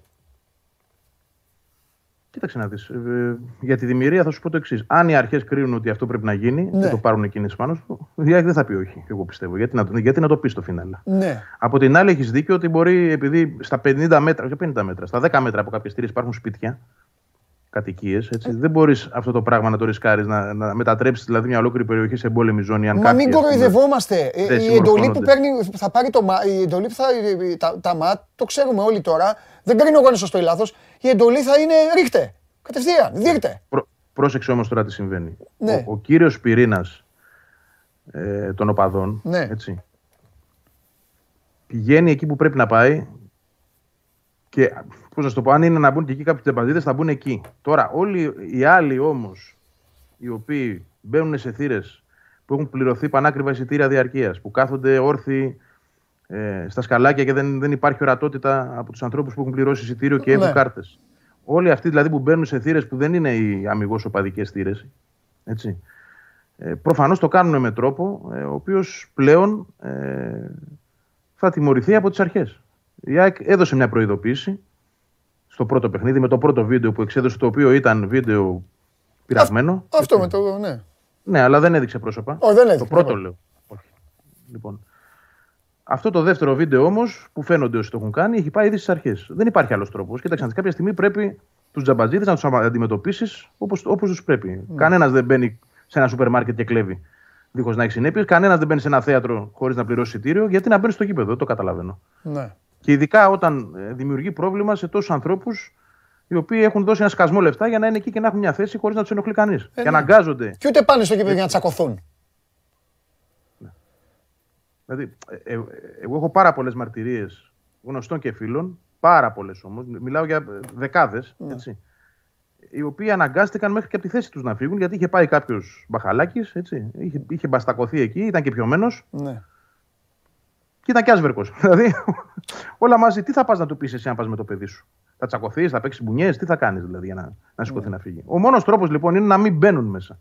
Κοίταξε να δεις. Ε, για τη δημιουργία θα σου πω το εξής. Αν οι αρχές κρίνουν ότι αυτό πρέπει να γίνει Ναι. και το πάρουν εκείνες πάνω του, η ΑΕΚ δεν θα πει όχι. Εγώ πιστεύω. Γιατί να, το- γιατί να το πεις στο φινάλε. Ναι. Από την άλλη, έχεις δίκιο ότι μπορεί, επειδή στα 50 μέτρα, όχι 50 μέτρα, στα 10 μέτρα από κάποιες θύρε υπάρχουν σπίτια, κατοικίες. Ε. Δεν μπορείς αυτό το πράγμα να το ρισκάρεις, να, να μετατρέψεις δηλαδή μια ολόκληρη περιοχή σε εμπόλεμη ζώνη. Αν Μα κάποιοι, μην ας πούμε, κοροϊδευόμαστε. Ε, δεν Η εντολή που συμμορφώνονται. παίρνει, θα πάρει το ΜΑ, η εντολή που θα, τα, τα ΜΑΤ, το ξέρουμε όλοι τώρα, δεν κρίνω εγώ αν είναι σωστό ή λάθος, η εντολή θα είναι ρίχτε. Κατευθείαν, δίρτε. Πρό- Πρόσεξε όμως τώρα τι συμβαίνει. Ναι. Ο, ο κύριος πυρήνας ε, των οπαδών Ναι. έτσι, πηγαίνει εκεί που πρέπει να πάει και πώς να σου το πω, αν είναι να μπουν και εκεί κάποιοι τζαμπαντίδε, θα μπουν εκεί. Τώρα, όλοι οι άλλοι όμως, οι οποίοι μπαίνουν σε θύρες που έχουν πληρωθεί πανάκριβα εισιτήρια διαρκείας, που κάθονται όρθιοι ε, στα σκαλάκια και δεν, δεν υπάρχει ορατότητα από τους ανθρώπους που έχουν πληρώσει εισιτήριο και έχουν Ναι. κάρτες. Όλοι αυτοί δηλαδή που μπαίνουν σε θύρες που δεν είναι οι αμυγός οπαδικές θύρες, έτσι. Ε, Προφανώς το κάνουν με τρόπο ε, ο οποίος πλέον ε, θα τιμωρηθεί από τις αρχές. Η ΑΕΚ έδωσε μια προειδοποίηση στο πρώτο παιχνίδι με το πρώτο βίντεο που εξέδωσε, το οποίο ήταν βίντεο πειραγμένο. Αυτό έτσι. με το, ναι. Ναι, αλλά δεν έδειξε πρόσωπα. Όχι, δεν έδειξε, Το πρώτο τίποτα. λέω. Όχι. Λοιπόν. Αυτό το δεύτερο βίντεο όμως που φαίνονται όσοι το έχουν κάνει έχει πάει ήδη στις αρχές. Δεν υπάρχει άλλος τρόπος. Κοίταξε, κάποια στιγμή πρέπει τους τζαμπατζίδες να τους αντιμετωπίσεις όπως τους πρέπει. Ναι. Κανένας δεν μπαίνει σε ένα σούπερ μάρκετ και κλέβει δίχως να έχει συνέπειες. Κανένας δεν μπαίνει σε ένα θέατρο χωρίς να πληρώσει εισιτήριο. Γιατί να μπαίνει στο γήπεδο, δεν το καταλαβαίνω. ναι. Και ειδικά όταν ε, δημιουργεί πρόβλημα σε τόσους ανθρώπους οι οποίοι έχουν δώσει ένα σκασμό λεφτά για να είναι εκεί και να έχουν μια θέση χωρίς να τους ενοχλεί κανείς. και ναι. αναγκάζονται Και ούτε πάνε στο κήπεδο για να τσακωθούν. Δηλαδή, ε, ε, εγώ έχω πάρα πολλές μαρτυρίες γνωστών και φίλων, πάρα πολλές όμως, μιλάω για δεκάδες, έτσι. Οι οποίοι αναγκάστηκαν μέχρι και από τη θέση τους να φύγουν γιατί είχε πάει κάποιος μπαχαλάκι, είχε, είχε μπαστακωθεί εκεί, ήταν και πιωμένος Ναι. Και ήταν και άσβερκος. *laughs* δηλαδή, όλα μαζί, τι θα πας να του πεις εσύ αν πας με το παιδί σου; Θα τσακωθείς, θα παίξεις μπουνιές, τι θα κάνεις δηλαδή για να, να σηκωθεί να φύγει; Ο μόνος τρόπος λοιπόν είναι να μην μπαίνουν μέσα.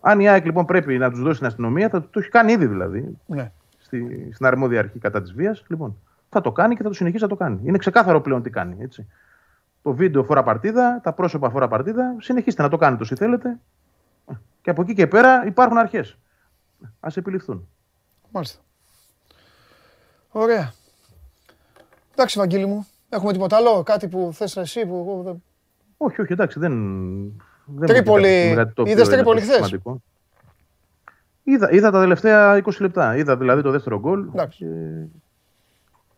Αν η ΑΕΚ λοιπόν πρέπει να τους δώσει την αστυνομία, θα το έχει κάνει ήδη δηλαδή ναι. στη, στην αρμόδια αρχή κατά της βίας. Λοιπόν, θα το κάνει και θα το συνεχίσει να το κάνει. Είναι ξεκάθαρο πλέον τι κάνει. Έτσι. Το βίντεο φορά παρτίδα, τα πρόσωπα φορά παρτίδα. Συνεχίστε να το κάνετε όσοι θέλετε. Και από εκεί και πέρα υπάρχουν αρχές. Α επιληφθούν. Μάλιστα. Ωραία. Εντάξει, Βαγγίλη μου. Έχουμε τίποτα άλλο, κάτι που θες εσύ που εγώ δεν... Όχι, όχι, εντάξει, δεν. δεν Τρίπολη. μου έχει κάτι το οποίο Είδες είναι Τρίπολη τόσο χθες; σημαντικό. Είδα, είδα τα τελευταία 20 λεπτά. Είδα δηλαδή το δεύτερο γκολ. Εντάξει. Και...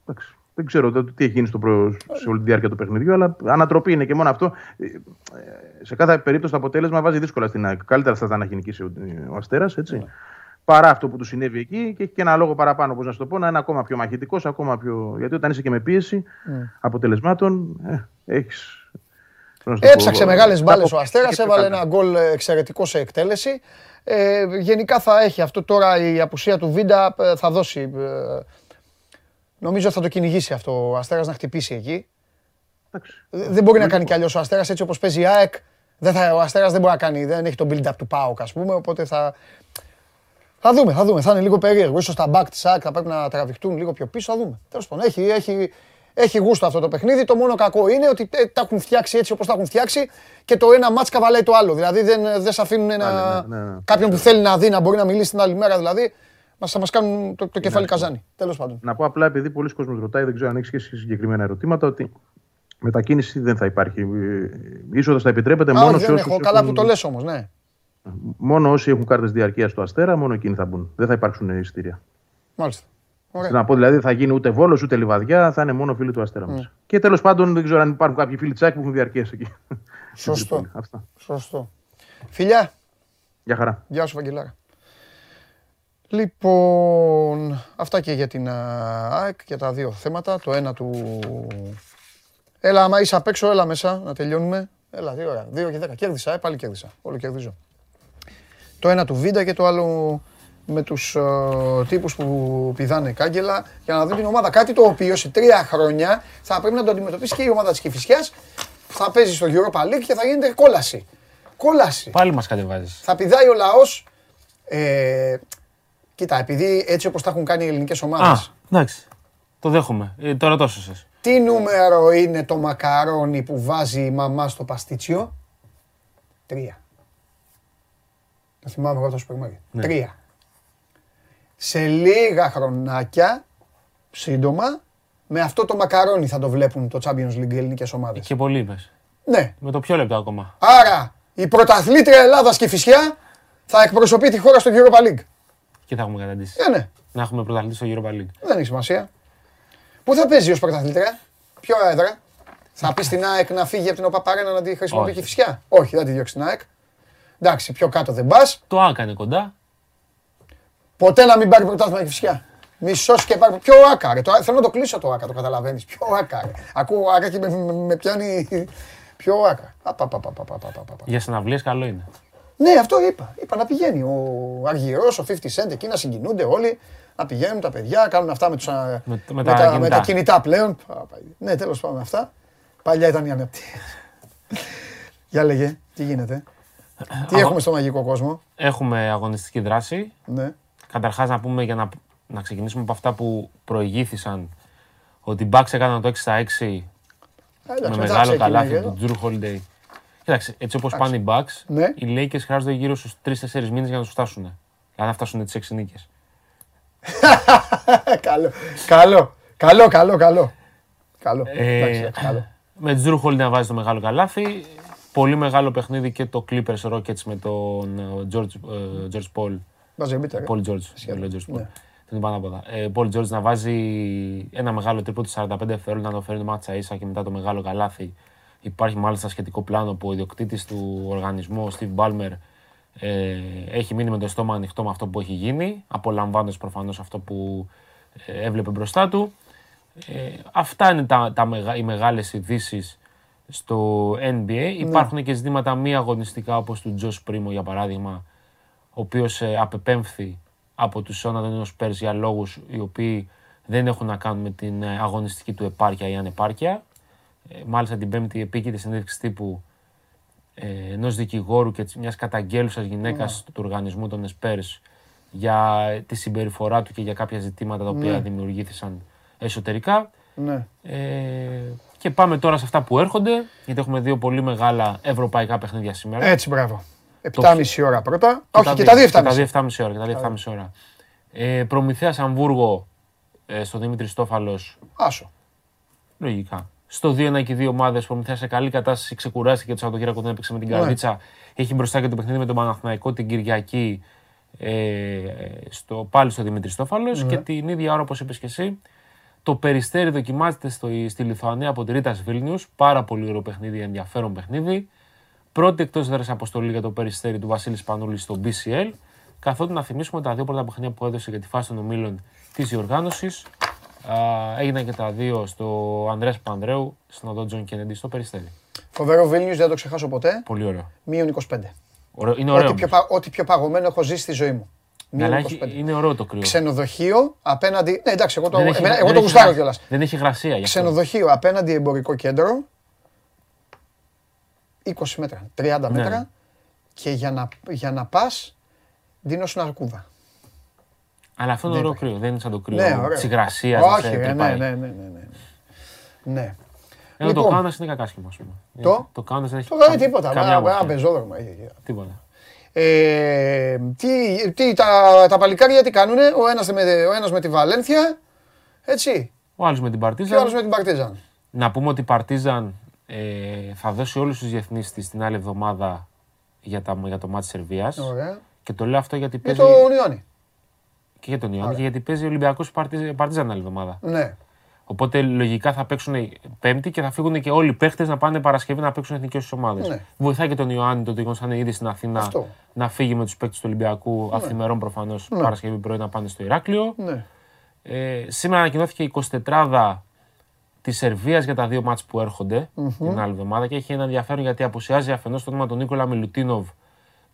Εντάξει. Δεν ξέρω το- τι έχει γίνει στο προ... σε όλη τη διάρκεια του παιχνιδιού, αλλά ανατροπή είναι και μόνο αυτό. Ε, ε, Σε κάθε περίπτωση το αποτέλεσμα βάζει δύσκολα στην ΑΕΚ. Καλύτερα θα ήταν να έχει νικήσει ο, ο Αστέρας, έτσι. Ναι. Παρά αυτό που του συνέβη εκεί και έχει και ένα λόγο παραπάνω, πώς να σου το πω, να είναι ακόμα πιο μαχητικός, ακόμα πιο. Γιατί όταν είσαι και με πίεση Ναι. αποτελεσμάτων, ε, έχει. Έψαξε μεγάλες μπάλες ο Αστέρας, και έβαλε πετάνε. ένα γκολ εξαιρετικό σε εκτέλεση. Ε, γενικά θα έχει αυτό τώρα η απουσία του Βίντα ε, θα δώσει. ε, νομίζω θα το κυνηγήσει αυτό ο Αστέρας να χτυπήσει εκεί. Εντάξει. Ε, Δεν μπορεί να κάνει κι αλλιώς ο Αστέρας έτσι όπως παίζει η ΑΕΚ. Δεν θα, ο Αστέρας δεν μπορεί να κάνει, δεν έχει το build-up του ΠΑΟΚ, ας πούμε, οπότε θα... Θα δούμε, θα δούμε. Θα είναι λίγο περίεργο. Ίσως τα back της ΑΕΚ θα πρέπει να τραβηχτούν λίγο πιο πίσω, θα δούμε. Τέλος πάντων, έχει, έχει, έχει γούστο αυτό το παιχνίδι. Το μόνο κακό είναι ότι ε, τα έχουν φτιάξει έτσι όπως τα έχουν φτιάξει και το ένα μάτς καβαλάει το άλλο. Δηλαδή δεν, δεν σε αφήνουν ένα... ναι, ναι, ναι. κάποιον που θέλει να δει, να μπορεί να μιλήσει την άλλη μέρα. Δηλαδή μας, θα μας κάνουν το, το κεφάλι καζάνι. Τέλος πάντων. Να πω απλά, επειδή πολλοί κόσμοι ρωτάει, δεν ξέρω αν έχεις και εσύ συγκεκριμένα ερωτήματα, ότι μετακίνηση δεν θα υπάρχει. Η είσοδο θα επιτρέπεται Α, μόνος όχι, σε δεν όσους έχω. Καλά έχουν- που το λες όμως, ναι. Μόνο όσοι έχουν κάρτες διαρκείας στο Αστέρα, μόνο εκείνοι θα μπουν. Δεν θα υπάρξουν εισιτήρια. Μάλιστα. Ωραία. Να πω δηλαδή δεν θα γίνει ούτε βόλος ούτε λιβαδιά, θα είναι μόνο φίλοι του Αστέρα Ναι. μας. Και τέλος πάντων δεν ξέρω αν υπάρχουν κάποιοι φίλοι τσάκ που έχουν διαρκεία εκεί. Σωστό. Αυτά. Σωστό. Φιλιά. Γεια χαρά. Γεια σου, Βαγγελάρα. Λοιπόν, αυτά και για την α, ΑΕΚ, για τα δύο θέματα. Το ένα του... Έλα, άμα είσαι απ' έξω, έλα μέσα, να τελειώνουμε. Έλα, δύο ώρα, δύο και δέκα. Κέρδισα, ε, πάλι κέρδισα. Όλο κερδίζω. Το ένα του Βίντα και το άλλο με τους ε, τύπους που πηδάνε κάγκελα για να δουν την ομάδα. Κάτι το οποίο σε τρία χρόνια θα πρέπει να το αντιμετωπίσει και η ομάδα της Κηφισιάς. Θα παίζει στο Europa League και θα γίνεται κόλαση. Κόλαση Πάλι μας κατεβάζεις. θα πηδάει ο λαός. Ε, κοίτα, επειδή έτσι όπως τα έχουν κάνει οι ελληνικές Α, ομάδες. εντάξει. Το δέχομαι. Ε, τώρα τόσο σας. Τι νούμερο είναι το μακαρόνι που βάζει η μαμά στο παστίτσιο; Τρία. Το θυμάμαι εγώ από το σούπερ μάρκετ. Ναι. Τρία. Σε λίγα χρονάκια, σύντομα, με αυτό το μακαρόνι θα το βλέπουν το Champions League οι ελληνικές ομάδες. Και πολύ είπες. Ναι. Με το πιο λεπτό ακόμα. Άρα, η πρωταθλήτρια Ελλάδας και Φυσιά θα εκπροσωπεί τη χώρα στο Europa League. Και θα έχουμε καταντήσει. Ναι, ναι. Να έχουμε πρωταθλητή στο Europa League. Δεν έχει σημασία. Πού θα παίζει ως πρωταθλήτρια, ποιο έδρα. Θα πεις στην ΑΕΚ να φύγει από την ΟΠΑΠΑΡΕΝΑ να τη χρησιμοποιεί Όχι. και η φυσιά; Όχι, δεν τη διώξει την ΑΕΚ. Εντάξει, πιο κάτω δεν πας. Το άκανε κοντά. Ποτέ να μην πάρει πρωτάθλημα και φυσιά. Μισός και πάρει. Ποιο άκα, ρε. Το, θέλω να το κλείσω το άκα, το καταλαβαίνεις. Ποιο άκα. Ρε. Ακούω άκας και με, με, με πιάνει. Ποιο άκα. Απα, πα, πα, πα, πα, πα, πα, πα. Για συναυλίες καλό είναι. Ναι, αυτό είπα. Είπα να πηγαίνει ο Αργυρός, ο 50 Cent εκεί να συγκινούνται όλοι. Να πηγαίνουν τα παιδιά, κάνουν αυτά με, τους, α, Με- με με τα τα, με κινητά. τα κινητά πλέον. Α, πάει. Ναι, τέλος πάντων αυτά. Παλιά ήταν οι ανεπτοί. *laughs* Για λέγε, τι γίνεται. Τι Αγω- έχουμε στο μαγικό κόσμο; Έχουμε αγωνιστική δράση. Ναι. Καταρχάς να πούμε για να, να ξεκινήσουμε από αυτά που προηγήθησαν ότι οι Bucks έκαναν το 6 στα 6 Α, εντάξει, με μετά μεγάλο ξεκινάει καλάθι εδώ. του Drew Holiday. Κοίταξε, έτσι όπως πάνε οι Bucks, Ναι. οι Lakers χρειάζονται γύρω στους 3-4 μήνες για να τους φτάσουν. Για να φτάσουν τις 6 νίκες. *laughs* καλό, καλό, καλό, καλό, καλό. Καλό, Ε, εντάξει, εντάξει, καλό. με τον Drew Holiday να βάζει το μεγάλο καλάθι. Πολύ μεγάλο παιχνίδι και το Clippers Rockets με τον ε, George, ε, George Paul. Βάζει μπίτερ, ε. Paul George. Σχεδόν, δεν λέω George Paul. ναι. Την είπα ανάποδα. Ε, Paul George να βάζει ένα μεγάλο τρίπο του 45 δευτερόλεπτα να το φέρει το μάτσα ίσα και μετά το μεγάλο καλάθι. Υπάρχει μάλιστα σχετικό πλάνο που ο ιδιοκτήτης του οργανισμού, ο Steve Ballmer, ε, έχει μείνει με το στόμα ανοιχτό με αυτό που έχει γίνει, απολαμβάνοντας προφανώς αυτό που ε, έβλεπε μπροστά του. Ε, αυτά είναι τα, τα, μεγα- οι μεγάλες ειδήσεις στο NBA. Υπάρχουν και ζητήματα μη αγωνιστικά όπως του Τζος Πρίμο για παράδειγμα, ο οποίος ε, απεπέμφθη από τους Σόναδεν ως πέρσι για λόγους οι οποίοι δεν έχουν να κάνουν με την ε, αγωνιστική του επάρκεια ή ανεπάρκεια. Ε, μάλιστα την πέμπτη επίκειται συνέντευξη τύπου ε, ενός δικηγόρου και μιας καταγγέλουσας γυναίκας του οργανισμού των Spurs για τη συμπεριφορά του και για κάποια ζητήματα τα οποία δημιουργήθησαν εσωτερικά. Ναι. Ε, και πάμε τώρα σε αυτά που έρχονται, γιατί έχουμε δύο πολύ μεγάλα ευρωπαϊκά παιχνίδια σήμερα. Έτσι, μπράβο. 7,5 ώρα πρώτα. Όχι, τα και τα δύο 7,5. Και τα δύο 7,5 ώρα. Και τα δύο 7,5 ώρα. Ε, Προμηθέας Αμβούργο ε, στο Δημήτρη Στόφαλος, Άσο. λογικά. Στο 2-1 και οι δύο ομάδες. Προμηθέας σε καλή κατάσταση, ξεκουράστηκε το Σαββατοκύριακο δεν έπαιξε με την Ναι. Καρδίτσα. Έχει μπροστά και το παιχνίδι με τον Παναθηναϊκό την Κυριακή ε, στο, πάλι στο Δημήτρης Τόφαλος. Ναι. Και την ίδια ώρα, όπως είπες και εσύ, το Περιστέρι δοκιμάζεται στο, στη Λιθουανία από τη Ρίτας Βίλνιους. Πάρα πολύ ωραίο παιχνίδι, ενδιαφέρον παιχνίδι. Πρώτη εκτός έδρας αποστολή για το Περιστέρι του Βασίλη Σπανούλη στο BCL. Καθότι να θυμίσουμε τα δύο πρώτα παιχνίδια που έδωσε για τη φάση των ομίλων της διοργάνωσης. Έγιναν και τα δύο στο Ανδρέας Πανδρέου, στην οδό Τζον Κέννεντι, στο Περιστέρι. Φοβερό Βίλνιους, δεν θα το ξεχάσω ποτέ. Πολύ ωραίο. Μείον 25. ωραίο είναι ωραίο. Ό,τι πιο, όμως. πα- ό,τι πιο παγωμένο έχω ζήσει στη ζωή μου. Ναι, αλλά Μείον έχει- 25. είναι ωραίο το κρύο. Ξενοδοχείο απέναντι. Ναι, εντάξει, εγώ το, Δεν έχει- εμένα- δεν εγώ το έχει γουστάρω γρα- κιόλας. Δεν έχει γρασία γι' αυτό. Ξενοδοχείο απέναντι εμπορικό κέντρο. 20 μέτρα, 30 Ναι. μέτρα και για να, για να πας δίνω στην αρκούδα. Αλλά αυτό είναι Δεν ωραίο υπάρχει. κρύο. Δεν είναι σαν το κρύο Ναι, ωραίο. της υγρασίας. Όχι, ρε, ναι, ναι, ναι, ναι, ναι. Ναι. Ενώ το Λοιπόν. Κάουνας είναι κακάσχημο, ας πούμε. Το; Το Κάουνας δεν έχει Το κάνει καμ- τίποτα. καμιά Ένα, μορφή. ένα πεζόδρομο έχει εκεί. Τίποτα. Ε, τι, τι, τα, τα παλικάρια τι κάνουνε, ο ένας, με, ο ένας με τη Βαλένθια, έτσι, Ο άλλος με την και ο άλλος Παρτίζαν. με την Παρτίζαν. Να πούμε ότι η Παρτίζαν ε, θα δώσει όλους τους διεθνείς της την άλλη εβδομάδα για, τα, για το ματς της Σερβίας. Ωραία. Και το λέω αυτό γιατί Για παίζει. τον Ιωάννη. Και για τον Ιωάννη και γιατί παίζει Ολυμπιακός Παρτίζαν την άλλη εβδομάδα. Ναι. Οπότε λογικά θα παίξουν Πέμπτη και θα φύγουν και όλοι οι παίχτες να πάνε Παρασκευή να παίξουν εθνικές ομάδες. Ναι. Βοηθάει και τον Ιωάννη το ότι θα είναι ήδη στην Αθήνα Αυτό. να φύγει με τους παίκτε του Ολυμπιακού Ναι. αυθημερών προφανώς Παρασκευή πρωί να πάνε στο Ηράκλειο. Ναι. Ε, σήμερα ανακοινώθηκε η 24 της Σερβίας για τα δύο μάτς που ερχονται την άλλη εβδομάδα και έχει ένα ενδιαφέρον γιατί απουσιάζει αφενός το όνομα του Νίκολα Μιλουτίνοβ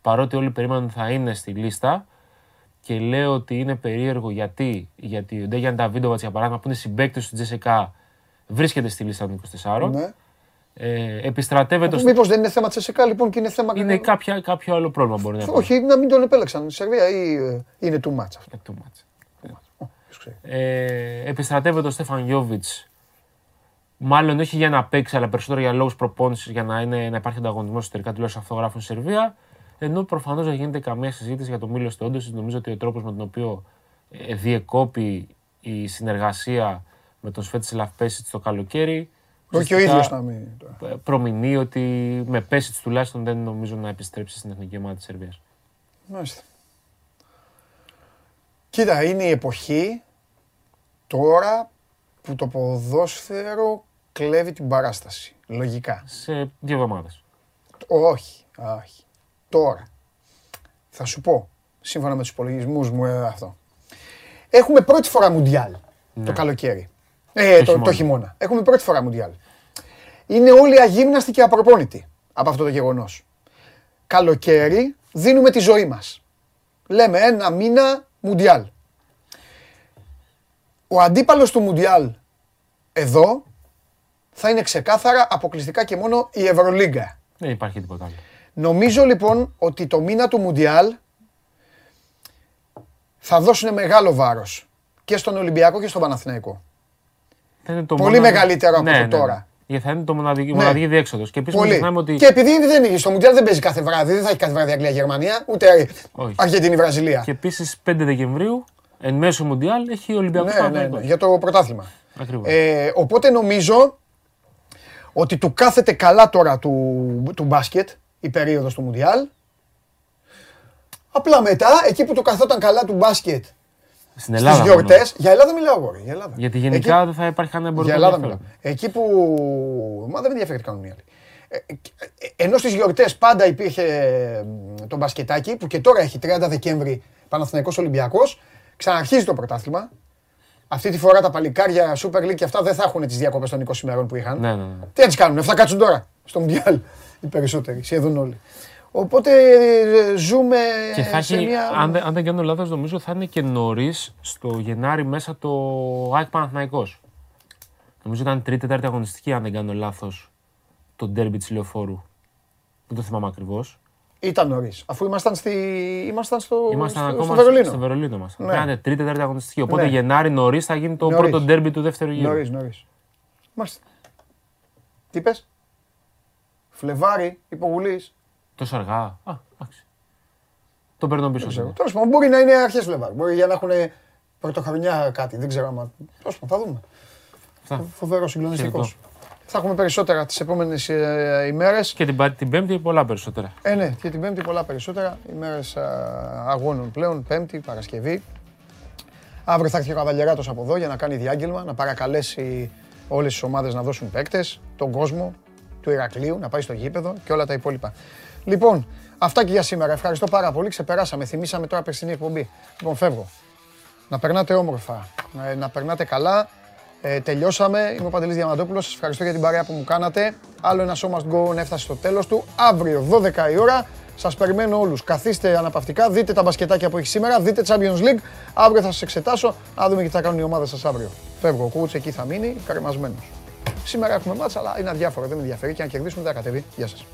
παρότι όλοι περίμεναν ότι θα είναι στη λίστα. Και λέω ότι είναι περίεργο γιατί, γιατί ο Ντέγιαν Νταβίντοβατς για παράδειγμα που είναι συμπέκτη του Τζεσεκά βρίσκεται στη λίστα των 24. ναι. Ε, επιστρατεύεται. στο- Μήπως δεν είναι θέμα της ΕΣΕΚΑ λοιπόν και είναι θέμα... Είναι κάποια, κάποιο άλλο πρόβλημα μπορεί να υπάρχει. Όχι, να μην τον επέλεξαν. Η Σερβία ή ε, είναι too much αυτό. Ε, too much. Ποιος ξέρει. Ε, επιστρατεύεται ο Στέφαν Γιώβιτς. Μάλλον όχι για να παίξει, αλλά περισσότερο για λόγους προπόνησης, για να, είναι, να υπάρχει ανταγωνισμός εσωτερικά, τουλάχιστον αυτό γράφουν στη Σερβία. Ενώ προφανώς δεν γίνεται καμία συζήτηση για το Μίλο Τόντο. Νομίζω ότι ο τρόπος με τον οποίο ε, διεκόπη η συνεργασία με τον Σφέτης Λαφπέσιτς το καλοκαίρι. Όχι και ο ουσιαστικά, ίδιος να μην... ε, Προμηνεί ότι με Πέσιτς τουλάχιστον δεν νομίζω να επιστρέψει στην εθνική ομάδα της Σερβίας. Μάλιστα. Κοίτα, είναι η εποχή τώρα που το ποδόσφαιρο κλέβει την παράσταση. Λογικά. Σε δύο εβδομάδες. Όχι, όχι. Τώρα. Θα σου πω, σύμφωνα με τους υπολογισμούς μου ε, αυτό. Έχουμε πρώτη φορά Μουντιάλ το καλοκαίρι. Ε, το, το, χειμώνα. χειμώνα. Έχουμε πρώτη φορά Μουντιάλ. Είναι όλοι αγύμναστοι και απροπόνητοι από αυτό το γεγονός. Καλοκαίρι δίνουμε τη ζωή μας. Λέμε ένα μήνα Μουντιάλ. Ο αντίπαλος του Μουντιάλ εδώ θα είναι ξεκάθαρα αποκλειστικά και μόνο η Ευρωλίγκα. Δεν υπάρχει τίποτα άλλο. Νομίζω λοιπόν ότι το μήνα του Μουντιάλ θα δώσουν μεγάλο βάρος και στον Ολυμπιακό και στον Παναθηναϊκό. Θα είναι το Πολύ μεγαλύτερο από το τώρα. Γιατί θα είναι το μοναδική, Ναι. μοναδική διέξοδος. Και επίσης μην Πολύ. ξεχνάμε ότι. Και επειδή δεν είναι, στο Μουντιάλ δεν παίζει κάθε βράδυ, δεν θα έχει κάθε βράδυ Αγγλία-Γερμανία, ούτε Όχι. Αργεντινή-Βραζιλία. Και επίσης 5 Δεκεμβρίου, εν μέσω Μουντιάλ, έχει ο Ολυμπιακό Ναι, ναι, ναι, για το πρωτάθλημα. Ακριβώς. Ε, οπότε νομίζω ότι του κάθεται καλά τώρα του, του μπάσκετ η περίοδος του Μουντιάλ. Απλά μετά, εκεί που του καθόταν καλά του μπάσκετ Στην στις Ελλάδα. μόνο. γιορτές, για Ελλάδα μιλάω εγώ, ρε, για Ελλάδα. Γιατί γενικά Εκεί- δεν θα υπάρχει κανένα για εμπορικό Ελλάδα ενδιαφέρον. μιλάω. Εκεί που. Μα δεν με ενδιαφέρει τι κάνουν οι άλλοι. Ε, ε, ενώ στις γιορτές πάντα υπήρχε ε, το μπασκετάκι που και τώρα έχει 30 Δεκέμβρη Παναθηναϊκός Ολυμπιακός, ξαναρχίζει το πρωτάθλημα. Αυτή τη φορά τα παλικάρια Super League και αυτά δεν θα έχουν τις διακοπές των 20 ημερών που είχαν. Ναι, ναι, ναι. Τι να τις κάνουν, θα κάτσουν τώρα στο Μουντιάλ οι περισσότεροι, σχεδόν όλοι. Οπότε ε, ζούμε Και θα σε έχει, μια. αν, δεν- αν δεν κάνω λάθος, νομίζω θα είναι και νωρίς στο Γενάρη μέσα το ΑΕΚ Παναθηναϊκός. Νομίζω ήταν τρίτη-τέταρτη αγωνιστική, αν δεν κάνω λάθος, το ντέρμπι της Λεωφόρου. Δεν το θυμάμαι ακριβώς. Ήταν νωρίς. Αφού ήμασταν, στη... ήμασταν στο, Ήμασταν στο, ακόμα στο Βερολίνο. στο Βερολίνο μα. Ναι. Ήταν τρίτη-τέταρτη αγωνιστική. Οπότε Ναι. Γενάρη νωρίς θα γίνει το Νωρίς. πρώτο ντέρμπι του δεύτερου γύρου. Νωρίς, νωρίς. Μάλιστα. Τι πες, Φλεβάρι, υποβουλή. Τόσο αργά. Α, εντάξει. Το παίρνω πίσω. Δεν ξέρω. τώρα. Τέλος πάντων, μπορεί να είναι αρχές Φλεβάρι. Μπορεί για να έχουν πρωτοχρονιά κάτι. Δεν ξέρω άμα. Τέλος πάντων, θα δούμε. Αυτά. Φοβερός συγκλονιστικός. Χαιρετώ. Θα έχουμε περισσότερα τις επόμενες ημέρες. Και την, πα- την Πέμπτη πολλά περισσότερα. Ε, ναι, και την Πέμπτη πολλά περισσότερα. Ημέρες αγώνων πλέον. Πέμπτη, Παρασκευή. Αύριο θα έρθει ο Καβαλιεράτος από εδώ για να κάνει διάγγελμα, να παρακαλέσει όλες τις ομάδες να δώσουν παίκτες, τον κόσμο του Ηρακλείου, να πάει στο γήπεδο και όλα τα υπόλοιπα. Λοιπόν, αυτά και για σήμερα. Ευχαριστώ πάρα πολύ. Ξεπεράσαμε, θυμήσαμε τώρα περσινή εκπομπή. Λοιπόν, φεύγω. Να περνάτε όμορφα, ε, να περνάτε καλά. Ε, τελειώσαμε. Είμαι ο Παντελής Διαμαντόπουλος. Σας ευχαριστώ για την παρέα που μου κάνατε. Άλλο ένα show must go έφτασε στο τέλος του. Αύριο 12 η ώρα. Σας περιμένω όλους. Καθίστε αναπαυτικά, δείτε τα μπασκετάκια που έχει σήμερα, δείτε Champions League. Αύριο θα σας εξετάσω, να δούμε τι θα κάνουν οι ομάδες σας αύριο. Φεύγω, ο Κούτς εκεί θα μείνει, καρεμασμένος. Σήμερα έχουμε μάτσα, αλλά είναι αδιάφορο, δεν με ενδιαφέρει και αν κερδίσουμε δεν θα κατεβεί. Γεια σας.